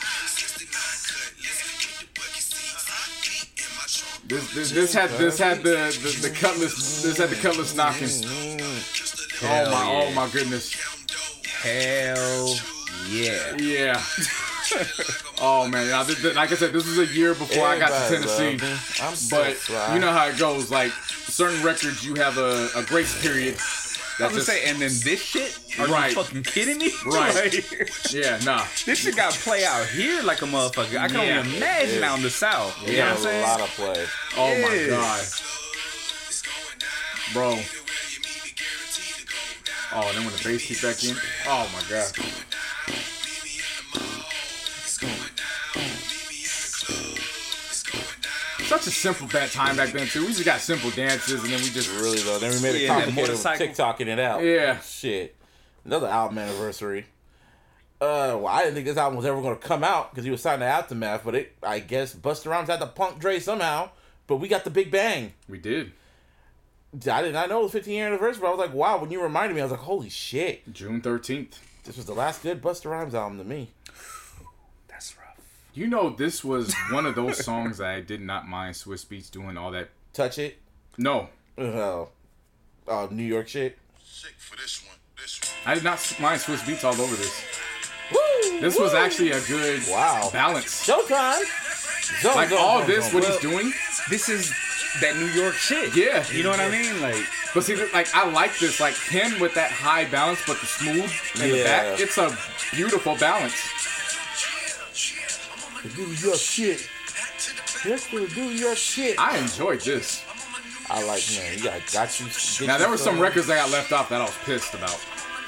This, this, this had this had the, the, the cutlass this had the cutlass knocking. Oh my oh my goodness. Hell yeah. Yeah. oh man, now, th- th- like I said, this was a year before I got to Tennessee. I'm so But fly. you know how it goes. Like certain records, you have a, a grace period. I That's was gonna say, and then this shit? Are Right. you fucking kidding me? Right. Like, yeah, nah. this shit got to play out here like a motherfucker. I can Yeah. only imagine out in the south. You Yeah, know what I'm a lot of play. Oh my god, bro. Oh, then when the bass kicked back in, oh my god. Such a simple bad time back then too. We just got simple dances and then we just Really though. Then we made it Yeah, that complicated with TikToking it out. Yeah. Shit. Another album anniversary. Uh, well, I didn't think this album was ever going to come out because he was signed to Aftermath, but it, I guess, Busta Rhymes had to punk Dre somehow. But we got the Big Bang. we did I did not know it was 15 year anniversary, but I was like, wow. When you reminded me, I was like, holy shit, June thirteenth. this was the last good Busta Rhymes album to me. That's rough. You know, this was one of those songs that I did not mind Swizz Beatz doing all that. Touch it. No, Uh, uh, New York shit. Sick for this one. This one. I did not mind Swizz Beatz all over this. Woo, This was actually a good Wow. balance. Showtime. Zone, Like zone, all zone, this, zone. what Well, he's doing. This is that New York shit. Yeah. You know what I mean? Like, But see, like I like this, like him with that high balance, but the smooth in the Yeah. back. It's a beautiful balance. Do your shit. Just to do your shit. I enjoyed this. I like, man, you got, got you. Now there were some some- records that got left off that I was pissed about.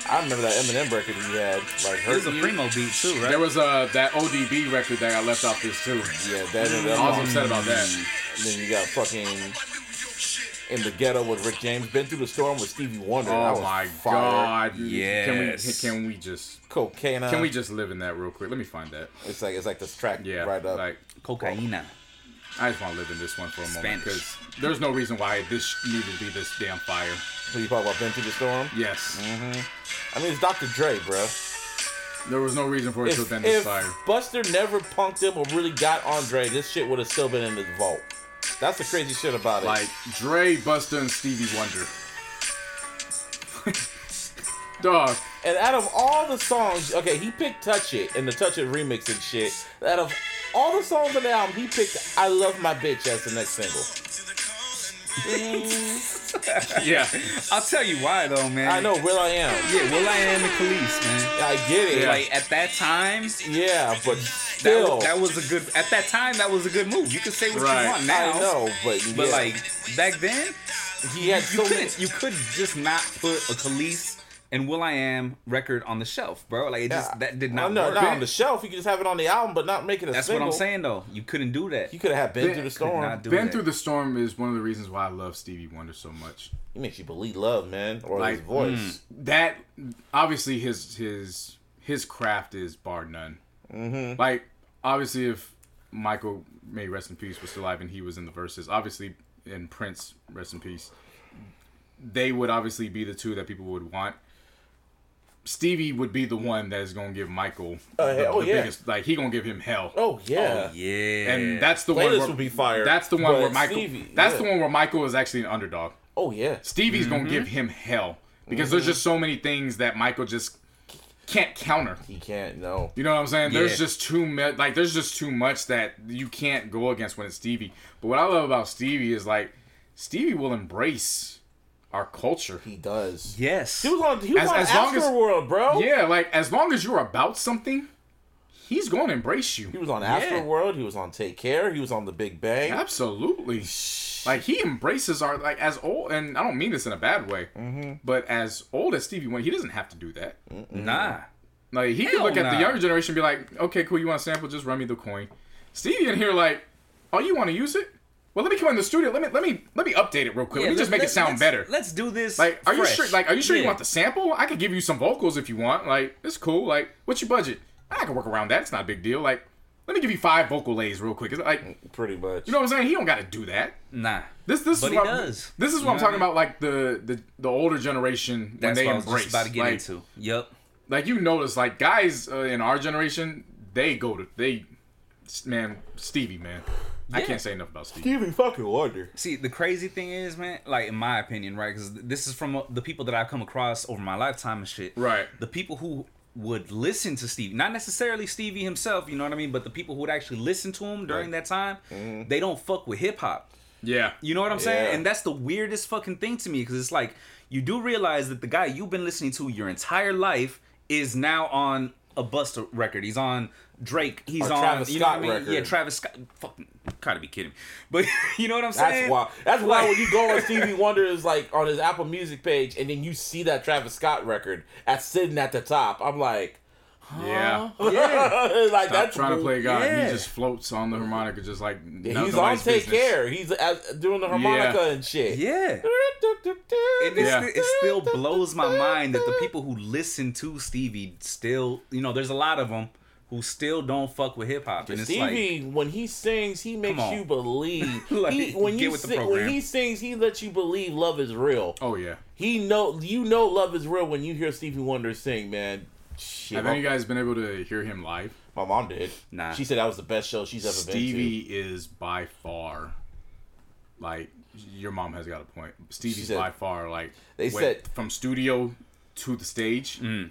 I remember that Eminem record he had. Like, this Hurt is a primo beat too, right? There was uh that ODB record that got left off this too. Yeah, that and that. I was upset about that. And then you got fucking in the ghetto with Rick James. Been through the storm with Stevie Wonder. Oh my fire. god! Yes. Can we can we just Cocaine. can we just live in that real quick? Let me find that. It's like it's like this track Yeah, right up. like Cocaina. I just want to live in this one for a moment because there's no reason why this needed to be this damn fire. so you talk about Been through the storm. Yes, mm-hmm. I mean, it's Dr. Dre, bro. there was no reason for it to have If, been this if fire. Busta never punked him or really got on Dre, this shit would have still been in the vault. That's the crazy shit about it. Like Dre, Busta, and Stevie Wonder. Dog, And out of all the songs, okay, he picked Touch It and the Touch It remix and shit. Out of all the songs on the album, he picked I Love My Bitch as the next single. Yeah, I'll tell you why though, man. I know, Will I Am. Yeah, Will I Am and Police, man. I get it. Yeah. Like at that time, Yeah, but that still. was, that was a good. At that time, that was a good move. You can say what Right. you want now. I know, but, But yeah, like back then, he had you so couldn't. You could just not put a Kelis and Will I Am record on the shelf, bro. Like it just that did not no, work. not on the shelf. You could just have it on the album, but not make it a That's single. what I'm saying though. You couldn't do that. You could have had Been Ben- Through the could Storm. not do Been that. Through the Storm is one of the reasons why I love Stevie Wonder so much. He makes you believe love, man, or Like, his voice. That obviously his his his craft is bar none. Mm-hmm. Like obviously, if Michael may rest in peace was still alive and he was in the verses, obviously, and Prince rest in peace, they would obviously be the two that people would want. Stevie would be the one that is gonna give Michael Uh, the, oh, the yeah. biggest. Like he gonna give him hell. Oh yeah. yeah. And that's the one Playlist where would be fire, That's the one where Michael. Stevie, that's yeah. the one where Michael is actually an underdog. Oh yeah. Stevie's Mm-hmm. gonna give him hell because there's just so many things that Michael just can't counter. He can't. No. You know what I'm saying? There's just too much. Like there's just too much that you can't go against when it's Stevie. But what I love about Stevie is like Stevie will embrace our culture. He does. yes. He was on. He was As- on as long as- Astroworld, bro. Yeah, like as long as you're about something, he's going to embrace you. He was on Astroworld. He was on Take Care. He was on The Big Bang. Absolutely. Like he embraces our like as old, and I don't mean this in a bad way, Mm-hmm. but as old as Stevie Wonder, he doesn't have to do that. Nah. Like he could Hell look at the younger generation and be like, okay, cool, you want a sample? Just run me the coin. Stevie in here like, oh, you want to use it? Well, let me come in the studio. Let me let me let me update it real quick. Yeah, let me just make it sound let's- better. Let's do this. Like, are you sure? Like, are you sure you want the sample? I could give you some vocals if you want. Like, it's cool. Like, what's your budget? I can work around that. It's not a big deal. Like, let me give you five vocal lays real quick. It's like, Pretty much. you know what I'm saying? He don't got to do that. Nah. This this But is he does. this is You what I'm talking what I about. Like the the the older generation when they what I was embrace. just about to get like, into. Yep. like you notice, like guys uh, in our generation, they go to they, man, Stevie, man. I can't say enough about Stevie. Stevie fucking Wonder. See, the crazy thing is, man, like in my opinion, right? Because this is from uh, the people that I've come across over my lifetime and shit. Right. The people who would listen to Stevie, not necessarily Stevie himself, you know what I mean, but the people who would actually listen to him during that time, mm-hmm. they don't fuck with hip hop. Yeah, You know what I'm saying? And that's the weirdest fucking thing to me because it's like you do realize that the guy you've been listening to your entire life is now on a Busta record. He's on Drake. He's Or on Travis you know Scott what I mean? record. Yeah, Travis Scott. Fucking gotta be kidding me. But you know what I'm saying? That's saying? why. That's why when you go on Stevie Wonder is like on his Apple Music page, and then you see that Travis Scott record at sitting at the top. I'm like, yeah. Yeah. like Stop that's trying to play God. yeah. He just floats on the harmonica, just like no- He's on nobody's Take business. Care. He's uh, doing the harmonica Yeah. and shit. Yeah. It, it, Yeah. sti- it still blows my mind that the people who listen to Stevie still, you know, there's a lot of them who still don't fuck with hip hop, and it's like, Stevie, when he sings, he makes you believe. Like, he, when you with the sing, when he sings, he lets you believe love is real. Oh yeah. He know you know love is real when you hear Stevie Wonder sing, man. Shit, Have my, any of you guys been able to hear him live? my mom did. Nah. she said that was the best show she's ever been. Stevie is by far, like your mom has got a point. Stevie's said- by far like They when- said- from studio to the stage. Mm.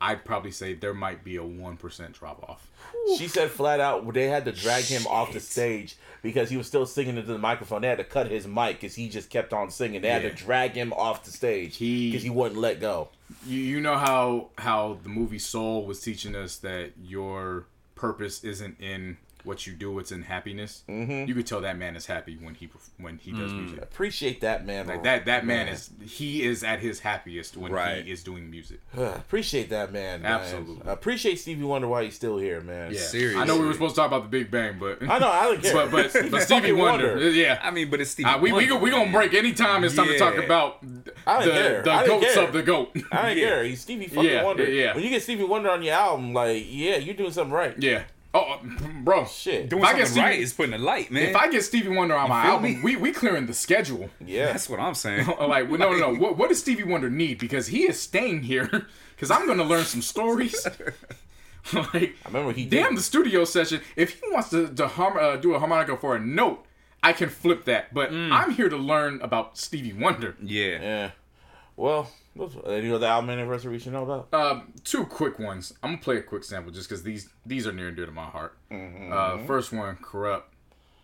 I'd probably say there might be a one percent drop off. She said flat out they had to drag him off the stage because he was still singing into the microphone. They had to cut his mic because he just kept on singing. They had to drag him off the stage He- because he wouldn't let go. You you know how how the movie Soul was teaching us that your purpose isn't in what you do; what's in happiness. Mm-hmm. You could tell that man is happy when he when he does music. Appreciate that man. Like that that man, is he is at his happiest when Right. he is doing music. appreciate that man. man. Absolutely. appreciate Stevie Wonder why he's still here, man. Yeah, Seriously. I know we were supposed to talk about the Big Bang, but I know. I don't care. but but, but Stevie Wonder, Wonder. yeah. I mean, but it's Stevie. Uh, we we Wonder, go, we gonna man. break anytime it's time to talk about I the the goats care. of the goat. I don't Yeah. care. He's Stevie fucking Yeah, Wonder. yeah. When you get Stevie Wonder on your album, like, yeah, you're doing something right. yeah. Oh, uh, bro. Shit. Doing If I something get Stevie- right is putting a light, man. If I get Stevie Wonder on my album, me? we we clearing the schedule. Yeah. That's what I'm saying. like, well, no, no, no. What, what does Stevie Wonder need? Because he is staying here. Because I'm gonna learn some stories. like, I remember he damn did. the studio session. If he wants to, to harm, uh, do a harmonica for a note, I can flip that. But I'm here to learn about Stevie Wonder. yeah. Yeah. Well, those, any other album anniversary we should know about? Um, two quick ones. I'm gonna play a quick sample just because these these are near and dear to my heart. Uh, first one, Kurupt.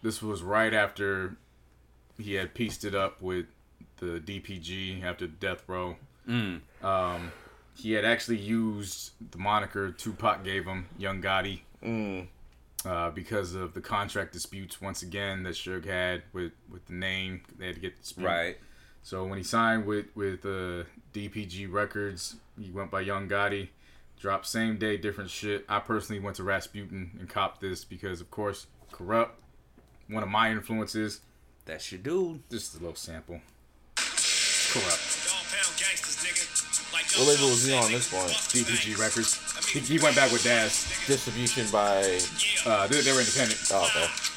This was right after he had pieced it up with the DPG after Death Row. Um, he had actually used the moniker Tupac gave him, Young Gotti, uh, because of the contract disputes once again that Suge had with with the name. They had to get the dispute. Right. So when he signed with with uh, DPG Records, he went by Young Gotti. Dropped same day, different shit. I personally went to Rasputin and copped this because, of course, Kurupt. One of my influences. That's your dude. Just a little sample. Kurupt. What label was he on this one? DPG Records. He, he went back with Daz. Distribution by. Uh, they, they were independent. Oh, okay.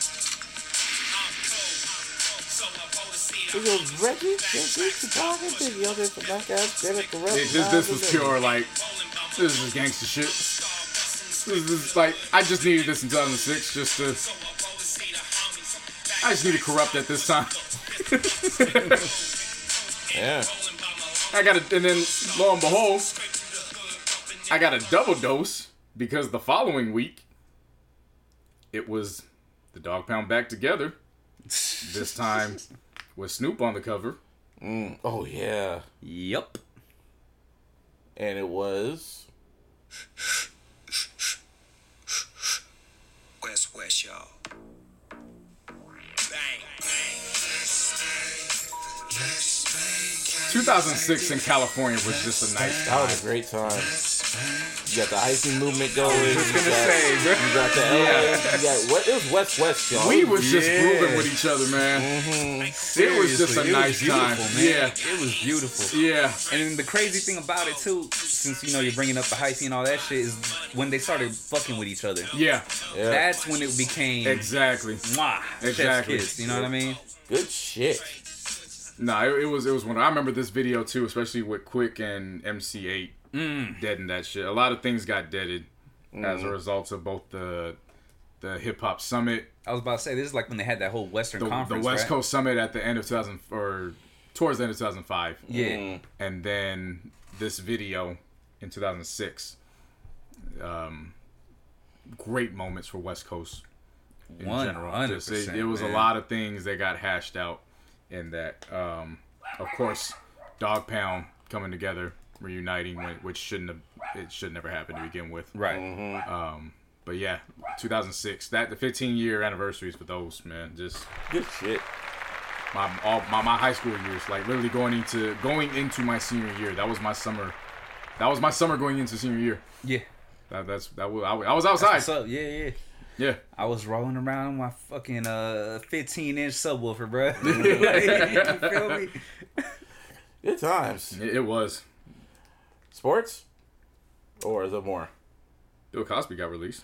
He goes, Reggie, Reggie, Tupac, and Biggie, all this black ass, Derek, Kurupt. This, this, this was pure like this is just gangster shit. This is like I just needed this in 2006 just to. I just needed Kurupt at this time. Yeah. I got it, and then lo and behold, I got a double dose because the following week it was the Dog Pound back together. This time with Snoop on the cover. Mm, oh, yeah. Yep. And it was. West West, y'all. Bang, bang. 2006 in California was just a nice That was a great time. You got the icy movement going. I was just gonna say, bro. You got the LA. You got what? It was West West, y'all. We was just grooving with each other, man. Mm-hmm. It was just a it nice was time. man. Yeah, It was beautiful. yeah. And the crazy thing about it too, since you know you're bringing up the hyphy and all that shit, is when they started fucking with each other. Yeah, Yeah. That's when it became exactly. mwah, chef's Exactly. kiss, You know what I mean? Good shit. No, it, it was it was one. I remember this video too, especially with Quik and MC Eiht Mm. deading that shit. A lot of things got deaded as Mm. a result of both the the hip hop summit, I was about to say this is like when they had that whole Western the, the West right? Coast summit at the end of 2000 or towards the end of 2005, Yeah, Mm. and then this video in 2006. Um, great moments for West Coast in one general. Just, it, it was a lot of things that got hashed out in that. Um, of course, Dog Pound coming together, reuniting, which shouldn't have it should never happen to begin with. right. Um, but yeah, 2006, that the 15 year anniversaries for those man, just Good shit. my all my, my high school years, like literally going into going into my senior year. That was my summer. That was my summer going into senior year. Yeah. That, that's that was I, was- I was outside. What's up? Yeah, yeah. Yeah, I was rolling around my fucking uh 15 inch subwoofer, bro. you feel me? Good times. it, it was. Sports? Or is it more? Bill Cosby got released.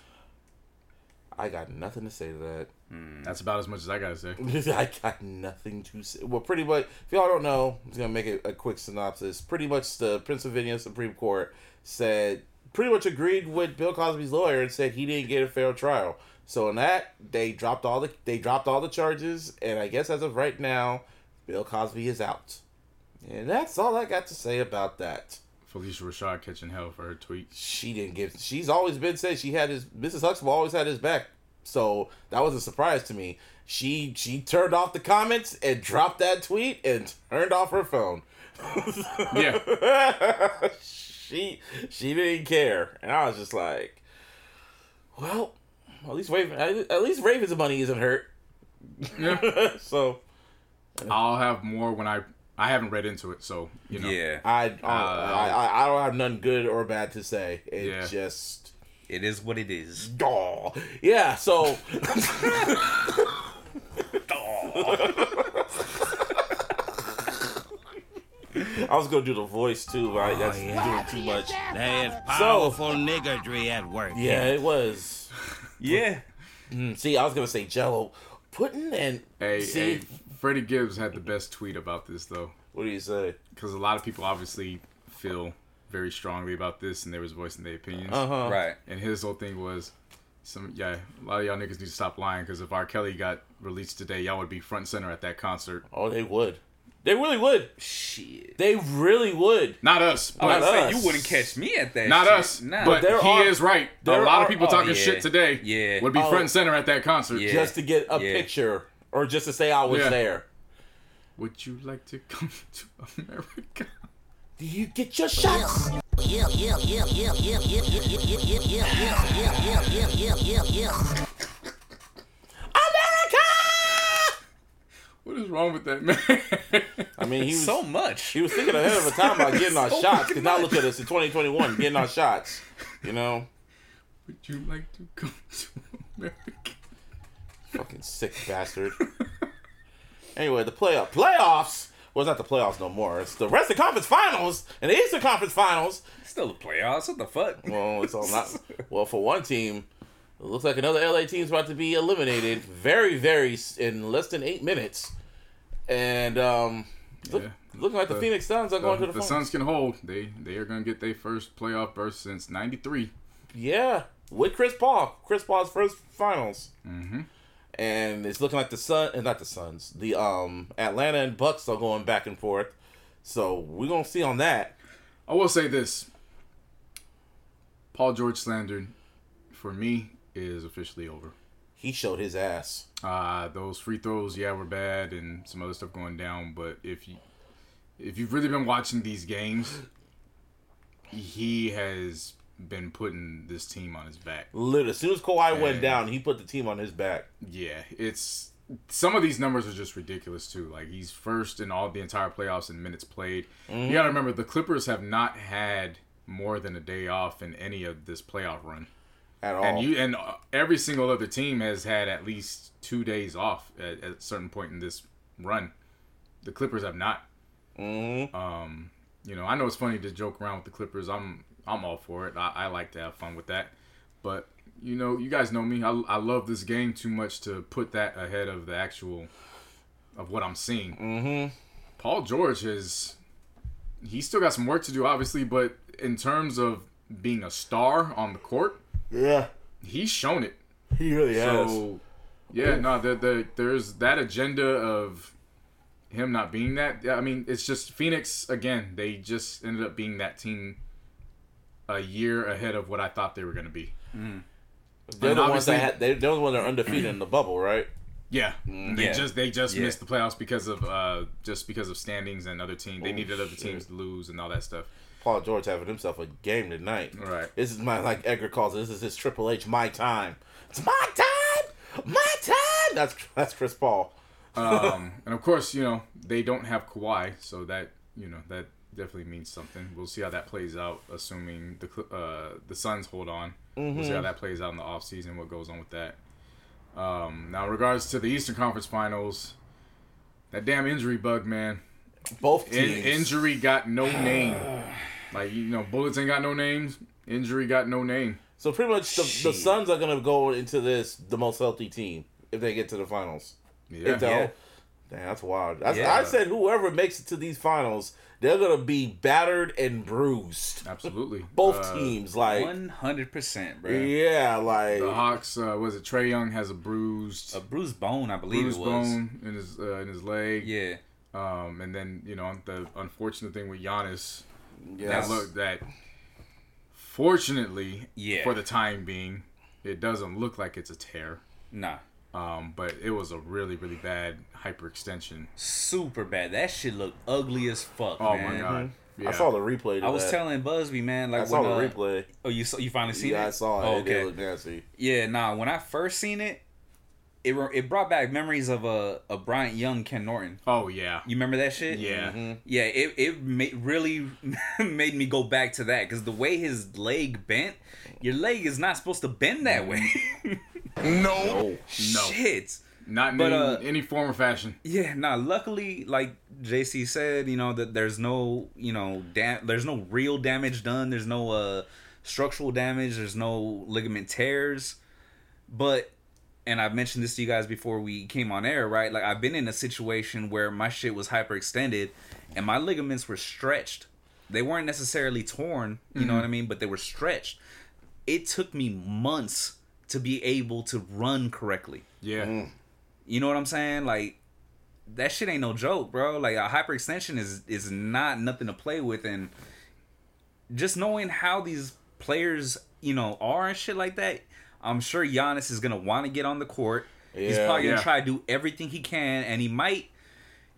I got nothing to say to that. Hmm, that's about as much as I gotta say. I got nothing to say. Well, pretty much, if y'all don't know, I'm just gonna make a, a quick synopsis. Pretty much, the Pennsylvania Supreme Court said pretty much agreed with Bill Cosby's lawyer and said he didn't get a fair trial. So in that, they dropped all the they dropped all the charges, and I guess as of right now, Bill Cosby is out. And that's all I got to say about that. Phylicia Rashad catching hell for her tweet. She didn't give. She's always been said she had his. Mrs. Huxtable always had his back. So that was a surprise to me. She she turned off the comments and dropped that tweet and turned off her phone. Yeah, she she didn't care, and I was just like, well, at least Raven, at least Raven's money isn't hurt. yeah. so I'll have more when I I haven't read into it, so you know. Yeah. I I, I I don't have none good or bad to say. It Yeah. just. It is what it is. Aw. Yeah, so I was gonna do the voice too, but I that's doing too much. There's powerful niggardry at work. Yeah, it was. Yeah. Mm, See, I was gonna say Jello pudding and Hey, see. hey, Freddie Gibbs had the best tweet about this though, What do you say? because a lot of people obviously feel very strongly about this, and they was voicing their opinions. Uh huh. Right. And his whole thing was, some yeah, a lot of y'all niggas need to stop lying, because if R. Kelly got released today, y'all would be front center at that concert. Oh, they would. They really would. Shit. They really would. Not us, I was but Not say, us. you wouldn't catch me at that. not shit. us. Nah. But there he are- is right. A lot are- of people oh, talking yeah. shit today Yeah. would be Oh. front and center at that concert. Yeah. Just to get a Yeah. picture or just to say I was Yeah. there. Would you like to come to America? Do you get your shots? Yeah, yeah, yeah, yeah, yeah, yeah, yeah, yeah, yeah, yeah, yeah, yeah, yeah, yeah, yeah, yeah. What is wrong with that man? I mean, he was so much. He was thinking ahead of a time about getting our So shots. Cause now look at us in 2021, getting our shots. You know, Would you like to come to America? Fucking sick bastard. Anyway, the playoff playoffs. Well, it's not the playoffs no more. It's the Western Conference Finals and the Eastern Conference Finals. Still the playoffs. What the fuck? Well, it's all not. Well, for one team, it looks like another LA team's about to be eliminated very, very in less than eight minutes. And um, look, Yeah. looking like the, The- Phoenix Suns are going The, to the, the finals. Suns can hold. They they are gonna get their first playoff berth since '93. Yeah, with Chris Paul. Chris Paul's first finals. Mm-hmm. And it's looking like the Sun, and not the Suns, the um Atlanta and Bucks are going back and forth. So we're gonna see on that. I will say this: Paul George slander, for me, is officially over. He showed his ass. Uh, those free throws, yeah, were bad, and some other stuff going down. But if you if you've really been watching these games, he has been putting this team on his back. Literally, as soon as Kawhi went down, he put the team on his back. Yeah, it's some of these numbers are just ridiculous too. Like he's first in all the entire playoffs in minutes played. You got to remember the Clippers have not had more than a day off in any of this playoff run. At all. And you and every single other team has had at least two days off at, at a certain point in this run. The Clippers have not. Mhm. Um, you know, I know it's funny to joke around with the Clippers. I'm I'm all for it. I, I like to have fun with that. But you know, you guys know me. I, I love this game too much to put that ahead of the actual of what I'm seeing. Mm-hmm. Paul George has he's still got some work to do, obviously, but in terms of being a star on the court, Yeah. he's shown it. He really has. So yeah, no, the, the there's that agenda of him not being that. I mean, it's just Phoenix again. They just ended up being that team a year ahead of what I thought they were going to be. they're the ones that had, they, they're the ones that are undefeated in the bubble, right? Yeah, they Yeah. just they just Yeah. missed the playoffs because of uh just because of standings and other teams. They needed other teams to lose and all that stuff. Paul George having himself a game tonight. Right. This is my like Edgar calls it. This is his Triple H my time. It's my time. My time. That's that's Chris Paul. Um, and of course, you know they don't have Kawhi, so that you know that definitely means something. We'll see how that plays out, assuming the uh, the Suns hold on. We'll see how that plays out in the offseason, what goes on with that. Um, now, in regards to the Eastern Conference Finals, that damn injury bug, man. Both In- teams. injury got no name. Like you know, Bullets ain't got no names. Injury got no name. So pretty much the, the Suns are gonna go into this the most healthy team if they get to the finals. Yeah, If they'll- Yeah. Damn, that's wild. That's, Yeah. I said whoever makes it to these finals, they're gonna be battered and bruised. absolutely. Both Uh, teams, like One hundred percent, bro. yeah, like The Hawks, uh, was it Trae Young has a bruised A bruised bone, I believe bruised it was. bone in his uh, in his leg. Yeah. Um, and then you know the unfortunate thing with Giannis, yes. that look that, fortunately, Yeah. for the time being, it doesn't look like it's a tear. Nah. Um, but it was a really really bad hyperextension. Super bad. That shit looked ugly as fuck. Oh man. my god! Yeah. I saw the replay. To I was that. telling Busby, man, like I saw when, the uh, replay. Oh, you saw, you finally seen Yeah, it? I saw it. Oh, It okay. did look nasty. Yeah, nah. When I first seen it, it re- it brought back memories of a uh, a Bryant Young, Ken Norton. Oh yeah. You remember that shit? Yeah. Mm-hmm. Yeah, it it ma- really made me go back to that because the way his leg bent, your leg is not supposed to bend that way. No. No. Shit. Not in But, any, uh, any form or fashion. Yeah, nah. Luckily, like JC said, you know that there's no, you know, dam- there's no real damage done. There's no uh structural damage. There's no ligament tears. But, and I've mentioned this to you guys before we came on air, right? Like I've been in a situation where my shit was hyperextended, and my ligaments were stretched. They weren't necessarily torn, you know what I mean, but they were stretched. It took me months to be able to run correctly. Yeah. Mm. You know what I'm saying? Like that shit ain't no joke, bro. Like a hyperextension is is not nothing to play with, and just knowing how these players, you know, are and shit like that, I'm sure Giannis is gonna want to get on the court. He's Yeah. probably gonna Yeah. try to do everything he can, and he might.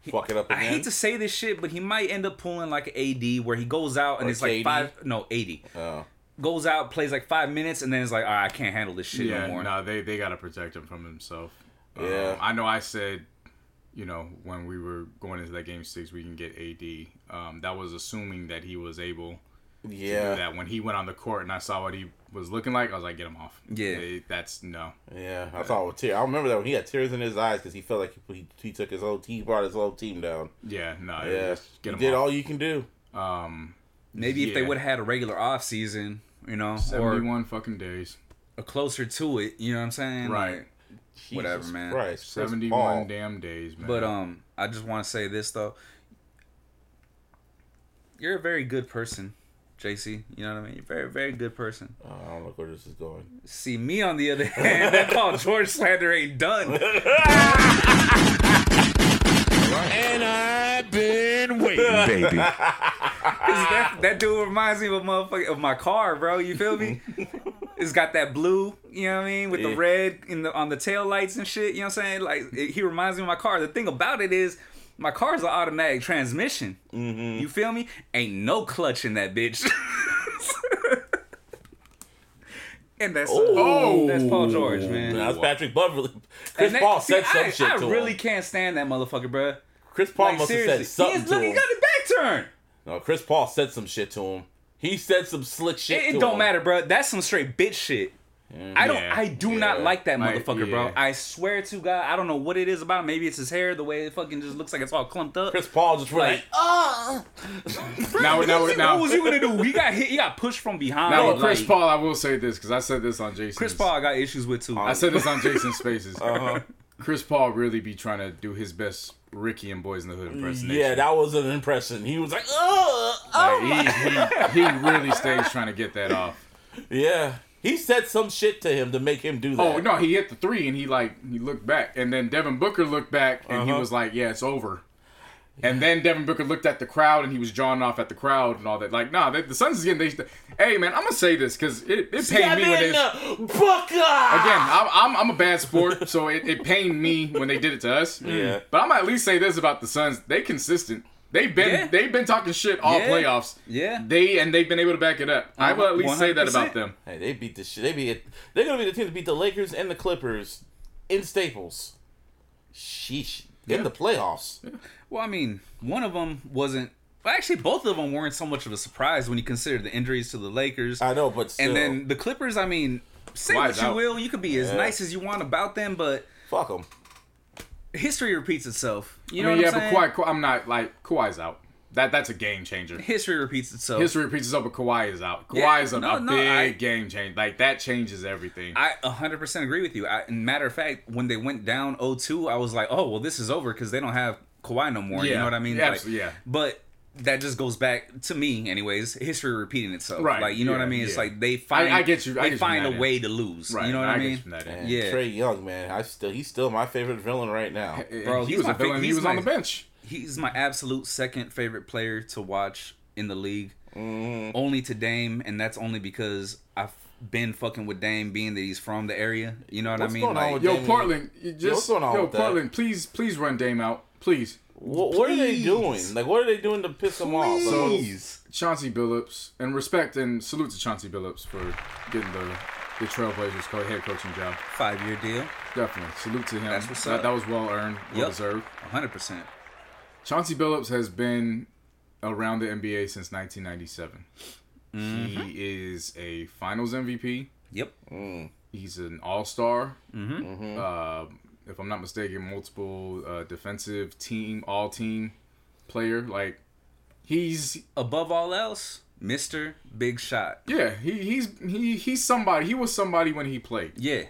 Fuck it up I hate to say this shit, but he might end up pulling like an AD where he goes out and Or it's like five, no, 80. Oh. Goes out, plays like five minutes, and then it's like, all right, I can't handle this shit Yeah, no more. no, they they gotta protect him from himself. Um, Yeah. I know. I said, you know, when we were going into that game six, we can get AD. Um, that was assuming that he was able to do Yeah. that. When he went on the court and I saw what he was looking like, I was like, get him off. Yeah. Eh, that's no. Yeah. I saw it with tears. I remember that when he had tears in his eyes because he felt like he, he took his whole he brought his whole team down. Yeah, no. Yeah. get you him did off. all you can do. Um, Maybe if they would have had a regular off season, you know, or seventy-one fucking days. a closer to it, you know what I'm saying? Right. Like, Whatever, man. Right. Seventy-one damn days, man. But um, I just want to say this though. You're a very good person, JC. You know what I mean? You're a very, very good person. Oh, I don't know where this is going. See me on the other hand, that Paul George slander ain't done. And I've been waiting, baby. That, that dude reminds me of a motherfucker of my car, bro. You feel me? it's got that blue, you know what I mean, with Yeah. the red in the on the tail lights and shit. You know what I'm saying? Like it, he reminds me of my car. The thing about it is. My car's an automatic transmission. Mm-hmm. You feel me? Ain't no clutch in that bitch. and that's Oh. that's Paul George, man. That's Patrick Beverley. Chris And that- Paul see, said some I, shit I to really him. can't stand that motherfucker, bro. Chris Paul Like must have seriously, said something he, is, to look, he him. got the back turn. No, Chris Paul said some shit to him. He said some slick shit. It, it to don't him. matter, bro. That's some straight bitch shit. I don't. Yeah, I do not like that Like, motherfucker, bro. I swear to God, I don't know what it is about. him. Maybe it's his hair, the way it fucking just looks like it's all clumped up. Chris Paul just really. Like, uh, Now, now, what now, what was you gonna do? He got hit. He got pushed from behind. now with Chris Paul, I will say this because I said this on Jason. Chris Paul, I got issues with too. I said this on Jason's Spaces. Uh-huh. Chris Paul really be trying to do his best Ricky and Boyz n the Hood impersonation. yeah, that was an impression. He was like, oh, Like, he, he, he really stays trying to get that off. yeah. He said some shit to him to make him do that. Oh no, he hit the three and he like he looked back, and then Devin Booker looked back and he Uh-huh. was like, "Yeah, it's over." And then Devin Booker looked at the crowd and he was jawing off at the crowd and all that. Like, nah, they, the Suns is getting. They, hey man, I'm gonna say this because it, it pained me when they. Uh, Booker. Again, I'm, I'm, I'm a bad sport, so it, it pained me when they did it to us. Yeah. But I'm at least say this about the Suns: they consistent. They've been Yeah. they've been talking shit all Yeah. playoffs. Yeah. They and they've been able to back it up. I will at least say that about them. Hey, they beat the shit. They beat. They're gonna be the team to beat the Lakers and the Clippers in Staples. Sheesh. In Yeah. the playoffs. Well, I mean, one of them wasn't. Well, actually, both of them weren't so much of a surprise when you consider the injuries to the Lakers. I know, but still, and then the Clippers. I mean, say Kawhi's what you out. will, you could be as Yeah. nice as you want about them, but fuck them. history repeats itself. You know I mean, what yeah, I'm but saying? Kawhi, Kawhi, I'm not like Kawhi's out. That that's a game changer. History repeats itself. History repeats itself, but Kawhi is out. Kawhi Yeah, is a, no, a no, big I- game change. Like that changes everything. I 100% agree with you. I, matter of fact, when they went down 0-2, I was like, oh, well, this is over because they don't have Kawhi no more. You know what I mean? Yeah, Like, yeah. But that just goes back to me, anyways. History repeating itself. Right, Like you know what I mean? It's yeah. like they find. I get you- I they get find from a that way end. to lose. right. You know what I, get mean? you from that. And Yeah. Trae Young, man, I still he's still my favorite villain right now. Bro, he was a villain. He he's was on the bench. He's my absolute second favorite player to watch in the league. Mm-hmm. Only to Dame, and that's only because I've been fucking with Dame, being that he's from the area. You know what What's I mean? going on Like, with Yo, Damian- Portland, you just what's going on yo, with that? Portland, please, please run Dame out, please. What, what are they doing? Like, what are they doing to piss him off? So- Please. Chauncey Billups, and respect and salute to Chauncey Billups for getting the the Trailblazers co- head coaching job. Five year deal. Definitely salute to him. That's what's that, up. that was well earned, well Yep. deserved. 100%. Chauncey Billups has been around the NBA since 1997. Mm-hmm. He is a Finals MVP. Yep. He's an All Star. Mm-hmm. Uh, if I'm not mistaken, multiple uh, defensive team, all team player. Like he's Above all else, Mr. Big Shot. yeah, he he's he he's somebody. He was somebody when he played. Yeah.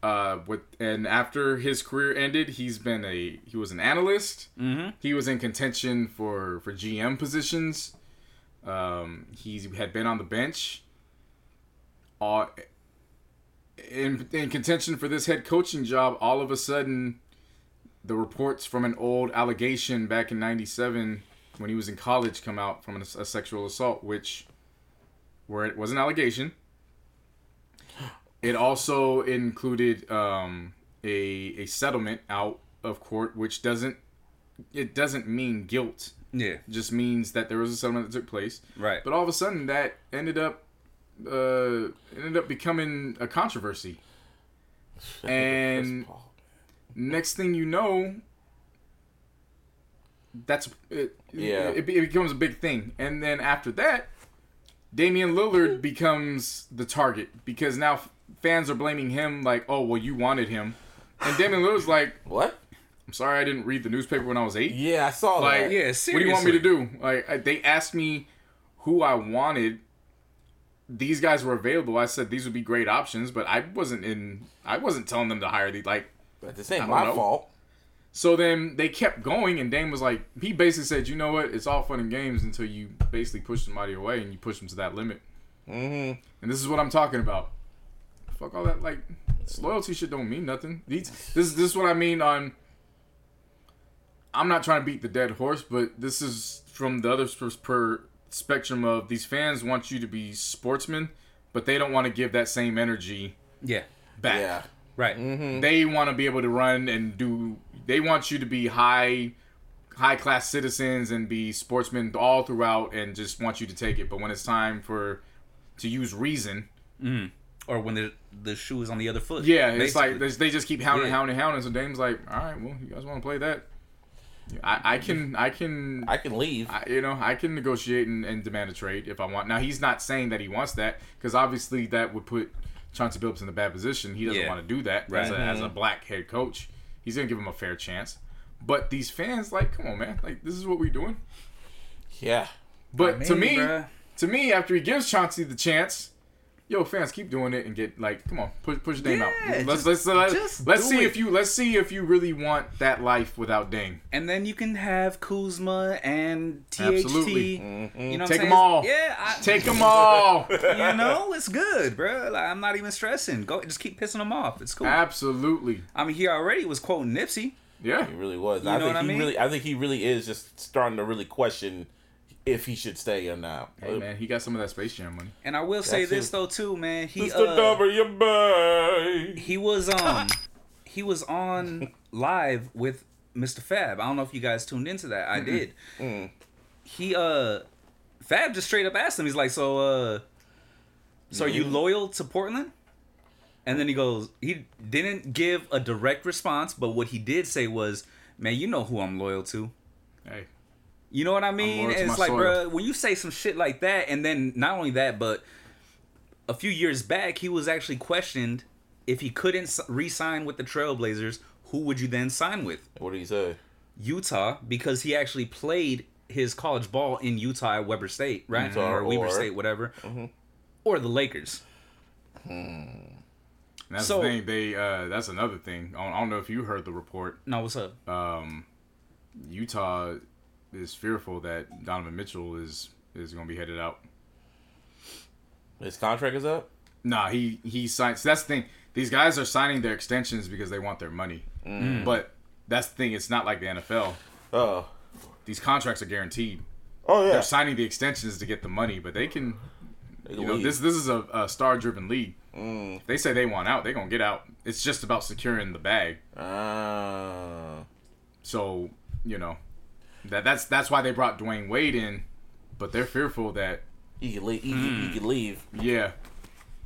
Uh, with and after his career ended, he's been a he was an analyst. Mm-hmm. He was in contention for for GM positions. Um, he had been on the bench. Uh, in in contention for this head coaching job, all of a sudden, the reports from an old allegation back in '97 when he was in college come out from a, a sexual assault, which where it was an allegation. It also included um, a a settlement out of court, which doesn't it doesn't mean guilt. Yeah. It just means that there was a settlement that took place. Right. But all of a sudden, that ended up uh, ended up becoming a controversy. And Paul. next thing you know, that's it. Yeah. it, it becomes a big thing. And then after that, Damian Lillard becomes the target because now f- fans are blaming him like, oh well, you wanted him, and Damian Lillard's like, What? I'm sorry, I didn't read the newspaper when I was eight. Yeah, I saw Like, that. Yeah, seriously. what do you want me to do? Like, I- they asked me who I wanted. These guys were available. I said these would be great options, but I wasn't in. I wasn't telling them to hire these. Like, But this ain't my know. fault. so then they kept going, and Dame was like, he basically said, you know what? It's all fun and games until you basically push somebody away and you push them to that limit. Mm-hmm. And this is what I'm talking about. Fuck all that like this loyalty shit don't mean nothing. These this this is what I mean on. I'm not trying to beat the dead horse, but this is from the other per spectrum of these fans want you to be sportsmen, but they don't want to give that same energy Yeah. back. Yeah. Right. Mm-hmm. They want to be able to run and do. They want you to be high, high class citizens and be sportsmen all throughout, and just want you to take it. But when it's time for to use reason, or when the the shoe is on the other foot. Yeah, it's like they they just keep hounding, Yeah. hounding, hounding. So Dame's like, all right, well, you guys want to play that? I, I can, I can, I can leave. I, you know, I can negotiate and, and demand a trade if I want. Now he's not saying that he wants that because obviously that would put Chauncey Billups in a bad position. He doesn't Yeah. want to do that Right. as, a, as a black head coach. He's gonna give him a fair chance. But these fans, like, come on, man, like this is what we're doing. yeah. But I to me, bruh. to me, after he gives Chauncey the chance, yo, fans keep doing it and get like, come on, push push Dame Yeah, out. Let's just- let's let's, just let's see it. if you let's see if you really want that life without Dame. and then you can have Kuzma and THT. Absolutely. You know, mm-hmm. what I'm Take 'em saying? all. Yeah, I, Take them all. you know, it's good, bro. Like, I'm not even stressing. Go, just keep pissing them off. It's cool. Absolutely. I mean, he already was quoting Nipsey. Yeah. He really was. You I know think what I he mean? really I think he really is just starting to really question if he should stay or not. Hey man, he got some of that Space Jam money. And I will say That's this it. though too, man. He Mr. uh, W Bay. he was um he was on live with Mr. Fab. I don't know if you guys tuned into that. I did. He uh Fab just straight up asked him. He's like, "So uh so are you loyal to Portland?" And then he goes, he didn't give a direct response, but what he did say was, "Man, you know who I'm loyal to." Hey. You know what I mean? And it's like, soil. bro, when you say some shit like that, and then not only that, but a few years back, he was actually questioned if he couldn't re-sign with the Trailblazers. Who would you then sign with? What did he say? Utah, because he actually played his college ball in Utah at Weber State, right? Utah or Weber or- State, whatever. Or the Lakers. And that's So- the thing. They uh, that's another thing. I don't, I don't know if you heard the report. No, what's up? Um, Utah is fearful that Donovan Mitchell is is going to be headed out. His contract is up? Nah, he he signs. That's the thing. These guys are signing their extensions because they want their money. But that's the thing. It's not like the NFL. Oh. These contracts are guaranteed. Oh yeah. They're signing the extensions to get the money, but they can. They You know, this this is a, a star-driven league. If they say they want out, they're gonna get out. It's just about securing the bag. Ah. So you know, that that's that's why they brought Dwyane Wade in, but they're fearful that he could leave. He, could- he could leave. yeah.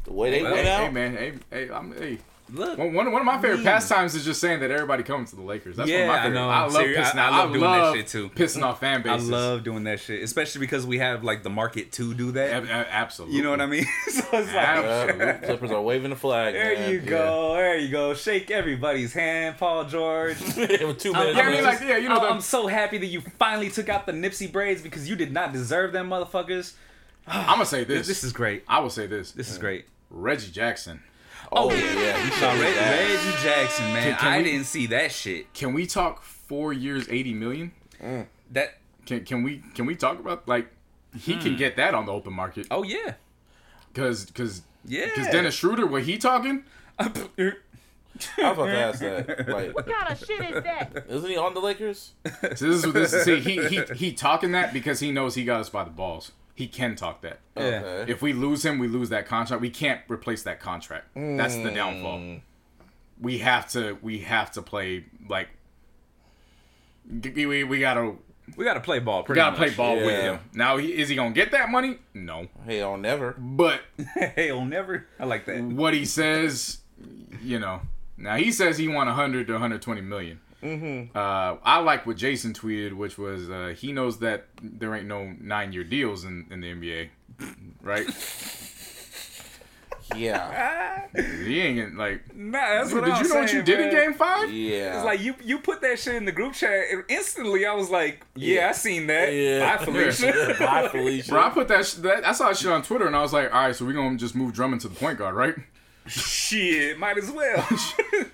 The way they Hey, went hey out. man, hey hey, I'm hey. Look, One, one, one of my favorite mean- pastimes is just saying that everybody comes to the Lakers. That's one Yeah, of my I favorite. know. I love Seri- pissing I- I off. love doing that shit, too. Pissing off fan bases. I love doing that shit, especially because we have like the market to do that. Ab- ab- absolutely. You know what I mean? so it's like, Absolutely. Clippers are waving the flag. There man. you go. There you go. Shake everybody's hand, Paul George. Two I'm, minutes. Yeah, I mean, like, yeah, you know, I'm, I'm so happy that you finally took out the Nipsey braids because you did not deserve them, motherfuckers. I'm gonna say This, this. this is great. I will say this. This is great. Reggie Jackson. Oh yeah, yeah. He No, showed Reg- Reggie Jackson, man. Can- can I we- didn't see that shit. Can we talk four years, eighty million? That. Can can we can we talk about like he Hmm. can get that on the open market? Oh yeah. Because because Yeah. because Dennis Schroeder, what he talking? I was about to ask that. Like, What kind of shit is that? isn't he on the Lakers? So this is what this. See, he he he talking that because he knows he got us by the balls. He can talk that. Okay. If we lose him, we lose that contract. We can't replace that contract. That's the mm. downfall. We have to we have to play like we we, we gotta We gotta play ball. we gotta play much. ball with him. Now he, is he gonna get that money? No. Hell, never. But Hell, never. I like that. what he says, you know. Now he says he want 100 to 120 million. Mm-hmm. Uh, I like what Jason tweeted, which was uh, he knows that there ain't no nine year deals in, in the NBA, right? Yeah. he ain't like. Nah, that's Did what I'm you know what you saying, did in. Game Five? Yeah. It's like you you put that shit in the group chat and instantly I was like, yeah, I seen that. Yeah. Bye, Felicia. Bye, Felicia. Bro, I put that, sh- that. I saw that shit on Twitter, and I was like, all right, so we're gonna just move Drummond to the point guard, right? Shit, might as well.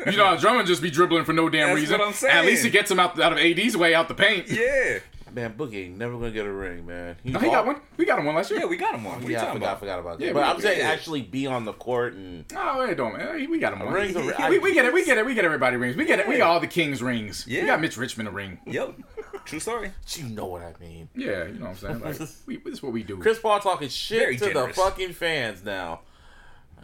You know, Drummond just be dribbling for no damn That's reason. what I'm saying. At least he gets him out out of AD's way out the paint. yeah. Man, Boogie ain't never gonna get a ring, man. No, he got one. We got him one last year. Yeah, we got him one. What you Yeah, I talking forgot, about? forgot about that. Yeah, but I'm saying actually be on the court and Oh, it don't man. We got him one. ring's a ring. we, we get it. We get it. We get everybody rings. We get it. We got all the Kings rings. Yeah. We got Mitch Richmond a ring. Yep. True story. you know what I mean. Yeah, you know what I'm saying. Like, we, this is what we do. Chris Paul talking shit Very to generous. the fucking fans now.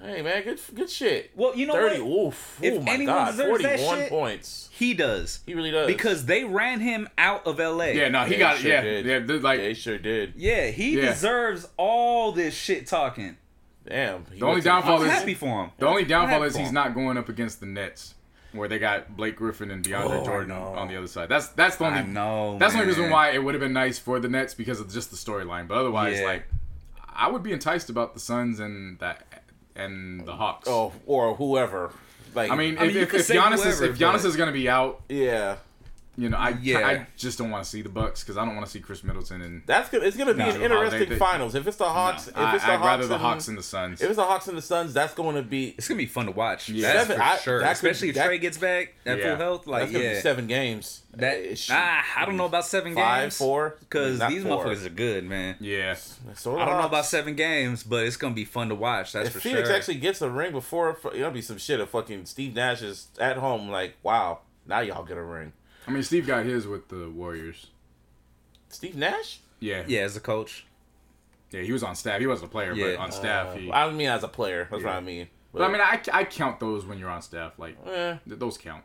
Hey man, good good shit. Well, you know Thirty. what? Oof. If oh my anyone god, deserves that forty-one shit- points. He does. He really does. Because they ran him out of LA. yeah, no, he Yeah, got sure yeah, did. yeah. they're Like, they sure did. Yeah, he Yeah. deserves all this shit talking. Damn. The only downfall I'm is happy for him. the only downfall is he's not going up against the Nets, where they got Blake Griffin and DeAndre Oh, Jordan know. on the other side. That's that's the only I know. that's the only reason why it would have been nice for the Nets because of just the storyline. But otherwise, Yeah. like I would be enticed about the Suns and that and the Hawks. Oh, or whoever. Like I mean, I if, you if, if Giannis is if Giannis but- is gonna be out, yeah. You know, I Yeah. I just don't want to see the Bucks because I don't want to see Khris Middleton and That's good. It's gonna be an interesting they- finals. If it's the Hawks, if I, it's the I'd Hawks rather the and- Hawks and the Suns. If it's the Hawks and the Suns, that's going to be It's gonna be fun to watch. Yeah. That's Seven- for I- sure. that could- Especially if that- Trae gets back at Yeah. full health. Like that's yeah, be seven games. that ah, I don't know about seven five, games. four, because these four. motherfuckers are good, man. yeah, So I don't know about seven games, but it's gonna be fun to watch. That's for sure. If for Phoenix sure. actually gets a ring before, it'll be some shit. If fucking Steve Nash is at home, like, wow, now y'all get a ring. I mean Steve got his with the Warriors. Steve Nash? Yeah, yeah, as a coach. yeah, he was on staff. He wasn't a player, Yeah. but on staff Uh, he. I mean as a player. That's what I mean. But I mean, I, I count those when you're on staff. Like eh, th- those count.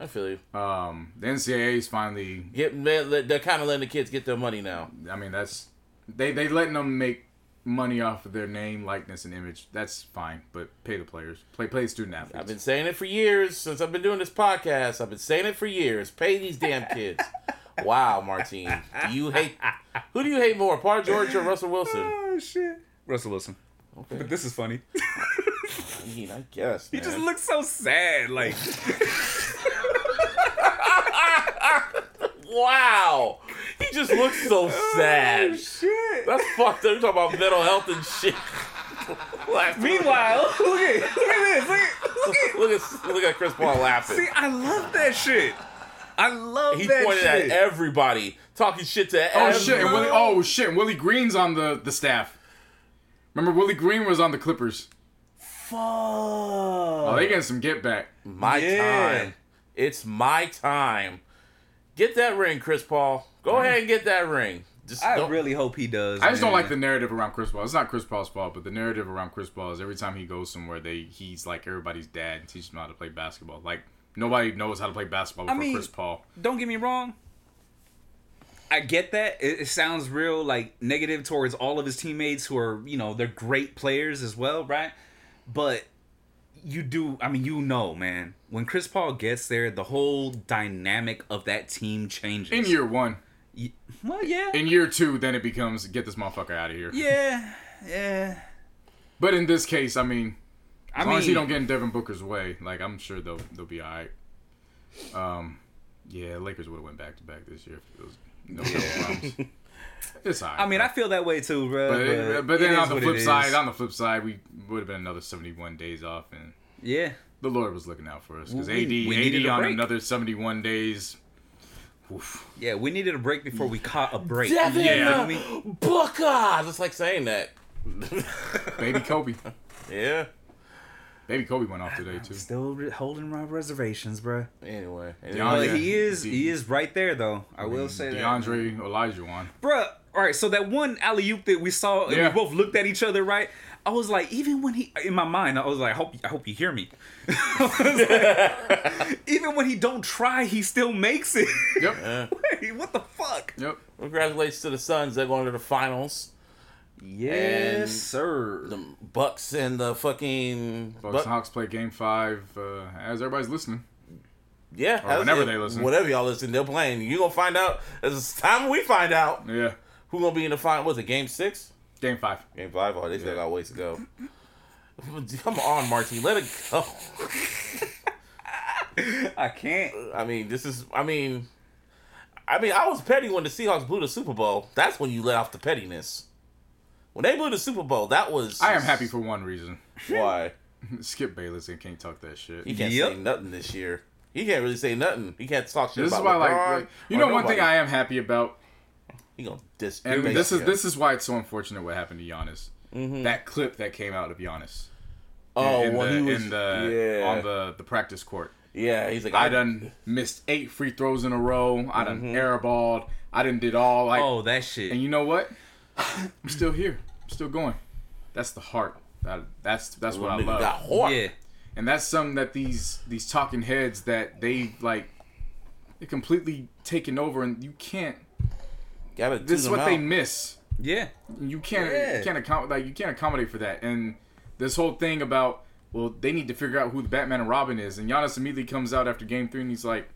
I feel you. Um, the NCAA is finally. Get they're, they're kind of letting the kids get their money now. I mean, that's they they letting them make money off of their name, likeness, and image. That's fine, but pay the players. Play play the student athletes. I've been saying it for years since I've been doing this podcast. I've been saying it for years. Pay these damn kids. wow, Martine, do you hate? Who do you hate more, Paul George or Russell Wilson? Oh shit, Russell Wilson. Okay. But this is funny. I mean, I guess. he just looks so sad. Like wow. He just looks so oh, sad. Oh, shit. That's fucked up. You're talking about mental health and shit. Meanwhile, look at look at this. Look at, look at look at look at Chris Paul laughing. See, I love that shit. I love he that pointed shit. at everybody, talking shit to oh everybody. shit! And Willie, oh shit! and Willie Green's on the the staff. Remember Willie Green was on the Clippers. Fuck. Oh, they getting some get back. My Yeah. time. It's my time. Get that ring, Chris Paul. Go mm-hmm. ahead and get that ring. Just I don't- really hope he does. I just don't man. like the narrative around Chris Paul. It's not Chris Paul's fault, but the narrative around Chris Paul is every time he goes somewhere, they he's like everybody's dad and teaches him how to play basketball. Like nobody knows how to play basketball I before mean- Chris Paul. Don't get me wrong. I get that. It, it sounds real like negative towards all of his teammates who are, you know, they're great players as well, right? But you do I mean, you know, man, when Chris Paul gets there, the whole dynamic of that team changes. In year one, Y- well, yeah. in year two, then it becomes get this motherfucker out of here. yeah. Yeah. But in this case, I mean, I as long mean, as he don't get in Devin Booker's way, like I'm sure they'll they'll be alright. Um, yeah, Lakers would have went back to back this year. If it was no problems. It's alright. I mean, I feel that way too, bro. But, but, it then on the what it flip is. side, on the flip side, we would have been another 71 days off, and yeah. the Lord was looking out for us because We- AD, we needed AD a on another 71 days. Oof. Yeah, we needed a break before we caught a break. Devin You know what I mean? Booker. Just like saying that. Baby Kobe, yeah. Baby Kobe went off today too. Still re- holding my reservations, bro. Anyway. DeAndre- But he is De- he is right there though. I will say that. DeAndre Elijah won. Bruh, all right, so that one alley oop that we saw, and Yeah. we both looked at each other, right? I was like, even when he in my mind, I was like, I hope I hope you hear me. Like, even when he don't try, he still makes it. Yep. Wait, what the fuck? Yep. Congratulations to the Suns. They're going to the finals. Yes, And sir. The Bucks and the fucking Bucks Buck- and Hawks play Game Five uh, as everybody's listening. Yeah, Or whenever if- they listen. whatever y'all listen, they're playing. You gonna find out. It's time we find out Yeah. who gonna be in the final. Was it Game Six? Game Five. Game Five? Oh, they still Yeah. got ways to go. Come on, Marty, let it go. I can't. I mean, this is. I mean, I mean, I was petty when the Seahawks blew the Super Bowl. That's when you let off the pettiness. When they blew the Super Bowl, that was. I am happy for one reason. Why Skip Bayless and can't talk that shit. he can't Yep. say nothing this year. He can't really say nothing. He can't talk shit This is why, like, like, you or know, one thing. I am happy about, He gonna dis. and this is this is why it's so unfortunate what happened to Giannis. Mm-hmm. That clip that came out of Giannis. Oh, in when the, he was in the yeah on the the practice court. yeah. He's like I done missed eight free throws in a row. I done mm-hmm. airballed. I done did all like. Oh, that shit. And you know what? I'm still here. I'm still going. That's the heart. That that's that's what I love. got hard. yeah. and that's something that these these talking heads that they like they completely taken over and you can't Gotta this is what him they miss Yeah. You can't Yeah. you can't account like you can't accommodate for that. And this whole thing about well, they need to figure out who the Batman and Robin is. And Giannis immediately comes out after Game Three and he's like,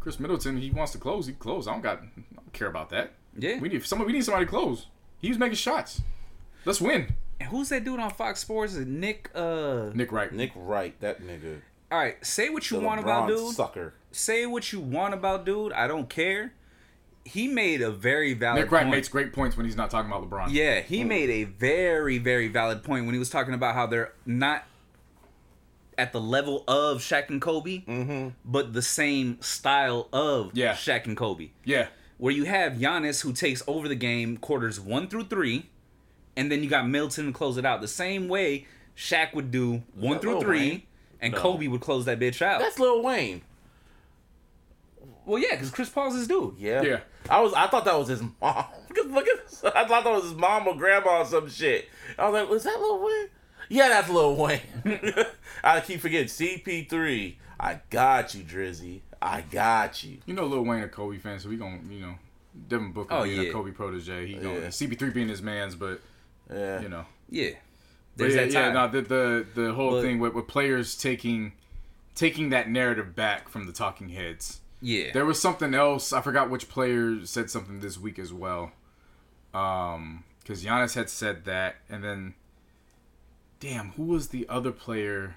Khris Middleton, he wants to close. He close. I don't got. I don't care about that. Yeah. We need somebody. We need somebody to close. He was making shots. Let's win. And who's that dude on Fox Sports? Is Nick? Uh. Nick Wright. Nick Wright, that nigga. All right. Say what you The want about dude. sucker. Say what you want about dude. I don't care. He made a very valid. Nick Wright point. makes great points when he's not talking about LeBron. Yeah, he made a very, very valid point when he was talking about how they're not at the level of Shaq and Kobe, but the same style of Yeah. Shaq and Kobe. Yeah. Where you have Giannis who takes over the game quarters one through three, and then you got Milton to close it out. The same way Shaq would do one through Lil three, Wayne? and No. Kobe would close that bitch out. That's Lil Wayne. well, yeah, because Chris Paul's his dude. Yeah. Yeah. I was. I thought that was his mom. Look look at this. I thought that was his mom or grandma or some shit. I was like, was that Lil Wayne? Yeah, that's Lil Wayne. I keep forgetting CP3. I got you, Drizzy. I got you. You know Lil Wayne a Kobe fan, so we gonna you know Devin Booker Oh, being yeah. a Kobe protege. He gonna Yeah. CP3 being his man's, but Yeah. you know. Yeah. But yeah, that yeah, time. no, the the the whole But- thing with, with players taking taking that narrative back from the talking heads. yeah. There was something else. I forgot which player said something this week as well. Um, because Giannis had said that, and then, damn, who was the other player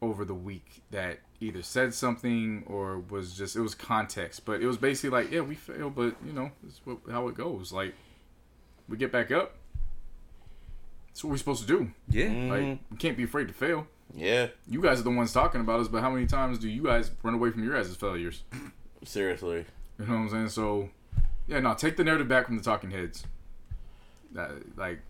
over the week that either said something or was just it was context, but it was basically like, yeah, we failed, but you know, it's what, how it goes. Like, we get back up. That's what we're supposed to do. yeah. Like, we mm-hmm. can't be afraid to fail. Yeah. You guys are the ones talking about us, but how many times do you guys run away from your guys' failures? Seriously. You know what I'm saying? So, yeah, no, take the narrative back from the talking heads. That, like,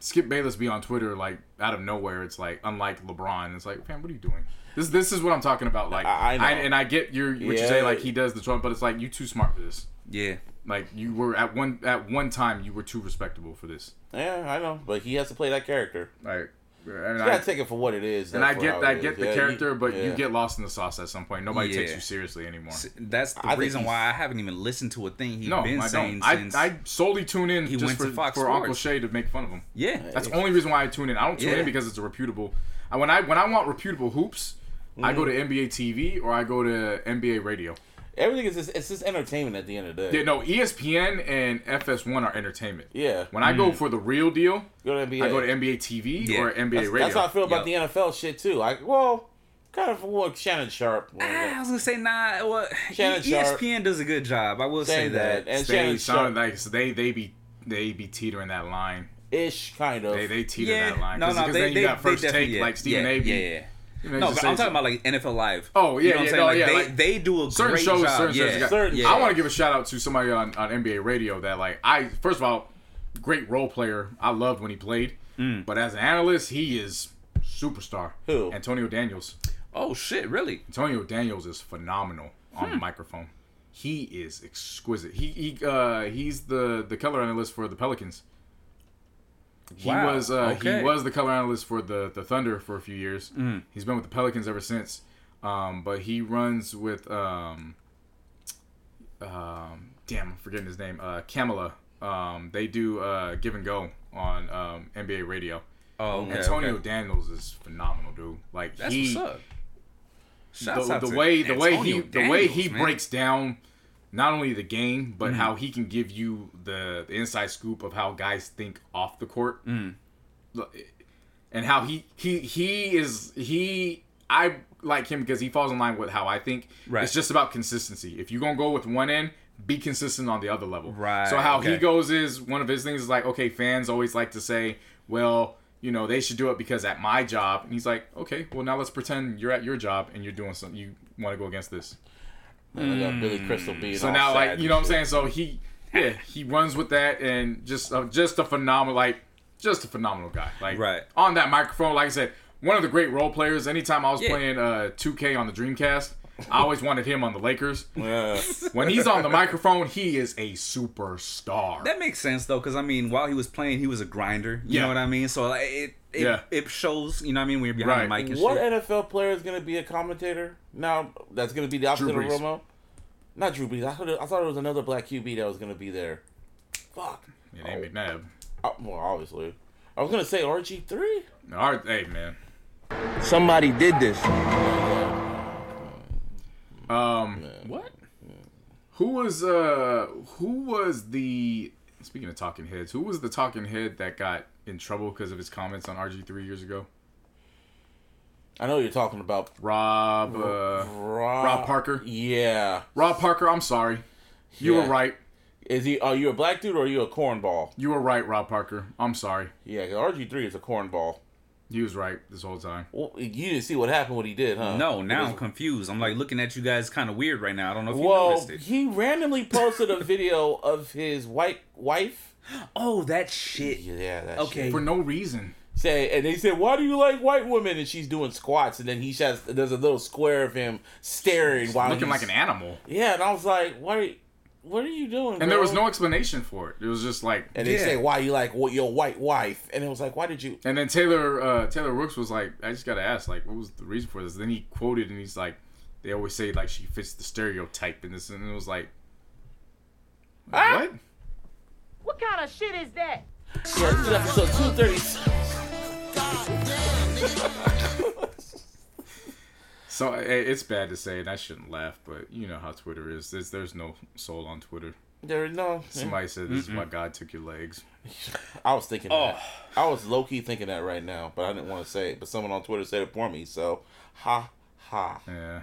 Skip Bayless be on Twitter like out of nowhere. It's like unlike LeBron. It's like, man, what are you doing? This this is what I'm talking about. Like, I- I know. and I get your what you say. Like he does the Trump, but it's like you too smart for this. Yeah. Like you were at one at one time you were too respectable for this. Yeah, I know. But he has to play that character. Like, and You I, gotta take it for what it is. and I get I get is. the Yeah, character, but you get lost in the sauce at some point. Nobody takes you seriously anymore. That's the I reason why I haven't even listened to a thing he's No, been I saying don't. Since. I solely tune in he just went for, to Fox for Uncle Shay to make fun of him. yeah. That's the only reason why I tune in. I don't tune Yeah. in because it's a reputable. I, when I when I want reputable hoops, I go to Mm-hmm. NBA TV or I go to NBA Radio. Everything is just, it's just entertainment at the end of the day. Yeah, no, ESPN and FS1 are entertainment. Yeah. When I go for the real deal, Go to NBA. I go to NBA TV Yeah. or NBA that's, Radio. that's how I feel about Yep. the NFL shit too. I well, kind of for what Shannon Sharpe. Ah, I was gonna say nah. Well, Shannon E- Sharpe. ESPN does a good job. I will say Saying that. that, and they Shannon sound Sharpe like so they they be they be teetering that line. ish kind of. They they teeter yeah, that line. no, Cause, no, 'cause they, then you they, got first take yeah, like Stephen yeah, A. B. Yeah, yeah. You know, No, but I'm talking some- about like NFL Live. Oh, yeah, you know what yeah, I'm saying? no, like, yeah, they, like, they do a certain great shows, job. certain yeah, shows. Certain- yeah. I want to give a shout out to somebody on, on NBA radio that like I first of all, great role player. I loved when he played, Mm. but as an analyst, he is superstar. Who? Antonio Daniels. Oh shit, really? Antonio Daniels is phenomenal on Hmm. the microphone. He is exquisite. He he uh he's the the color analyst for the Pelicans. He Wow, was uh, okay. he was the color analyst for the the Thunder for a few years. Mm. He's been with the Pelicans ever since. Um, but he runs with um, um, damn, I'm forgetting his name. Uh, Kamala. Um, they do uh, give and go on um, NBA radio. Oh, okay, Antonio okay. Daniels is phenomenal, dude. Like That's he, what's up. Shouts the, the way the way he Antonio the way he man. breaks down not only the game Mm-hmm. but how he can give you the, the inside scoop of how guys think off the court. Mm. and how he he he is he I like him because he falls in line with how I think. Right. it's just about consistency. If you're gonna go with one end be consistent on the other level. Right, so how he goes is one of his things is like okay fans always like to say well you know they should do it because at my job. And he's like okay well now let's pretend you're at your job and you're doing something you want to go against this And I got Billy Crystal being so all now, sad like you know, what I'm saying. So he, yeah, he runs with that, and just, uh, just a phenomenal, like, just a phenomenal guy. Like, Right. on that microphone, like I said, one of the great role players. Anytime I was Yeah. playing uh 2K on the Dreamcast, I always wanted him on the Lakers. Yeah. When he's on the microphone, he is a superstar. That makes sense though, because I mean, while he was playing, he was a grinder. You Yeah. know what I mean? So like, it it, Yeah. it shows. You know what I mean? When you're behind the mic and what shit. NFL player is gonna be a commentator now? That's gonna be the opposite of Romo. Not Drew Brees. I thought, it, I thought it was another black QB that was gonna be there. Fuck. It ain't McNabb. Uh, well, obviously. I was gonna say RG three. All right, hey man. Somebody did this. Um, what? Who was uh who was the speaking of talking heads? Who was the talking head that got in trouble because of his comments on RG three years ago? I know you're talking about Rob uh, Rob, Rob Parker. Yeah. Rob Parker. I'm sorry, you Yeah. were right. Is he? Are you a black dude or are you a cornball? You were right, Rob Parker. I'm sorry. Yeah, RG three is a cornball. He was right this whole time. Well, you didn't see what happened. What he did, huh? No, now I'm confused. I'm like looking at you guys kind of weird right now. I don't know if you Well, noticed it. he randomly posted a video of his white wife. Oh, that shit. Yeah, that Okay. shit. For no reason. Say, and they said, "Why do you like white women?" And she's doing squats, and then he has there's a little square of him staring while Looking he's- like an animal. Yeah, and I was like, "What? What are you doing?" And there was no explanation for it. It was just like And they Yeah. say, "Why you like what your white wife?" And it was like, "Why did you?" And then Taylor uh, Taylor Rooks was like, I just gotta ask, like, what was the reason for this? Then he quoted and he's like, they always say like she fits the stereotype in this, and it was like, Ah! What? What kind of shit is that? Yeah, this is episode two thirty. So it's bad to say, and I shouldn't laugh, but you know how Twitter is. There's there's no soul on Twitter. There no. Somebody said this is why God took your legs. I was thinking that. Oh. I was low key thinking that right now, but I didn't want to say it. But someone on Twitter said it for me, so ha ha. Yeah,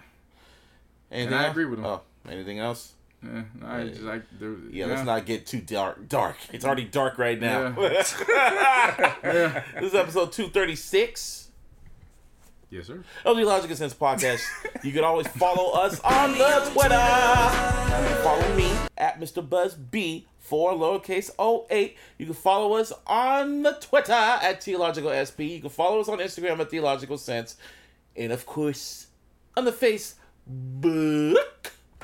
Anything I else? agree with him. Oh, anything else? Yeah. I just like there, Yeah, let's not get too dark. Dark. It's already dark right now. this is episode two thirty six. Yes, sir. of the Logic and Sense podcast. You can always follow us on the Twitter. Follow me at Mr. Busby for lowercase 08. You can follow us on the Twitter at Theological SP. You can follow us on Instagram at Theological Sense. And of course, on the Facebook.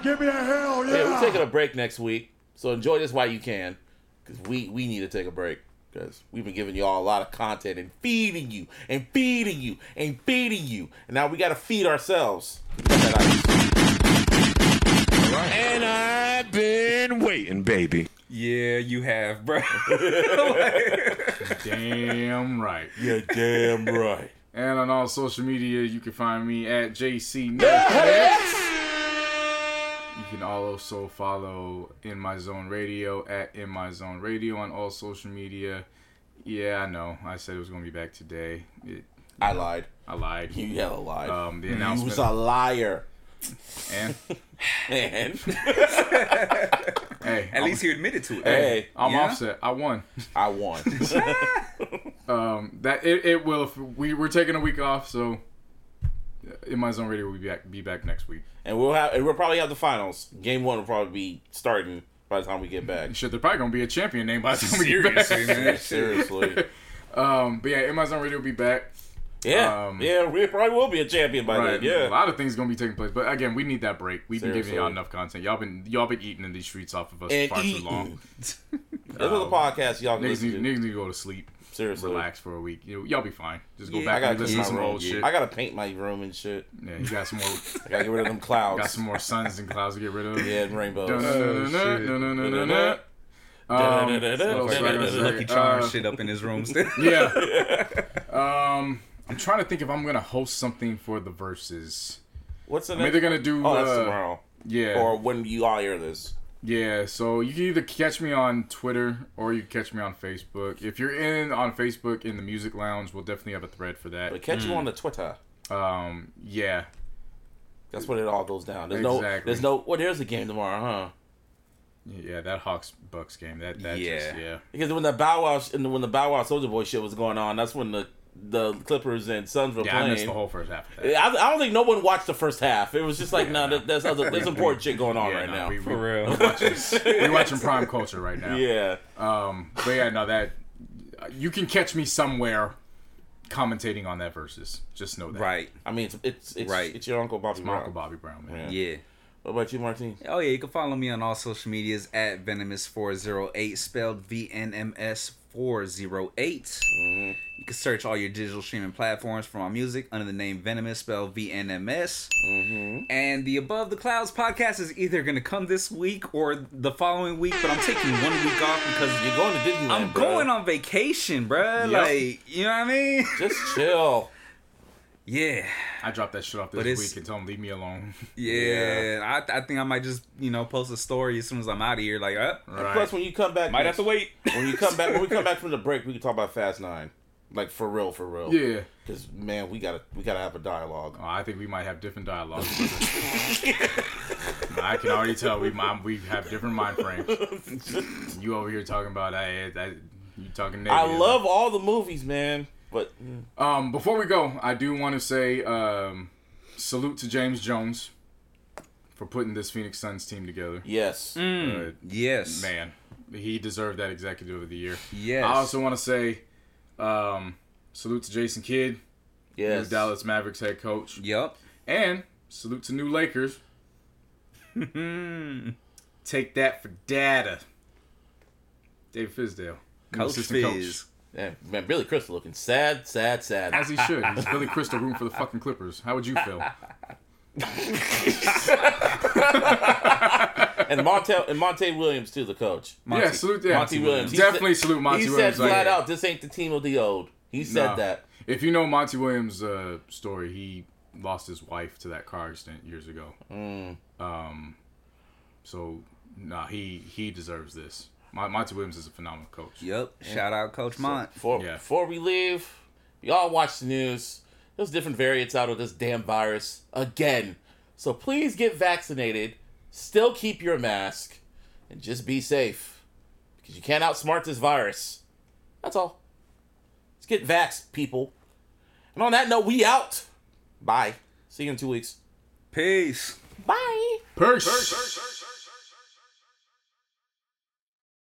Give me a hell Yeah, we're taking a break next week. So enjoy this while you can. Because we, we need to take a break. Because we've been giving y'all a lot of content and feeding you and feeding you and feeding you. And now we got to feed ourselves. And I've been waiting, baby. Yeah, you have, bro. Damn right. Yeah, damn right. And on all social media, you can find me at JC Nerdheads. You can also follow In My Zone Radio at In My Zone Radio on all social media. Yeah, I know. I said it was going to be back today. It, I lied. I lied. You hella lied. Um, the you announcement was a liar. and And hey, At least he admitted to it. hey, I'm Yeah? offset. I won. I won. Um, that it, it will. If we we're taking a week off, so In My Zone Radio will be back be back next week. and we'll have and we'll probably have the finals. Game one will probably be starting by the time we get back. Shit, they're probably gonna be a champion name by the time we get back. Seriously, man. Seriously. Um, but yeah, In My Zone Radio will be back. Yeah. Um, yeah, we probably will be a champion by Right. then. Yeah. A lot of things gonna be taking place, but again, we need that break. We've been giving y'all enough content. Y'all been y'all been eating in these streets off of us And far too eating. long. This is a podcast y'all can Niggas listen need, niggas need to go to sleep, Seriously. relax for a week. You, y'all be fine. Just go I back gotta and listen clean to my some room. old shit. I gotta paint my room and shit. Yeah, you got some more. I gotta get rid of them clouds. got some more suns and clouds to get rid of. Yeah, and rainbows. Um? Lucky Charm Uh, shit up in his room still. Yeah. Um, I'm trying to think if I'm gonna host something for the verses. What's the I mean, next? they're gonna do. Oh, that's uh, tomorrow. Yeah. Or when you all hear this. Yeah, so you can either catch me on Twitter or you can catch me on Facebook. If you're in on Facebook in the Music Lounge, we'll definitely have a thread for that. But catch you on the Twitter. Um, yeah, That's when it all goes down. There's no. There's no. Well, there's a game tomorrow, huh? yeah, that Hawks Bucks game. That that Yeah. just yeah. Because when the Bow Wow and when the Bow Wow Soulja Boy shit was going on, that's when the the Clippers and Suns were Yeah, I playing. missed the whole first half of that. I, I don't think no one watched the first half. It was just like, no, that, that's other, there's important shit going on Yeah, right no, now. We, we, For real. We're watching, we're watching prime culture right now. yeah, Um, but yeah, no, that you can catch me somewhere commentating on that versus. Just know that. right. I mean, it's it's it's, Right. it's your uncle Bobby My Brown. Uncle Bobby Brown, man. Yeah. Yeah. What about you, Martine? Oh yeah, you can follow me on all social medias at venomous408, spelled V N M S 408. Mm-hmm. You can search all your digital streaming platforms for my music under the name Venomous, spelled V N M S. Mm-hmm. And the Above the Clouds podcast is either going to come this week or the following week, but I'm taking one week off because You're going to Disneyland. I'm bro. going on vacation, bruh. Yep. Like, you know what I mean? Just chill. Yeah. I dropped that shit off this week and told him leave me alone. Yeah. I, I think I might just, you know, post a story as soon as I'm out of here. Like, uh, Right. Plus, when you come back, might have to wait. When you come back, when we come back from the break, we can talk about Fast Nine, like for real, for real. Yeah. Because man, we gotta we gotta have a dialogue. Oh, I think we might have different dialogues. I can already tell we might, we have different mind frames. You over here talking about that? that you talking I love all the movies, man. But Um, before we go, I do want to say um, salute to James Jones for putting this Phoenix Suns team together. yes, Uh, Yes. man, he deserved that Executive of the Year. Yes. I also want to say um, salute to Jason Kidd, yes, new Dallas Mavericks head coach, Yep. and salute to new Lakers. Take that for data. Dave Fizdale, new Coach assistant Fizz. Man, man, Billy Crystal looking sad, sad, sad. As he should. He's Billy Crystal room for the fucking Clippers. How would you feel? and Monty and Monty Williams too, the coach. yeah, salute. Yeah, Monty Williams. He Definitely said- salute Monty he Williams. said like- flat out, "This ain't the team of the old." He said No. that. If you know Monty Williams' uh, story, he lost his wife to that car accident years ago. Mm. Um, so nah, he he deserves this. Mon- Monty Williams is a phenomenal coach. Yup. Shout out Coach Mont. Before, Yeah. before we leave, y'all watch the news. There's different variants out of this damn virus again. So please get vaccinated. Still keep your mask. And just be safe. Because you can't outsmart this virus. That's all. Let's get vaxxed, people. And on that note, we out. Bye. See you in two weeks. Peace. Bye. Peace.